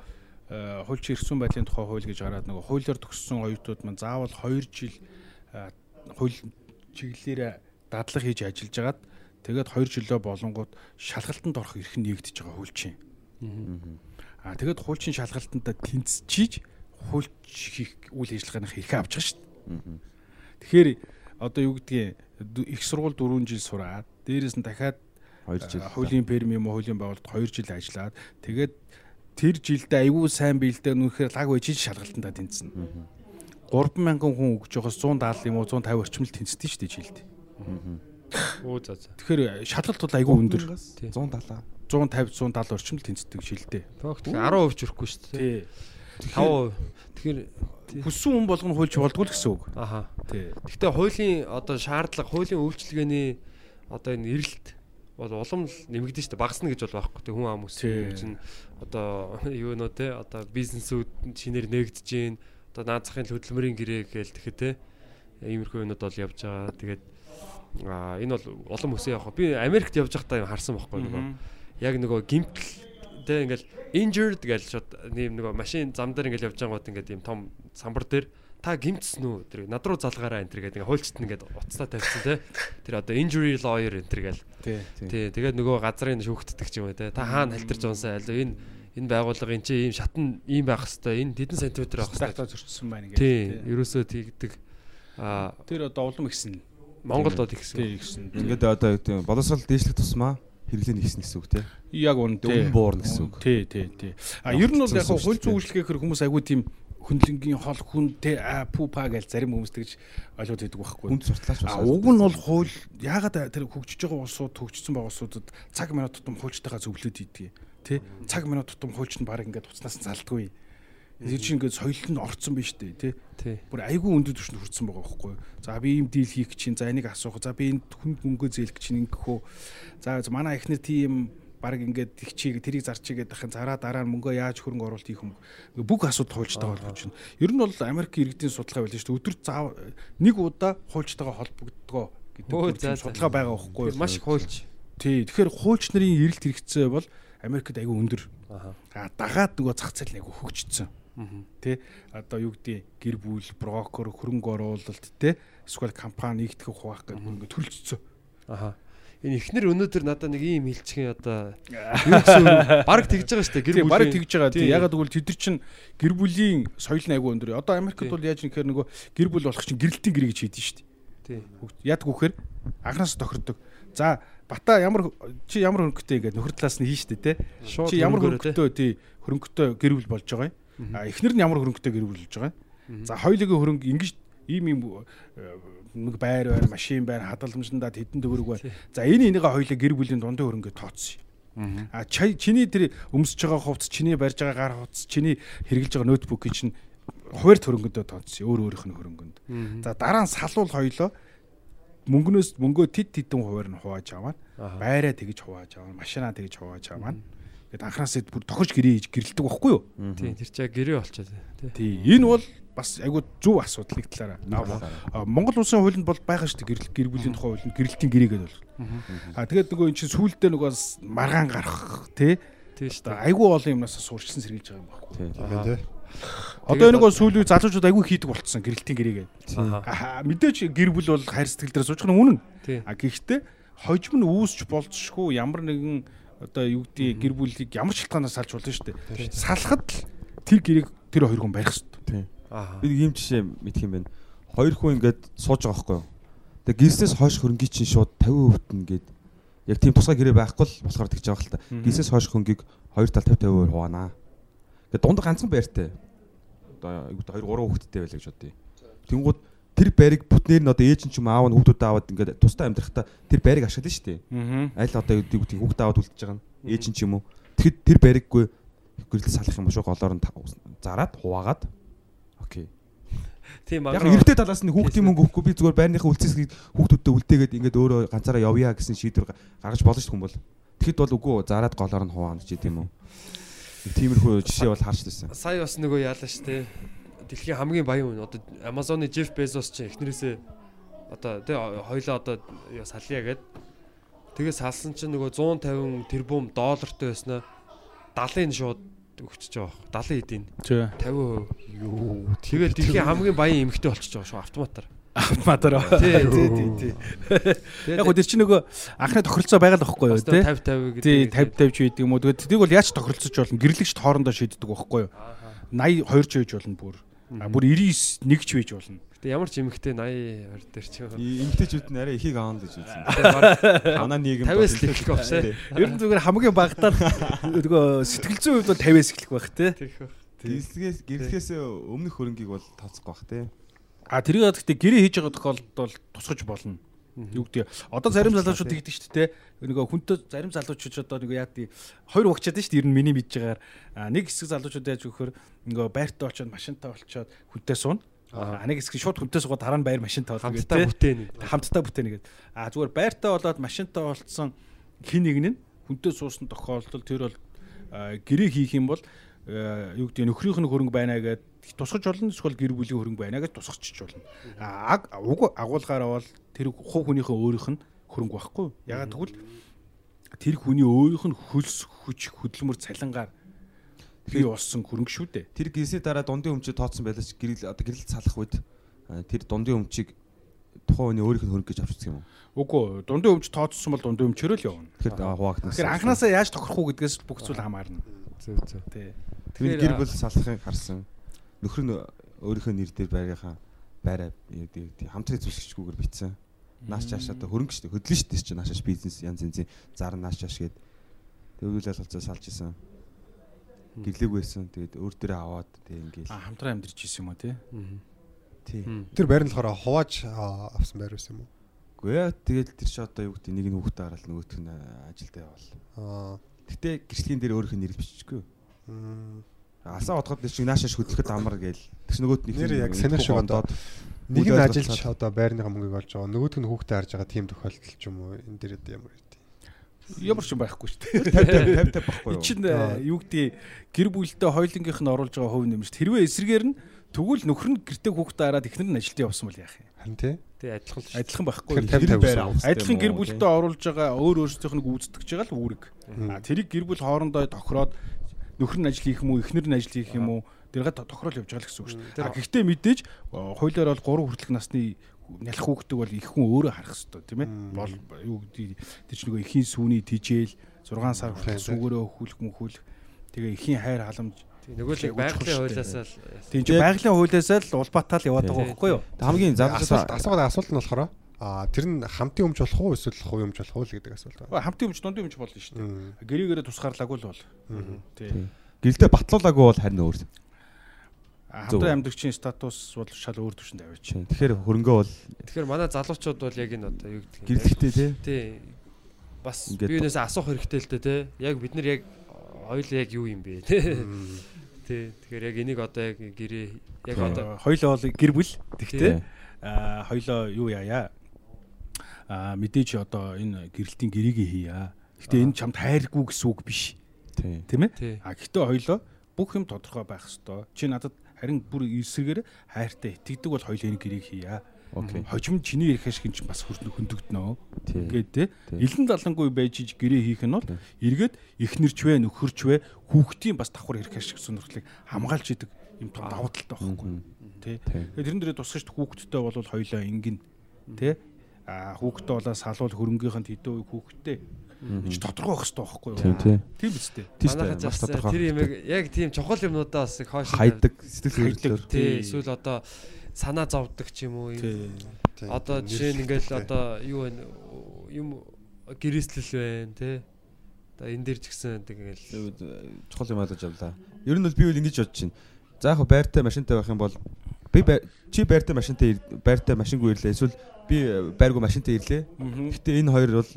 э, хуульчин ирсэн байдлын тухай хууль гэж гараад нөгөө хуулиар төгссөн оюутнууд маань заавал 2 жил э, хууль чиглэлээр дадлага хийж ажиллаж агаад тэгээд 2 жилөө болонгууд шалгалтанд орох эрх нь нэгдэж байгаа хуульчин. Аа тэгээд хуульчин шалгалтанд тэнцчиж хуульч хийх үйл ажиллагааных эрхээ авч байгаа шүү дээ. Тэгэхээр одоо юу гэдгийг их сургууль 4 жил сураад дээрээс нь дахиад
2 жил.
Хуулийн перми юм уу хуулийн байгууллагад 2 жил ажиллаад тэгээд тэр жилдээ айгүй сайн биелдэ нүхээр лаг байж шалгалтандаа тэнцэнэ. 3000 хүн өгж байгаас 170 юм уу 150 орчим л тэнцдэг шүү дээ жилд.
Оо за за.
Тэгэхээр шалгалт бол айгүй өндөр.
170.
150 170 орчим л тэнцдэг жилдээ.
Тоогт 10% ч өрөхгүй шүү дээ.
Тий.
5%. Тэгэхээр
Хүссэн хүн болгоно хуульч болдгоо л гэсэн үг.
аха.
Тий.
Гэхдээ хуулийн одоо шаардлага, хуулийн үйлчилгээний одоо энэ эрэлт бол улам л нэмэгдэн шүү дээ. Багасна гэж бол байхгүй. Тэг хүн ам өссөн чинь одоо юу нөө те одоо бизнесүүд шинээр нэгдэж гин одоо наад захын хөдөлмөрийн гэрээ гээл тэгэхэд те иймэрхүү юмуд бол явж байгаа. Тэгээд а энэ бол улам өсөө явах. Би Америкт явж байхдаа харсан байхгүй нөгөө. Яг нөгөө гимтэл тэ ингээл injured гэж шууд нэм нөгөө машин зам дээр ингээл явж байгаад ингээд ийм том самбар дээр та гимтсэн үү? Тэр над руу залгаараа энэ гэдэг. Ингээд хуульчт ингээд уцтаа тавьсан те. Тэр одоо injury lawyer энэ гээл
Тий.
тий. Тэгээд нөгөө газрын шүүхтдэг ч юм уу те. Та хаана халтарч унсан аль энэ энэ байгууллага энэ чи ийм шатн ийм байх хэвээр энэ хэдэн сантиметр байх хэвээр
зөрчсөн байна
тий
гэж.
ерөөсөө тэгдэг. А
Тэр одоо улам ихсэн.
Монголд бол ихсэн
Тий ихсэн.
Ингээд одоо тийм боловсрол дээшлэх тусмаа хэрэглээ нэгсэн гэсэн үг тийм.
Яг үн тий.
Өмнө буурна гэсэн үг.
Тий, тий, тий. А ер нь бол яг хууль зүйн үйлчлэгээр хүмүүс айгүй тийм хүнлэнгийн хол хүн те а пу па гэж зарим хүмүүс тэгж ойлгоод байдаг байхгүй.
Хүнд суртлаач
А уг нь бол хууль ягаад тэр хөгжиж байгаа улсууд хөгжсөн байгаа улсуудад цаг минут тутам хуульчтайгаа зөвлөд ийдэг. Тэ цаг минут тутам хуульч нь баг ингээд уцнаас залдгүй. Тэр чинь ингээд соёл нь орцсон биш үү те.
Тий.
Бүр айгүй өндөр түвшинд хүрсэн байгаа байхгүй. За би ийм дийл хийх чинь за энийг асуух. За би энд хүнд мөнгө зээлэх чинь ингэх үү. За манай эхнэр тийм баг ингээд тэгчийг тэрийг зарчиг гэдэг хин зараа дараа нь мөнгөө яаж хөрөнгө оруулалт хийх юм бэ? бүх асуудал хуульч байгаа болж байна. Ер нь бол Америк иргэдийн судалгаа байлаа шүү дээ. Өдөр заав нэг удаа хуульчтайгаа холбогддгоо гэдэг судалгаа байгаа байхгүй юу?
Маш их хуульч.
Тий. Тэгэхээр хуульч нарын эрэлт хэрэгцээ бол Америкт айгүй өндөр.
Аха.
А дагаад нөгөө зах зээл хөгжсөн.
Мгм.
Тэ одоо юу гэдэг гэр бүл, брокер, хөрөнгө оруулалт тэ эсвэл компани нэгтгэх хуваах гэдэг ингээд төрөлцсөн.
Аха. Энэ ихнэр өнөөдөр надад нэг ийм хилчгэн одоо баг тэгж байгаа шүү дээ. Гэр
Тий,
бүлийн.
барыг тэгж байгаа. Тий,
Тий.
ягаад гэвэл тэд нар чинь гэр бүлийн соёл нь айгүй өндөр. Одоо Америкт
Тий.
бол яаж нэхэр нөгөө гэр бүл болох чинь гэрэлтийн гэр гэж хийдэж шүү дээ.
Тий.
Яадаг вөхөр анханаас тохирдог. За бата ямар чи ямар хөнгөтэй ингээд нөхөр талаас нь хийн штэ те.
Шууд
Чи ямар хөнгөтэй тий хөрөнгөтэй гэр бүл болж байгаа юм. Эхнэр нь ямар хөрөнгөтэй гэр бүл болж байгаа. За хоёулын хөрөнгө ингэж ийм ийм э, нэг байр байр, машин байр, хадгаламжиндаа хэдэн төгрөг байна. За энэ энийгээ хоёулаа гэр бүлийн дундын хөрөнгө тооцсон. А чи- чиний тэр өмсөж байгаа хувцас, чиний барьж байгаа гар хувцас, чиний хэрэглэж байгаа ноутбукийн чинь хуваар хөрөнгөдөө тооцсон. Өөр өөрийнх нь хөрөнгөнд. За дараа нь салуул хоёлоо мөнгнөөс мөнгөө тед тедэн хуваар нь хувааж аваад байраа тэгж хувааж аваад машинаа тэгж хувааж аваад Гэт анхнаасаа бүр тохирч гэрээ хийж гэрэлдэг байхгүй юу?
Тий, тэр чаа гэрээ болчиход байна. Тий.
Тий. Энэ бол бас айгүй зөв асуудал нэг талаараа. Монгол улсын хуулинд бол байгаа шүү дээ гэрэл гэр бүлийн тухай хуулинд гэрэлтийн гэрээгээд бол. А тэгээд нөгөө эн чинь сүулдэ нөгөө бас маргаан гарах тий.
Тий шүү дээ.
айгүй олон юмнаас суурчилсан сэргийлж байгаа юм байхгүй.
Тий.
Тийм тий.
Одоо энэ нөгөө сүүлийн залуучууд айгүй хийдэг болцсон гэрэлтийн. Аа мэдээч гэр бүл бол хайр сэтгэл дээр сууж байгаа нь үнэн. А гэхдээ хожим нь үүсч болцсохгүй ямар нэгэн одоо юу гэдэг гэр бүлийг ямар шалтгаанаас салж болно шүү дээ. Салахад л тэр гэрээг тэр хоёр хүн барих.
Тий.
Аха.
Би юм жишээ мэдх юм байна. Хоёр хүн ингээд сууж байгаа байхгүй юу? Тэгээ гэрснээс хойш хөрөнгийн чинь шууд 50% ингээд яг тийм тусгай гэрээ байхгүй л болохоор тэгж байгаа л та. Гэрснээс хойш хөрөнгийг хоёр тал 50 50% хуваанаа. Тэгээ дунд ганцхан байртай. Одоо юу гэдэг 2 3 хүүхэдтэй байлаа гэж бодъё. Тэнгууд тэр байрыг бүтнээр нь одоо ээж нь ч юм аав нь хүүхдүүд аваад ингээд тустай амьдрахтаа тэр байрыг ашиглана шүү дээ.
Аа.
Аль одоо юу гэдэг хүүхдээ аваад үлдчихэж байгаа нь ээж нь ч юм уу. Тэгэхэд тэр бариггүй гэрэл салах юм шүү голоор нь зараад хуваагаад окей.
Тийм
Яг
баг.
эрэгтэй талаас нь хүүхдийн мөнгө өгөхгүй би зүгээр байрныхаа үлцээс хүүхдүүдтэй үлдээгээд ингээд өөрөө ганцаараа явъя гэсэн шийдвэр га- гаргаж болно шүү хүмүүс. Тэгэхэд бол үгүй зараад голоор нь хуваана ч гэдэм үү. Тиймэрхүү жишээ бол харж байсан.
Сая бас нөгөө яалаа шүү дээ. Дэлхийн хамгийн баян хүн одоо Amazon-ы Jeff Bezos ч эхнэрээсээ одоо тий хоёлоо одоо салъя гэд. Тэгээ салсан чинь нөгөө 150 тэрбум доллартай байснаа 70-ын шууд өгчөж байгаа. 70 эдийн
Тий.
50%. Юу. Тэгээ дэлхийн хамгийн баян эмэгтэй болчихж байгаа шүү автоматар.
Автоматар.
Тий.
Тий, тий, тий. Яг гоо тэр чинь нөгөө анхны тохиролцоо байгаа л байхгүй юу тий?
50 50
Тий,
гэдэг.
50 50 ч байдаг юм уу. Тэгээд тэрийг бол яаж тохиролцож болно? Гэрлэгч хоорондоо шийддэг байхгүй юу? 82 ч байж болно бүр. А бүр 99 нэг ч байж болно.
Гэтэ ямар ч эмэгтэй 80 20 дээр ч юм.
Эмгтээчүүд нь арай ихийг аавна гэж үзсэн. Ханаа нийгэм
50-аас л эхлэх байх шээ.
Ер нь зүгээр хамгийн багтаад нөгөө сэтгэл зүйн хувьд бол 50-аас эхлэх байх
байх.
Гэрлэгээс гэрлэгээс өмнөх хөрөнгийг бол тооцохгүй бах тий.
А тэрийг гэхдээ гэрээ хийж байгаа тохиолдолд бол тусгаж болно. Юу гэдэг одоо зарим залуучууд тэгдэг шүү дээ. Нөгөө хүнтэй зарим залуучууд одоо нөгөө яа тий хоёр угчаад шүү дээ. Ер нь миний мэдж байгаагаар нэг хэсэг залуучууд яаж өгөхөр нөгөө байртаа очоод машинтаа олцоод хүнтэй суuna. А нэг хэсэг шууд хүнтэй суугаад дараа нь байр машинтаа олно
Хамтдаа бүтээн.
хамтдаа бүтээнэ гэдэг. А зүгээр байртаа болоод машинтаа олцсон хин нэг нь хүнтэй суусан тохиолдолд тэр бол гэрээ хийх юм бол юу гэдэг нөхрийнх нь хөрөнгө байна гэдэг тусгаж болно эсвэл гэр бүлийн хөрөнгө байна гэж тусгачиж болно. А аг уг агуулгаараа бол тэр хувь хүнийхээ өөрийнх нь хөрөнгө байхгүй. Ягаад гэвэл тэр хүний өөрийнх нь хөлс хүч хөдөлмөр цалингаар бий болсон хөрөнгө шүү дээ.
Тэр гэрсний дараа дундын өмчөд тооцсон байлаа ч гэрэл одоо гэрэл салах үед тэр дундын өмчийг тухайн хүний өөрийнх нь хөрөнгө гэж авч үзэх юм уу?
Үгүй ээ, дундын өмч тооцсон бол дундын өмчөрөө л явна.
Тэгэхээр хуваагдана.
Тэгэхээр анханасаа яаж тохирох уу гэдгээс бүх зүйл хамаарна.
Зөв зөв.
Тий.
Тэр гэр бүл салахыг харсан. Нөхөр нь өөрийнхөө нэр дээр байрынхаа байраа яг тийм хамтран эзэмшигчгүйгээр битсэн. Нааш чааш одоо хөрөнгө шүү дээ. Хөдлөн шүү дээ чи наашааш бизнес янз янзын зар нааш чааш гээд төвлөл алгалцаа салж исэн. Гэрлэг байсан. Тэгээд өөр дөрөө аваад тэг ингээл.
А хамтран амьдарч ирсэн юм уу тий?
Тий.
Тэр байр нь болохоор хувааж авсан байр байсан юм уу?
Үгүй ээ тэгэл тэр чи одоо юу гэдэг нэг нь хүүхдээ гараад нөгөөх нь ажилдаа явал.
Аа.
Гэтэ гэрчлэгийн дээр өөрийнх нь нэр биччихгүй.
м,
Алсаа бодоход чинь наашааш хөдлөхөд амар гээл. Тэгс нөгөөт нэг
Нэр яг санаа шиг одоо нэг нь ажиллаж одоо байрныхаа мөнгөийг олж байгаа. Нөгөөт нь хүүхдээ харж байгаа тийм тохиолдол ч юм уу энэ дээр одоо ямар.
Ямар ч юм байхгүй шүү дээ.
50 50 байхгүй юу?
чинь э, юу гэдэг гэр бүлдээ хоёулынгийнх нь оруулж байгаа хувь нэмж хэрвээ эсрэгээр нь тэгвэл нөхөр нь гэртээ хүүхдээ хараад ихнэр нь ажилд явсан бол яах юм?
Харин тий.
Тий адилхан л шүү.
Адилхан байхгүй.
50 50
Адилхан гэр бүлдээ оруулж байгаа өөр өөрсдийнх нь гүйцэтгэж байгаа л үүрэг. А тэрийг гэр бүл хоорондоо тохироод нөхөр нь ажил хийх юм уу, эхнэр нь ажил хийх юм уу тэргээ тохирол явж байгаа л гэсэн үг шүү дээ. А гэхдээ мэдээж э, хуулиар бол 3 хүртэлх насны нялх хүүхдээ бол их хүн өөрөө харах хэрэгтэй тийм ээ. Бол юу гэдэг тэр чинь нөгөө эхийн сүүний тижэл 6 сар хүртэл сүүгээрөө өхүүлэх мөхүүлэх тэгээ эхийн хайр халамж
нөгөө л байгалийн хуулиас л
тийм чи байгалийн хуулиасаа л улбатаал яваад байгаа байхгүй юу?
Хамгийн
Асуулт
зам
асуугаад асуулт нь болохоор а тэр нь хамтын өмч болох уу эсвэл хувийн өмч болох уу гэдэг асуулт байна.
Хамтын өмч дундын өмч болно шүү дээ. Гэрэгээрээ тусгаарлаагүй л бол. Тий.
гэрэлдээ батлуулаагүй бол харин өөр.
Хамтран амьдагчийн статус бол шал өөр түвшинд аваач.
Тэгэхээр хөрөнгөө бол
тэгэхээр манай залуучууд бол яг энэ одоо юу гэдэг
гэрэлттэй тий.
Тий. Бас биенээс асуух хэрэгтэй л дээ тий. Яг бид нар яг хоёул яг юу юм бэ тий. Тий. Тэгэхээр яг энийг одоо яг гэрээ яг одоо
Хоёлоо гэр бүл тэгтээ.
Тий.
А хоёлоо юу яая? А мэдээж одоо энэ гэрэлтийн гэрийг хийя. Гэтэ энэ чамд хайргүй гэсэн үг биш.
Тий.
Тийм ээ? А гэхдээ хоёлоо бүх юм тодорхой байх хэвээр. Чи надад харин бүр эсрэгээр хайртай итгэдэг бол хоёлоо энэ гэрийг хийя.
Окей.
Хожим чиний ярих ашиг чинь бас хөрнө хөндөгднөө.
Тий.
Ингээд те элен далангүй байж иж гэрээ хийх нь бол эргээд эхнэрч вэ нөхөрч вэ хүүхдийн бас давхар ярих ашиг сонирхлыг хамгаалж идэг юм том давуу талтай байхгүй. Тэ. Тэгээд тэрэн дээрээ тусгаж хүүхдтэй бол хоёлоо ингэн тэ а хүүхдтэй болоо салуул хөрөнгөийнх нь хэдэн үе хүүхдтэй гэж тодорхой байх хэрэгтэй байхгүй юу?
Тий.
Тийм биз дээ.
Маш
бас
тодорхой.
тэр юм яг тийм чухал юмнуудаа бас их хойш
хайдаг сэтгэл хөдлөлөөр.
тий эсвэл одоо санаа зовдөг ч юм уу
Тий.
одоо жишээ нь ингээл одоо юу вэ юм гэрээслэл байна тий одоо энэ дэр ч гэсэн тэгэл
чухал юм ойлгож авлаа. Ер нь бол би бол ингэж бодож байна. За яг байртай машинтай байх юм бол би чи байртай машинтай байртай машингүй ирлээ. Эсвэл би байргүй машинтай ирлээ. Гэтэ энэ хоёр бол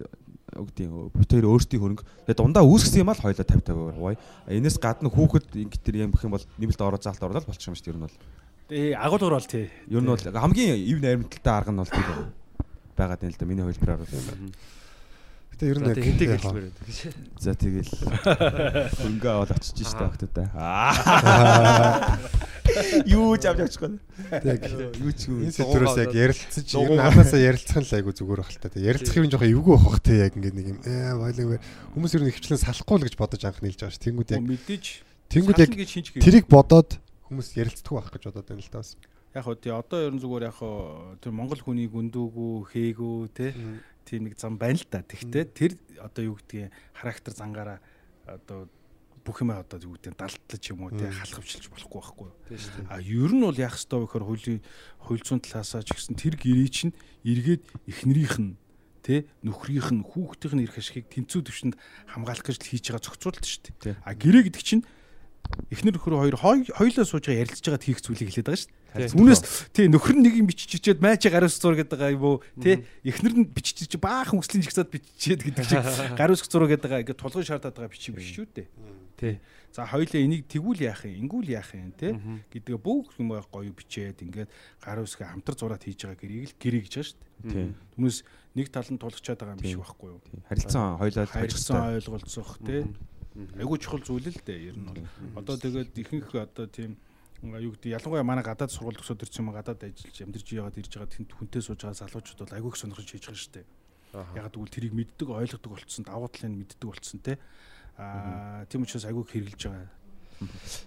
үгдийн бит хоёр өөрсдийн хөрөнгө. Тэгээ дундаа үүсгэсэн юм аа л хоёлоо 50 50 гоё. Энэс гадна хүүхэд ингэ тэр юм бэх юм бол нэмэлт ороо заалт оруулаад болчих юм шүү дээ ер нь бол.
Тий агуулгаар бол тий.
Ер нь бол хамгийн ив найрамдалтай арга нь бол тэр байгаад байна л да миний хэлбэрээр бол.
Гэтэ ер нь яг
хинтэг
яг
хэлмээр байдаг гэж.
За тэгэл хөрөнгө аваад очиж штэ багтаа. Аа. Юу ч авч очихгүй.
яг
Юу ч юу.
энэ сэдвэрээс яг ярилцаж ер нь ханаасаа ярилцах нь л айгу зүгээр байх л та. Тэгээ ярилцах юм жоохон эвгүй байх те яг ингээд нэг юм ээ voilын хүмүүс ер нь ихчлэн салахгүй л гэж бодож анх нийлж байгаа ш. Тэнгүүд яг
Мэдээж
тэнгүүд яг тэрийг бодоод хүмүүс ярилцдаг байх гэж бодоод байна л та бас.
яг хөө тий одоо ер нь зүгээр яг хөө тэр монгол хүний гүндүүгүү хээгүү те тийм нэг зам байна л да. Тэгтээ тэр одоо юу гэдгийг характер зангаараа одоо бүх юм одоо юу гэдэг далтлаж юм уу те халахвчилж болохгүй байхгүй юу.
тий
А ер нь бол яах ёстой вэ гэхээр хуулийн хууль зүйн талаасаа ч гэсэн тэр гэрээ чинь эргээд эхнэрийнх нь тэ нөхрийнх нь хүүхдийнх нь ирэх ашигыг тэнцүү төвшөнд хамгаалах гэж хийж байгаа зохицуулалт шүү
Тий.
дээ. А гэрээ гэдэг чинь эхнэр нөхөр хоёр хоёулаа сууж байгаа ярилцж байгаад хийх зүйлийг хэлээд байгаа шүү дээ.
Тий.
Түүнээс тий нөхөр нь нэг юм бичиж ичээд майчи гаруус зураг гэдэг байгаа юм уу тий эхнэр нь бичиж ичээ баахан хүслийн жигсаад бичиж гэдэг чинь гаруус зураг гэдэг байгаа ингээд тулгын шаардаад байгаа бичиг биш шүү дээ.
тий
За хоёлаа энийг тэгүүл яах юм, ингүүл яах юм те гэдгээ бүх юм гоё бичээд ингээд гар үсгээ хамтар зураад хийж байгаа гэрийг л гэрээ гэж байгаа шүү дээ.
Тийм.
Түнэс нэг тал нь тулгачаад байгаа юм биш байхгүй юу?
Харилцан хоёлоо
Харилцан ойлголцох те. Айгуу чухал зүйл л дээ ер нь бол. Одоо тэгээд ихэнх одоо тийм юу гэдэг ялангуяа манай гадаад сургууль төгсөөд ирсэн юм гадаад ажиллаж амьдарч яваад ирж байгаа тэнд хүнтэй сууж байгаа залуучууд бол айгүй их сонирхож хийж байгаа шүү дээ. Яг тэгвэл тэрийг мэддэг, ойлгодог болцсон, давуу талыг мэддэг болцсон те. Аа тийм учраас айгүй их хэрглэж байгаа.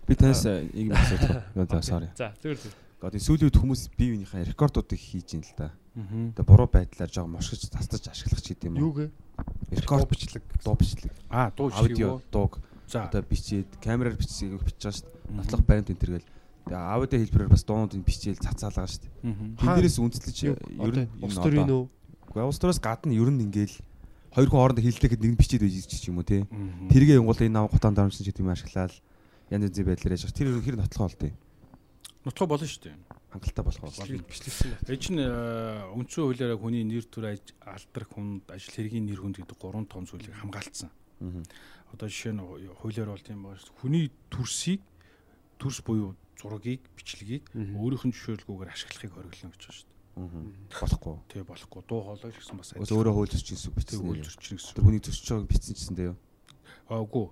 Би танаас нэг юм асуух. За sorry.
за зүгээр зүгээр
Одоо сүүлийн үед хүмүүс бие биенийхээ рекордуудыг хийж ин л да. Одоо буруу байдлаар жоо мошгож тастаж ашиглах ч гэдэм юм.
Юугээ?
Рекорд
бичлэг.
дуу бичлэг.
Аа дуу
Аудио,
чиг.
дууг
За.
одоо бичээд камераар бичсээг бичиж байгаа шүү дээ. Нотлох баримт энэ төргээл. Тэгээ аудио хэлбэрээр бас дуунуудыг бичээл цацаалгаа шүү дээ. Тэн дээрээс үндэслэж ер нь
Улс төрийн үү
Уу улс төрөөс гадна ер нь ингээл хоёр хүн хоорондоо хэллэхэд нэг нь бичээд байж ч юм уу те. Тэргээ янгуул энэ нам гутаан дарамжсан гэдэг юм ашиглаад янз янзын байдлаар яж. Тэр ер нь хэр нотлох болтой.
Нутгаа болно шүү дээ.
Хангалттай болох бол.
бичлэгсэн байна
Энд чинь э, үндсэн хуулиараа хүний нэр төр алдрах хүнд ажил хэргийн нэр хүнд гэдэг гурван том зүйлийг хамгаалцсан. Одоо жишээ нь хуулиар бол тийм дээ. Хүний төрсийг дүрс буюу зургийг бичлэгийг өөрийнх нь зөвшөөрлгүйгээр ашиглахыг хориглоно гэж байна шүү дээ.
болохгүй.
Тэг болохгүй. Дуу хоолой ч гэсэн бас
Өөс өөрөө хууль зөрчин гэсэн бичсэн.
хууль зөрчин гэсэн.
Тэр хүний зөрчиж байгааг бичсэн гэсэн дээ юу?
Аа үгүй.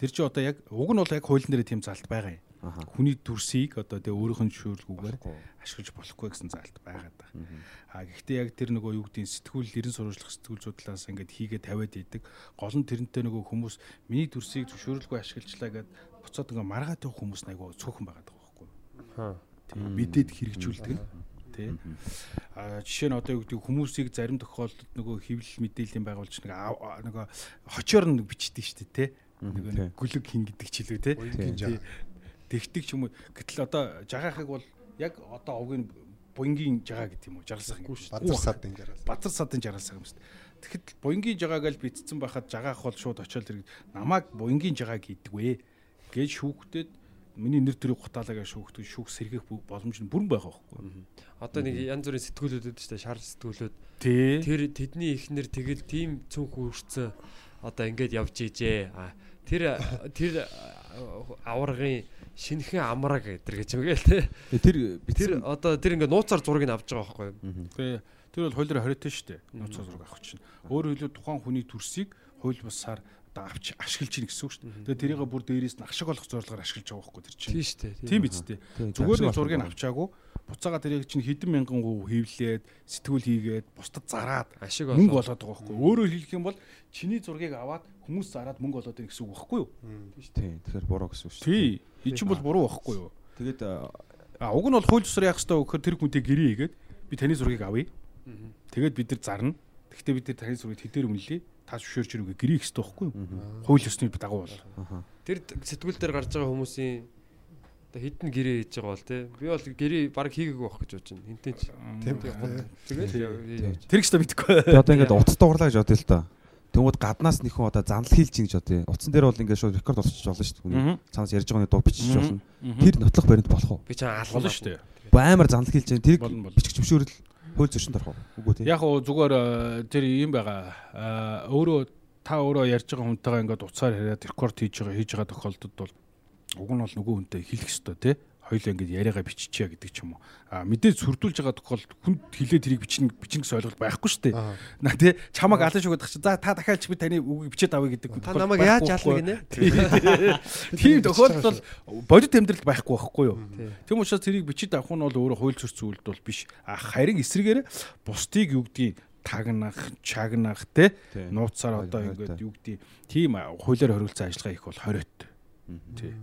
Тэр чи одоо яг уг нь бол яг хуулийн дээр тийм заалт байгаа юм.
Аха.
Хүний дүрсийг одоо тэг өөрийнх нь зөвшөөрлгүйгээр
Болохгүй.
ашиглаж болохгүй гэсэн заалт байгаад байна. А гэхдээ яг тэр нөгөө юу гэдгийг сэтгүүл ерэн сурвалжлах сэтгүүл судлаас ингээд хийгээ тавиад идэг. Гол нь тэрнтэй нөгөө хүмүүс миний дүрсийг зөвшөөрлгүй ашиглажлаа гэд буцаад ингээ маргаад явах хүмүүс айгуу цөөхөн байгаад байгаа байхгүй. Тийм мэдээд хэрэгжүүлдэг нь тий. А жишээ нь одоо юу гэдэг хүмүүсийг зарим тохиолдолд нөгөө хэвлэл мэдээллийн байгуулч нэг нөгөө хочоор нь бичдэг шүү дээ тий. Нөгөө гүлэг хин гэдэг ч илүү тий. Тэгтэг ч юм уу. Гэтэл одоо жагаахыг бол яг одоо овгийн буянгийн жагаа гэдэг юм уу? Жаргалсах юм шүү
Бадар садын жаргал.
Бадар садын жаргалсах юм шүү дээ. Тэгэхэд буянгийн жагааг л битцсэн байхад жагаах бол шууд очиод тэр намайг буянгийн жагаа гэдэг вэ гэж шүүхтэд миний нэр төрийг гутаалаа гэж шүүхтэй шүүх сэргийх боломж нь бүрэн байгаа байхгүй.
Одоо нэг янз бүрийн сэтгүүлүүд штэ шар сэтгүүлүүд. Тэр тэдний ихнэр тэгэл тийм цүнх үрцэн одоо ингээд явж ижээ. Тэр тэр аваргын шинхэн амраг гэдэг гэж юм гээл те.
Тэгээ Тэр
Тэр одоо тэр ингээд нууцаар зургийг авч байгаа байхгүй?
Тэгээ тэр бол хуулиар хориотой шүү дээ. Нууц зураг авах чинь. Өөрөөр хэлбэл тухайн хүний төрсийг хууль бусаар одоо авч ашиглаж ийн гэсэн үг шүү дээ. Тэгээ тэрийг бүр дээрээс нь ашиг олох зорилгоор ашиглаж байгаа байхгүй тэр чинь.
Тийм штэ.
Тийм биз дээ. Зүгээр нэг зургийг авчаагүй буцаага тэрийг чинь хэдэн мянган гоо хевлээд сэтгүүл хийгээд бусдад зараад
Ашиг
мөнгө
олоод
байгаа байхгүй. Өөрөөр хэлэх юм бол чиний зургийг аваад хүмүүс зараад мөнгө олоод байна гэсэн үг байхгүй юу?
Тийм. Тэгэхээр буруу гэсэн үг шүү.
Тий. Энэ чинь бол буруу байхгүй юу?
Тэгээд
А уг нь бол хууль ёсоор яах ёстой гэхээр тэр хүнтэй гэрээ хийгээд би таны зургийг авъя. Тэгээд бид нар зарна. Гэхдээ бид нар таны зургийг хэдээр үнэлье. Та зөвшөөрч ирүүгээ гэрээ хийх ёстой байхгүй юу? Хууль ёсны дагуу бол.
Тэр сэтгүүл дээр гарч байгаа хүмүүсийн одоо хідэн гэрээ хийж байгаа бол те. Би бол гэрээ баг хийгээгүй байх гэж бодож байна. Хинтэн ч.
Тийм.
Тэгээд
Тийм.
явж.
Тэр ихтэй мэдгүй.
би одоо ингээд утас дуугарлаа гэж бодъё л та. Тэнгүүд гаднаас нэг хүн одоо занл хийлж ийн гэж бодъё. Утсан дээр бол ингээд шууд рекорд болчих болно шүү дээ. Цаанаас ярьж байгааны дуу бичиж болно.
Тэр
Тэр нотлох баримт болох уу?
Би чам
болно шүү дээ.
Бо амар занл хийлж байгаа.
Болно.
бичих зөвшөөрөл хууль зөрчинд орох уу? Үгүй тийм.
Яг уу зүгээр э, тэр юм байгаа. Аа, Өөрөө та өөрөө ярьж байгаа хүнтэйгээ ингээд уцаар яриад рекорд хийж байгаа хийж байгаа тохиолдолд бол уг нь бол нөгөө хүнтэй хэлэх ёстой тий. Хоёлоо ингээд яриагаа биччихье гэдэг ч юм уу. А мэдээж сүрдүүлж байгаа тохиолдолд хүнд хилээ тэрийг бичнэ бичнэ гэсэн ойлголт байхгүй шүү дээ. На тий чамаг алан шүгэд чи за та дахиад чи би таны үгийг бичээд авъя гэдэг.
Та намайг яаж яална гинэ?
Тийм тохиолдол бодит амьдрал байхгүй байхгүй юу?
Тий.
Тийм учраас тэрийг бичиж авах нь бол өөрөө хууль зөрч зүйлд бол биш. А харин эсрэгээр бусдыг юу гэдгийг тагнах, чагнах те
Тийм.
нууцаар одоо ингээд юу гэдгийг тийм хуулиар хориулсан ажиллагаа их бол хориот. Тий.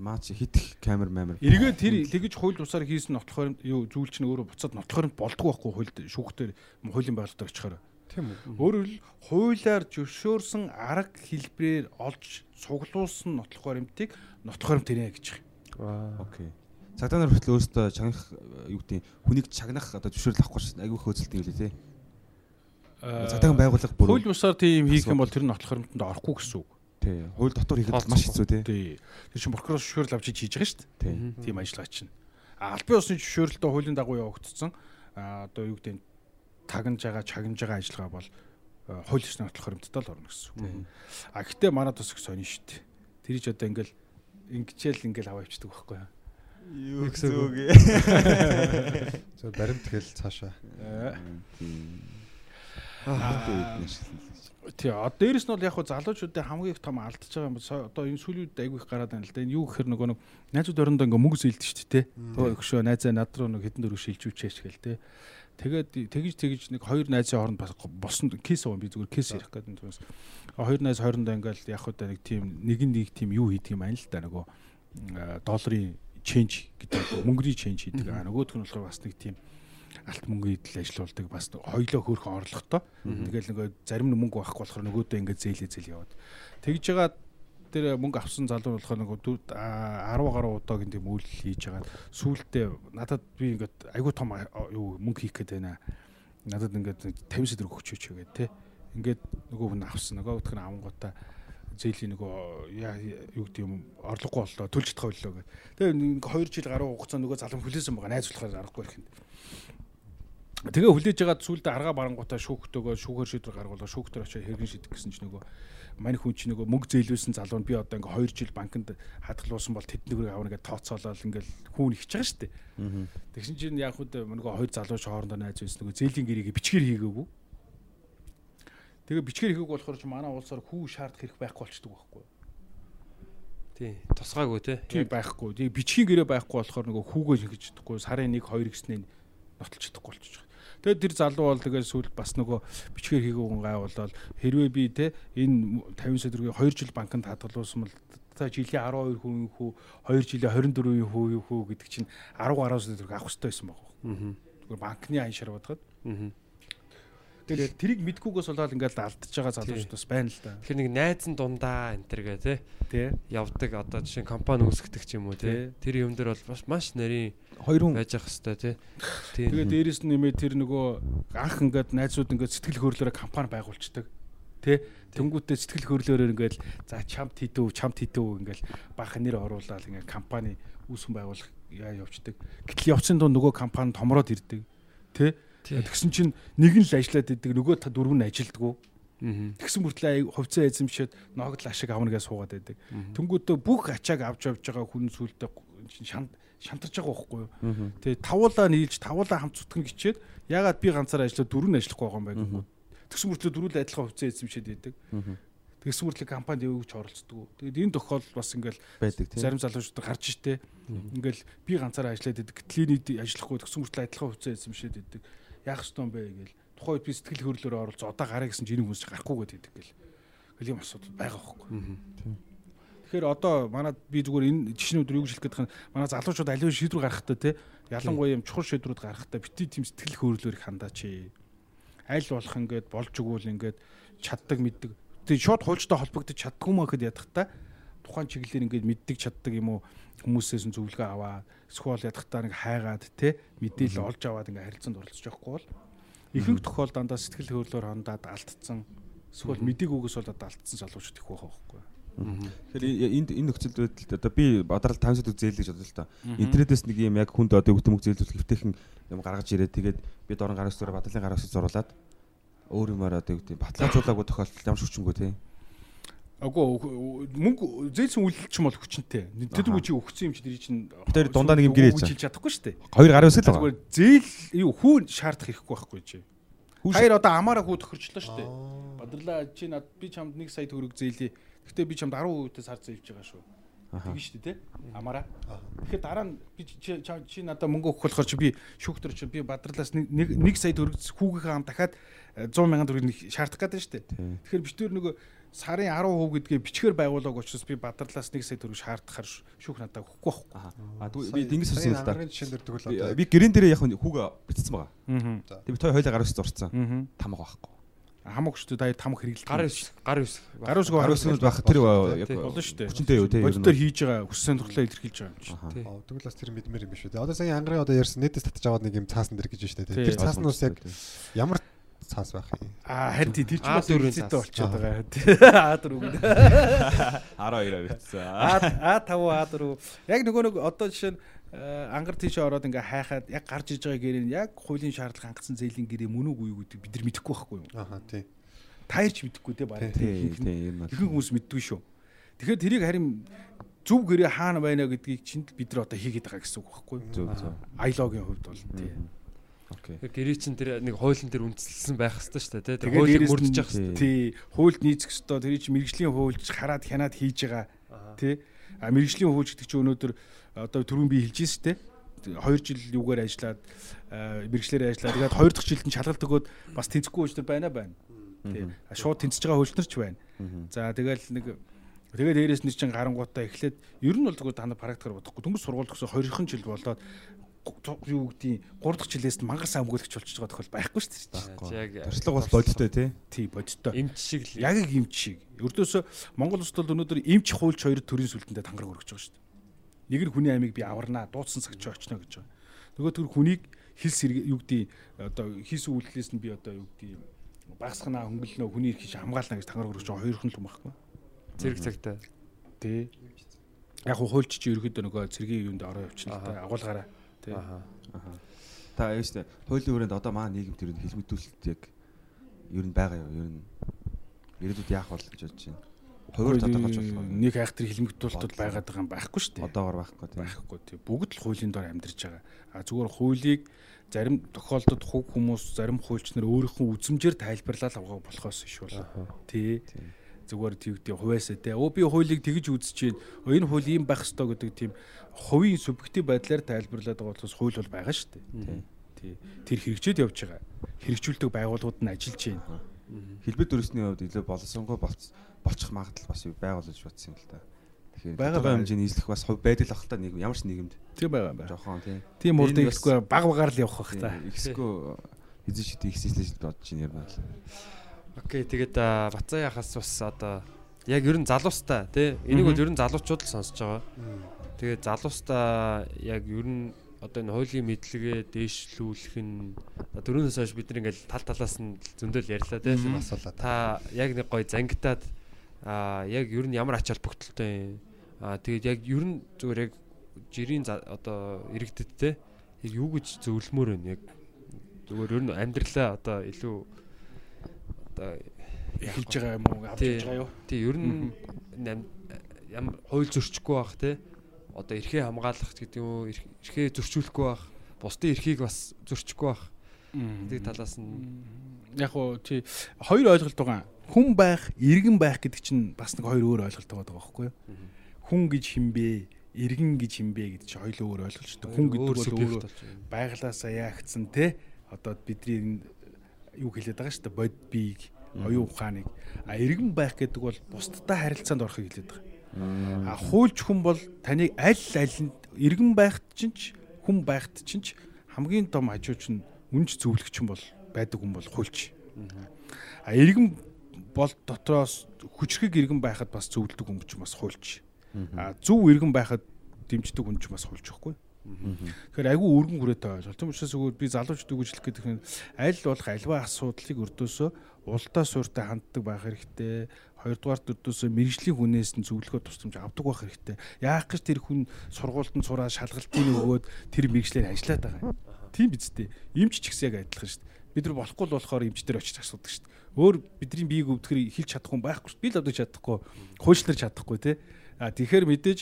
Маа чи хитэх камер мамер.
Эргээд тэр тэгж хууль тусаар хийсэн нотлохоор юу зүйл чинь өөрөө буцаад нотлохоор болдгоо байхгүй хуульд шүүхтэр хуулийн байгууллагаар очихоор.
Тийм үү.
Өөрөөр хуулиар зөвшөөрсөн арга хэлбэрээр олж цуглуулсан нотлох баримтыг нотлох баримт тэрэ гэж.
Окей. Цагдаа нар хүртэл өөрөөсөө чагнах юу гэдэг хүнийг чагнах одоо зөвшөөрөл авахгүй шээ. Айгүй хөөцөлт юм лээ тий. Цагдаагийн байгууллага бүр
Хууль бусаар тийм хийх юм бол тэр нотлох баримтанд орохгүй гэсэн үг.
Тий. Хууль дотор хийхэд маш хэцүү тий.
Тий. Тэр чинь прокурор зөвшөөрөл авч хийж байгаа шүү дээ.
Тий.
тийм ажиллагаа чинь. А албан ёсны зөвшөөрөлтөй хуулийн дагуу явагдсан а одоо юу гэдэг нь тагнаж байгаа, чагнаж байгаа ажиллагаа бол хууль ёсны нотлох баримттай л орно гэсэн үг. А гэтээ манай тус их сонин шүү дээ. Тэр ч одоо ингээл ингэчээл ингээл аваа ивчдэг байхгүй юу?
Юу гэсэн үг.
За баримт гэл цаашаа.
Тий, дээрэс нь бол яг хуу залуучуудын хамгийн их том алдаж байгаа юм бол одоо энэ сүүлийн үед айгүй их гараад байна л да. Энэ юу гэхээр нөгөө нэг найзууд орондоо ингээ мөнгө зээлдэг шүү дээ. Төө өгшөө найзаа над руу нэг хэдэн дөрөв шилжүүчээч гэл те. Тэгээд тэгж тэгж нэг хоёр найзын хооронд бас босон кейс уу би зүгээр кейс ярих гэдэг юм зүгээс. Хоёр найз хоорондоо ингээл яг хуу нэг тийм нэг нэг тийм юу хийдэг юм байна л да нөгөө долларын ченж гэдэг мөнгөний ченж хийдэг. Нөгөөх нь болохоор бас нэг тийм алт мөнгө идэл ажиллаулдаг бас хоёлоо хөөрхөн орлоготой. Тэгэл нөгөө зарим нь мөнгө байхгүй болохоор нөгөөдөө ингээд зээлээ зээл яваад. Тэгж байгаа тэр мөнгө авсан залуу болохоор нөгөө дүү- а, 10 гаруй удаа гин тийм үйл хийж байгаа. Сүүлдээ надад би ингээд айгүй том юу мөнгө хийх гээд байна. Надад ингээд 50 сэдвэр өгчөөч гэдэг те. Ингээд нөгөө хүн авсан. Нөгөө өтгөн авангуудаа зээлийн нөгөө юу гэдэг юм орлогогүй боллоо төлж чадах боллоо гэх. Тэгээ нэг 2 жил гаруй хугацаанд нөгөө залуу хүлээсэн байгаа найз болохоор аргагүй их юм. Тэгээ хүлээж байгаа зүйлдэ арга барангуудаа шүүхтөөгөө шүүхэр шийдвэр гаргуулаа шүүхтэр очиж хэрхэн шийдэх гэсэн чинь нөгөө мань хүн чинь нөгөө мөнгө зээлүүлсэн залуу нь би одоо ингээ 2 жил банкнд хадгалуулсан бол тэдний хөрөг авна гэж тооцоолол ингээл хүүн ихж байгаа шүү дээ. Тэгсэн чинь яг хүүд нөгөө хоёр залуу хоорондоо найз байсан нөгөө зээлийн гэрийг бичгээр хийгээгүй. Тэгээ бичгээр хийгээг болохоор чи манай улсаар хүү шаардах хэрэг байхгүй болчдөг байхгүй юу?
Тий. Тусгаагүй те.
Тийм байхгүй. Тэгээ бичгийн гэрээ байхгүй болохоор нөгөө хүүгээ шингэж чадахгүй сарын 1 2 гэснээр нотолж чадахгүй болчих. Тэгээд тэр залуу бол тэгээд сүүл бас нөгөө бичгээр хийгүүгэн гайвуулаад хэрвээ би те энэ 50 сая төгрөгийг 2 жил банкнд хадгалуулсан бол та жилийн 12 хүн юу хүү 2 жилийн 24 хүн юу хүү гэдэг чинь 10 гаруй сая төгрөг авах хэрэгтэй байсан баг. Аа. Зүгээр банкны айн шар бодоход. Аа. Тэгээд тэрийг мэдгүйгээс болоод ингээд алдчихж байгаа залуучууд бас байна л да.
Тэгэхээр нэг найзан дундаа энэ төр гэ те.
Тэ.
Явдаг одоо жишээ нь компани үүсгдэг ч юм уу те. Тэр юм дээр бол бас маш нарийн
Хоёр хүн
байж ах хэвээр те. Тийм.
Тэгээд дээрэс нь нэмээ тэр нөгөө анх ингээд найзууд ингээд сэтгэл хөдлөлөөр компани байгуулцдаг. Тэ. Тэнгүүтээ сэтгэл хөдлөлөөр ингээд за чамт хийдүү, чамт хийдүү ингээд баахан нэр оруулаад ингээд компани үүсгэн байгуулах яа явцдаг. Гэтэл явцын дунд нөгөө компани томроод ирдэг. Тэ. Тэгсэн чинь нэг нь л ажиллаад идэг нөгөө та дөрөв нь ажилдгүү.
Аа.
Тэгсэн мөртлөө хувьцаа эзэмшээд ногдол ашиг авна гэж суугаад байдаг. Тэнгүүтээ бүх ачааг авч явж байгаа хүн сүултээ шанд шантарч байгаа байхгүй юу. Тэгээ тавуулаа нийлж тавуулаа хамт зүтгэн гिचээд ягаад би ганцаар ажиллаад дөрөв нь ажиллахгүй байгаа юм бэ? Тэгсэн мөртлөө дөрөв л адилхан хувьцаа эзэмшээд байдаг. Тэгсэн мөртлөө компанид өвч оролцдог. Тэгээд энэ тохиолдол бас ингээл
тийм.
зарим залуучууд гарч штэ. Ингээл би ганцаараа ажиллаад байдаг. Клиник ажиллахгүй тэгсэн мөртлөө адилхан хувьцаа эзэмшээд байдаг. Яах ёстой юм бэ гээл. Тухайн үед би сэтгэл хөдлөлөөр оролцоо одоо гараа гэсэн чинь энэ хүмүүс гарахгүй гэдэг гэл. Гэл юм асуудал байгаа байхгүй. Тэгэхээр одоо манай би зүгээр энэ жишнүүд юу гэж хэлэх гээд байгаа манай залуучууд аливаа шийдвэр гаргахтаа те. Ялангуяа юм чухал шийдвэрүүд гаргахтаа бити тийм сэтгэл хөдлөлөөр их хандаач. Аль болох ингээд болж өгвөл ингээд чаддаг мэддэг. Тэгээ шууд хуульчтай холбогдож чаддгүй маа гэхэд ядахтаа тухайн чиглэлээр ингээд мэддэг чаддаг юм уу? Хүмүүсээс нь зөвлөгөө аваад эсвэл ядахтаа нэг хайгаад те мэдээлэл олж аваад ингээд харилцаанд оролцож явахгүй бол ихэнх тохиол дандаа сэтгэл хөдлөлөөр хондаад алдцсан эсвэл мэдээг үгээс болоод алдсан залуучууд их байгаа байхгүй.
Тэгэхээр энд энэ нөхцөл байдлаар одоо би бодрол 5 сая зээл гэж бодлоо та. Интернетээс нэг юм яг хүнд одоо өгтөмөг зээлүүлэх хэвтэйхэн юм гаргаж ирээд тэгээд би дорн гар өсөөр бодлын гар өсөж зуруулаад өөр юмараа одоо гэдэг баталгаажуулаагүй тохиолдолд ямар шүчэнгүү те.
Агуу мөнгө зээлсэн үйлч юм бол хүчнтэй. Тэр үгүй чи өгсөн юм чи тэр чинь
Тэр дундаа нэг юм гэрээ
хэлж чадахгүй шүү дээ.
Хоёр гар өсөл байгаа.
Зээл юу хүү шаардах хэрэггүй байхгүй чи. Хоёр одоо амаараа хүү тохирчлоо шүү дээ. Бадрлаа чи над би чамд 1 сая төгрөг зээлээ. Гэхдээ би чамд 10% сар зээлж байгаа шүү. Тэгэн шүү дээ. Амаараа. Тэгэхээр дараа нь би чи надад мөнгө өгөх болохоор чи би шүүхтэр чи би бадралаас 1 сая төгрөг хүүгийнхээ ам дахиад э, 100 мянган төгрөг шаардах гэдэг шүү дээ. Тэгэхээр би тэр нөгөө сарын 10% гэдгээ бичгээр байгуулаг учраас би бадралаас 1 сая төгрөг шаардахаар шүүх надад өгөхгүй байхгүй.
А тэгвэл би тэнгис хэлсэн л да.
Ангарын жишээн дээр тэгвэл
Би-
одоо
Би гэрэн дээр яг хүүг битцсэн байгаа.
Аа.
Тэг би той хойлоо гар өсөж зурцсан.
Аа.
Тамга байхгүй.
Хамаг шүү дээ тамх хэрэглэх.
Гар ус гар ус.
Гар усгүй
Гар өсөж байх тэр яг
болно шүү дээ.
хүчнтэй юу те. ер нь.
Бодитоор хийж байгаа хүс сонирхлоо илэрхийлж байгаа юм чи.
Аха.
Аа, тэгвэл бас тэр мэдмээр юм биш үү. Одоо сая ангарын одоо ярьсан нийтэс татж аваад нэг юм цаасан дэр гэж байна шүү дээ. Тэр цааснаас яг ямар цаас байх юм?
Аа харин тий тэр ч бас
А4-ийн
үнэтэй
цаас.
болчиход байгаа. А4 үг.
12 битсэн.
А А5 А4. Яг нөгөө нэг одоо жишээ нь ангар тийш ороод ингээ хайхаад яг гарч иж байгаа гэрээ нь яг хуулийн шаардлага хангасан зээлийн гэрээ мөн үгүй юу гэдэг бид нар мэдэхгүй байхгүй юу?
Аха тий.
Таярч мэдэхгүй те баг.
Тий, тий, юм аа.
Ихэнх хүмүүс мэддгүй шүү. Тэгэхээр тэрийг харин зөв гэрээ хаана байна гэдгийг чинь бид нар одоо хийгээд байгаа гэсэн үг байхгүй юу?
Зөв зөв.
Аялогийн хувьд бол тий.
Окей.
Гэрээ чин тэр нэг хуулийн тэр үндэслэлсэн байх хэвээр шүү дээ. Тэр
Тэгээд
хуулийг мөрдөж явах хэвээр.
Тий. Хуульд нийцэх ёстой. Тэр чинь мэрэгжлийн хуульч хараад хянаад хийж байгаа. Тий. А мэрэгжлийн хуульч гэдэг чинь өнөөдөр одоо түрүүн би хэлж шүү дээ. 2 жил юугаар ажиллаад а, мэрэгчлэр ажиллаад тэгээд 2 дахь жилд нь шалгалт өгөөд бас тэнцэхгүй хуульчнар байна байна. Тий. А, Шууд тэнцэж байгаа хуульчнар ч байна. За тэгэл нэг тэгээд дээрэс нь чинь гарангуудаа эхлээд ер нь бол зүгээр дандаа практикаар бодохгүй. Дөнгөж сургууль төгсөө 20хан жил болоод юу гэдгийг 3 дахь жилээс нь мангар сайн өмгөөлөгч болчихж байгаа тохиол байхгүй шүү дээ.
Яг
Туршлага бас бодиттой тий.
Тий бодиттой.
эмч шиг л
Яг имч шиг. Өрдөөсө Монгол улсад бол өнөөдөр имч хуульч хоёр төрийн сүлдэндээ тангараг өргөж байгаа шүү дээ. Нэг нь хүний амийг би аварнаа, дуудсан цагч очно гэж байгаа. Нөгөө төр хүнийг хил сэрэг юу гэдэг одоо хийсэн үйлдэлээс нь би одоо юу гэдэг багсгнаа хөнгөлнөө хүний эрхийг хамгаална гэж тангараг өргөж байгаа хоёр хүн л юм байхгүй.
зэрэг цагтаа.
Тий. Яг хуу хуульч чи ерөөдөө нөгөө цэргийн юунд ороо явчихна л
Аха.
та агуулгаараа. Тий.
Аха.
Та яаж тэ хуулийн хүрээнд одоо маа нийгэмд ер нь хэлмэдүүлэлт яг ер нь байгаа юу? Ер нь ирээдүйд яах бол гэж бодож байна. Хуваар тодорхойлж болох
нэг айхтар хэлмэгдүүлэлтүүд байгаад байгаа юм байхгүй шүү дээ.
Одоогор байхгүй тийм.
байхгүй тийм. Бүгд л хуулийн дор амьдарч байгаа. А зүгээр хуулийг зарим тохиолдолд хуг хүмүүс зарим хуульч нар өөрийнхөө үзмжээр тайлбарлал авах болохоос иш бол тий. Зүгээр тэгдэг хувьяасаа тий. Өө би хуулийг тэгж үзэж чинь энэ хууль ийм байх ёстой гэдэг тийм хувийн субъектив байдлаар тайлбарлаад байгаа болохоос хууль бол байгаа шүү дээ. Тий. Тэр хэрэгжээд явж байгаа. Хэрэгжүүлдэг байгууллагууд нь ажиллаж байна.
Хэлбэр дүрсний хувьд илүү боловсронгуй болц болчих магадлал бас байгаа болж бодсон юм л та. Тэгэхээр
Байгаа,
хэмжээний нийслэх бас хувь байдал ах та нийгэм ямар ч нийгэмд
тийм байгаа юм байна
жоохон тийм.
тийм
бас-
ихгүй баг багаар л явах бах та
Ихсгүй эзэн шид ихсэлж бодож байна юм байна.
Окей, тэгээд Бацаа яхаас бас одоо яг ер нь залуустай тий. Энийг бол ер нь залуучууд л сонсож байгаа. Тэгээд залуустай яг ер нь одоо энэ хуулийн мэдлэгээ дээшлүүлэх нь дөрөвнөөс хойш бид нэг ингээл тал талаас нь зөндөл ярьлаа тий.
асуулаа.
Та яг нэг гой зангитаад а яг ер нь ямар ач холбогдолтой юм. А тэгээд яг ер нь зүгээр яг жирийн одоо иргэдэд те яг юу гэж зөвлөмөр байна яг зүгээр ер нь амьдралаа одоо илүү одоо
эхэлж байгаа юм уу? Авч байгаа юу?
Тий. Ер нь ямар хууль зөрчихгүй байх те. Одоо эрхээ хамгаалах гэдэг юм эрхээ зөрчүүлэхгүй байх. Бусдын эрхийг бас зөрчихгүй байх. Гэдэг талаас нь.
Яг уу тий. Хоёр ойлголт байгаа. Хүн байх, иргэн байх гэдэг чинь бас нэг хоёр өөр ойлголт байгаа байхгүй юу? Хүн гэж хинбэ, иргэн гэж хинбэ гэдэг чинь хоёул өөр ойлголттой. Хүн гэдэг бол өөрөө байглаасаа яагдсан те одоо бидний юу хэлээд байгаа шүү дээ бод бийг оюун ухааныг а иргэн байх гэдэг бол бусдтай харилцаанд орохыг хэлээд байгаа. А хуульч хүн бол таныг аль алинд иргэн байхт чинь хүн байхт чинь хамгийн том хажууч нь үнж зөвлөгч хүн бол байдаг хүн бол хуульч. А иргэн бол дотроос хүчрхэг иргэн байхад бас зөвлөдөг хүн ч бас хуульч. А зөв иргэн байхад дэмждэг хүн ч бас хуульч байхгүй. Тэгэхээр айгүй өргөн хүрээтэй ойлголт. Тийм учраас өгөө би залуучдыг үжилэх гэдэг нь аль болох альва асуудлыг өрдөөсөө улдаа сууртай ханддаг байх хэрэгтэй. Хоёрдугаар өрдөөсөө мэрэгжлийн хүнээс нь зөвлөгөө тусламж авдаг байх хэрэгтэй. Яах гэж тэр хүн сургуультанд сураад шалгалтын өгөөд тэр мэрэгчлэр ажиллаад байгаа юм. Тийм биз дээ. Имч ч гэсэн яг адилхан шүү дээ. Бид нар болохгүй л болохоор эмчтэр очиж асуудаг шүү дээ. Өөр бидний биеийг өвдөхөр хэлж чадахгүй байхгүй. Би л одоо чадахгүй. Хуульчлаар чадахгүй те. А тэгэхээр мэдээж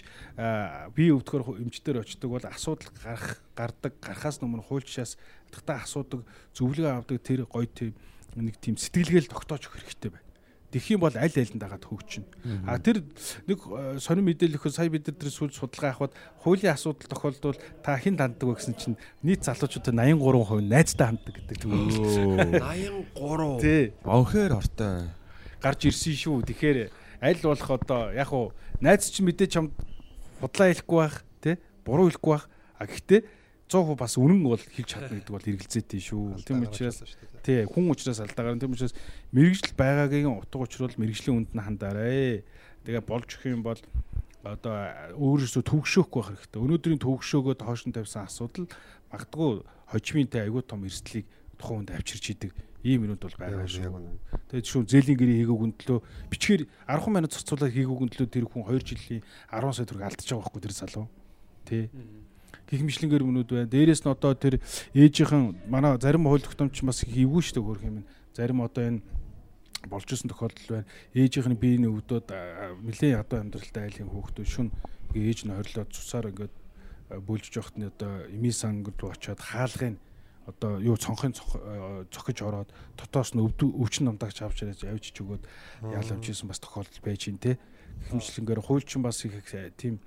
бие өвдөхөр эмчтэр очдог бол асуудал гарах гардаг гарахаас өмнө хуульчаас татаа асуудаг зөвлөгөө авдаг тэр гоё тийм нэг тийм сэтгэлгээл тогтоож өгөх хэрэгтэй байна. Тэгэх юм бол аль айлд дагаад хөгжинэ. А тэр нэг э, сонир мэдээлэл өгөхөөр сая бид нар тэр сүүл судалгаа авахад хуулийн асуудал тохиолдвол та хэн ханддаг вэ гэсэн чинь нийт залуучуудад 83% найзтай ханддаг гэдэг тийм.
83
Тий.
Онхээр ортой.
гарч ирсэн шүү. Тэгэхээр аль болох одоо яг уу найз чинь мэдээ чамд худлаа хэлэхгүй байх тий буруу хэлэхгүй байх а гэхдээ 100% бас үнэн бол хэлж чадна гэдэг бол эргэлзээтэй шүү. Тийм учраас тий хүн учраас алдаагаар тийм учраас мэрэгжил байгаагийн утга учир бол мэрэгжлийн үнд нь хандаарэ. Тэгээ болж өгөх юм бол одоо өөрөөсөө төгшөөхгүй байх хэрэгтэй. Өнөөдрийн төгшөөгөө хойш нь тавьсан асуудал магадгүй хожимынтай аягүй том эрсдлийг тухайн хүнд авчирч идэг ийм юмуд бол байгаа шүү. Тэгээд шүүн зээлийн гэрээ хийгээг өндлөө бичгээр 10 минут зарцуулаад хийгээг өндлөө тэр хүн 2 жилийн 10 сая төгрөг алдчихж байгаа байхгүй тэр залуу. Тэ. Гэх мэтлэнгээр өмнөд байна. Дээрээс нь одоо тэр ээжийнхэн манай зарим хууль тогтоомч бас хийвгүй шүү дээ хөрх юм. Зарим одоо энэ болж исэн тохиолдол байна. Ээжийнх нь биений өвдөд нэлээд ядуу амьдралтай айлын хөөхтөө шүн ээж нь хорилоод цусаар ингээд бүлж жоохт нь одоо эми сангад руу очиод хаалгын одоо юу цонхын цохиж ороод дотоос нь өвчин намдагч авч ирээд явж өгөөд яал авч исэн бас тохиолдол байж гин те хэмжлэнгээр хуульчин бас их тийм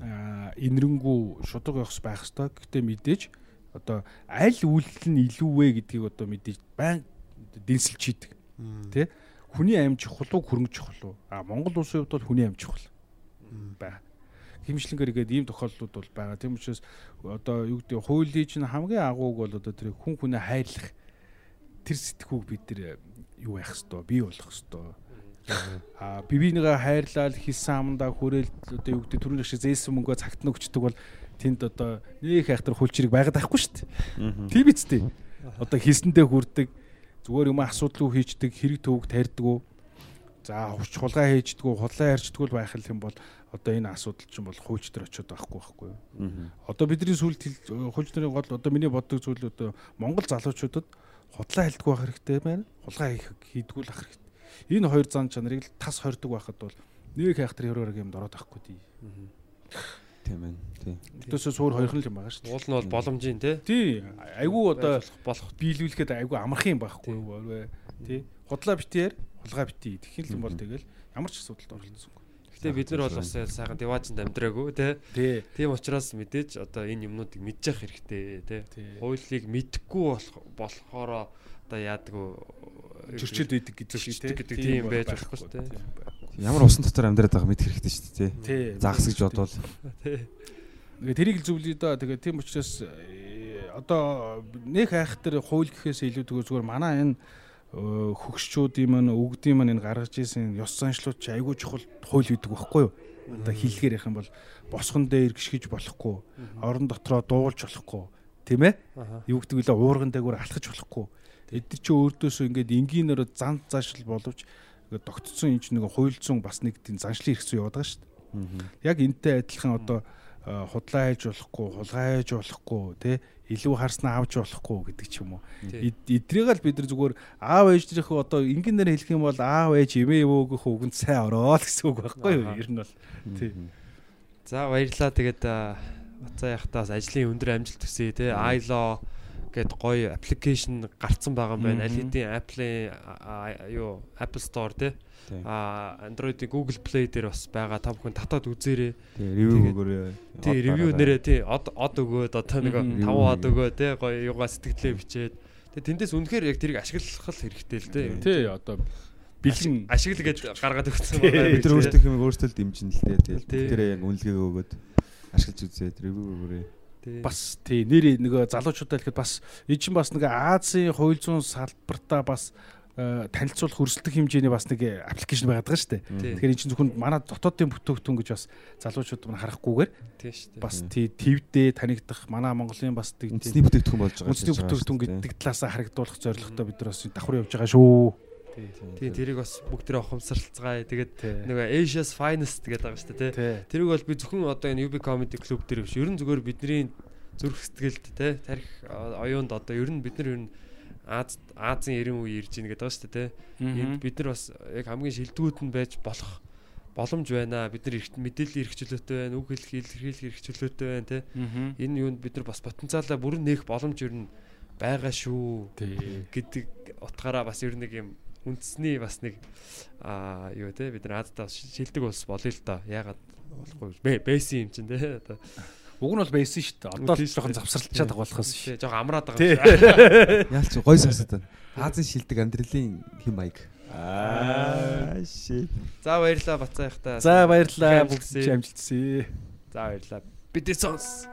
инэрэнгүү шудраг явах байх хэвээр гэхдээ мэдээж одоо аль үйлдэл нь илүү вэ гэдгийг одоо мэдээж байн дэнсэлж хийдэг тий хүний амь чухал уу хөрөнгө чухал уу а Монгол улсын хувьд бол хүний амь чухал бай. Хэмжлэнгээр игээд ийм тохиолдлууд бол байгаа. Тийм учраас одоо юу гэдэг хуулийн чинь хамгийн агууг бол одоо тэр хүн хүнээ хайрлах тэр сэтгүүг бид тэр юу яах хэвээр бий болох хэвээр а бивинийгээ хайрлал хийсэн амандаа хүрээл одоо юу гэдэг түрүүний шиг зээсэн мөнгөө цагт нь өгчдөг бол тэнд одоо нэг хайхтар хүлчирийг байгаад байхгүй шүү дээ. Тийм биз дээ. Одоо хийсэндээ хүрдэг зүгээр юм асуудал уу хийчдэг хэрэг төвөг тарьдаг уу. За хувч хулгай хийждгүү, худлаа ярьждгүү л байх юм бол одоо энэ асуудал чинь бол хуульч төр очиод байхгүй байхгүй юу? Одоо бидний сүлд хуульч нарын гол одоо миний боддог зүйл одоо Монгол залуучуудад худлаа хэлдэггүй байх хэрэгтэй байна. Хулгай хийх хийдгүү л ах хэрэгтэй. Энэ хоёр зан чанарыг л тас хордог байхад бол нэг хайхтар хөрөөр юмд ороод байхгүй тий.
Тийм ээ. Тийм.
Өдөөсөө суур хоёрхан л юм байгаа шүү дээ.
Уул нь бол боломжийн тий.
Тий. Айгүй одоо
болох
биелүүлэхэд айгүй амархан юм байхгүй юу? Тий. Худлаа битээр хулгай битээ. Тэгэх юм бол тэгэл ямар ч асуудалд оролцсон.
Гэтэ бид нар бол бас сайхан диваажинд амьдраагүй тий.
Тий.
Тийм учраас мэдээж одоо энэ юмнуудыг мэдж явах хэрэгтэй тий. Хуулийг мэдэхгүй болох болохоор одоо яадаг
зөрчилд үйдэг гэдэг шиг
гэдэг тийм байж болохгүй шүү дээ.
Ямар усан дотор амьдраад байгаа мэд хэрэгтэй шүү дээ
тий.
Загас гэж бодвол.
Тэгээ тэрийг л зөвлөе да. Тэгээ тийм учраас э, одоо нэг хайх тэр хууль гэхээс илүүтэйгээр зүгээр манай энэ э, хөгшчүүдийн маань өгдийн маань энэ гаргаж исэн ёс заншлууд чи айгүй чухал хууль үүдэг байхгүй юу? Одоо хэлгээр ярих юм бол босгон дээр гიშгэж болохгүй, орон дотроо дуулж болохгүй, тийм ээ? Юу гэдэг вэ? Уурган дээгүүр алхаж болохгүй. Эдгээр чи өөртөөсөө ингээд энгийнээр зан заашил боловч ингээд тогтцсон энэ ч нэг хуйлцсан бас нэг тийм заншлын хэрэгцээ яваад байгаа шүү дээ. Яг энтэй адилхан одоо э, худлаа хайж болохгүй, хулгай хайж болохгүй, тий илүү харснаа авч болохгүй гэдэг ч юм уу. Эдрийг л бид нар зүгээр аав ээжнийхөө одоо ингээнээр хэлэх юм бол аав ээж эмээ өвөөгөх үгэнд сайн ороод гэсэн үг байхгүй юу? Ер нь бол тий.
За баярлалаа. Тэгээд Бацаа яхтаас ажлын өндөр амжилт төсөе те. ILO гэд гоё аппликейшн гарцсан байгаа юм байна. Аль хэдийн Apple-ийн юу Apple Store те.
Тийм.
А Android-ийн Google Play дээр бас байгаа. Та бүхэн татаад үзээрэй.
тий ревю өгөөрэй.
Тий, ревю нэрээ тий од од өгөөд одоо нэг
Мгм.
5 од өгөө те. Гоё юугаа сэтгэлээ бичээд. Тэгээ тэндээс үнэхээр яг тэрийг ашиглах хэрэгтэй л те.
Тий одоо бэлэн
Ашигла гэж гаргаад өгсөн
Тий.
байгаа.
Бид нар өөрсдөө юм өөрсдөө л дэмжин л дээ.
Тий.
Тэрээ яг үнэлгээ өгөөд ашиглаж үзээд ревю өгөөрэй.
Тий.
бас тий нэр нөгөө залуучуудаа хэлэхэд бас энэ чинь бас нэг Азийн хууль зүйн салбартаа бас э, танилцуулах өрсөлдөх хэмжээний бас нэг аппликейшн байгаад байгаа шүү дээ.
Тий.
Тэгэхээр энэ чинь зөвхөн манай дотоодын бүтээгдэхүүн гэж бас залуучууд мань харахгүйгээр
тий шүү дээ.
бас тий твдээ танигдах манай Монголын бас тэг
Үндэсний бүтээгдэхүүн болж байгаа.
үндэсний бүтээгдэхүүн гэдэг талаасаа харагдуулах зорилготой бид нар бас давхар явж байгаа шүү.
Тий, тэрийг бас бүгд тэрэ ухамсарлцгаая. Тэгээд нөгөө Asia's Finest гэдэг байгаа шүү дээ, тий. Тэрийг бол би зөвхөн одоо энэ UB Comedy Club дээр биш. Ер нь зүгээр бидний зүрх сэтгэлд тий тарих оюунд одоо ер нь бид нар ер нь Аз Азийн 90 үе ирж ийн гэдэг байгаа шүү дээ, тий. Энд бид нар бас яг хамгийн шилдэгүүд нь байж болох боломж байна. Бид нар мэдээллийн эрхчлөөтэй байна, үг хэлэх, илэрхийлэх эрхчлөөтэй байна, тий. Энэ юунд бид нар бас потенциалаа бүрэн нээх боломж ер нь байгаа шүү гэдэг утгаараа бас ер нэг юм үндэсний бас нэг аа юу те бид нар Аздаа шилдэг улс болъё л доо. Ягаад болохгүй бэ? Бэйсэн юм чинь те. Одоо
Уг нь бол байсан шүү дээ. Одоо л жоохон завсарлчаад байгаа болохоос шүү.
тий жоо амраад байгаа.
Яалч гой сонсоод байна. Азийн шилдэг амьдралын хэм маяг. Аа shit.
За баярлалаа бацаа ихтаа.
За баярлалаа бүгд
хүсье.
амжилт хүсье.
За баярлалаа. Бид сонс.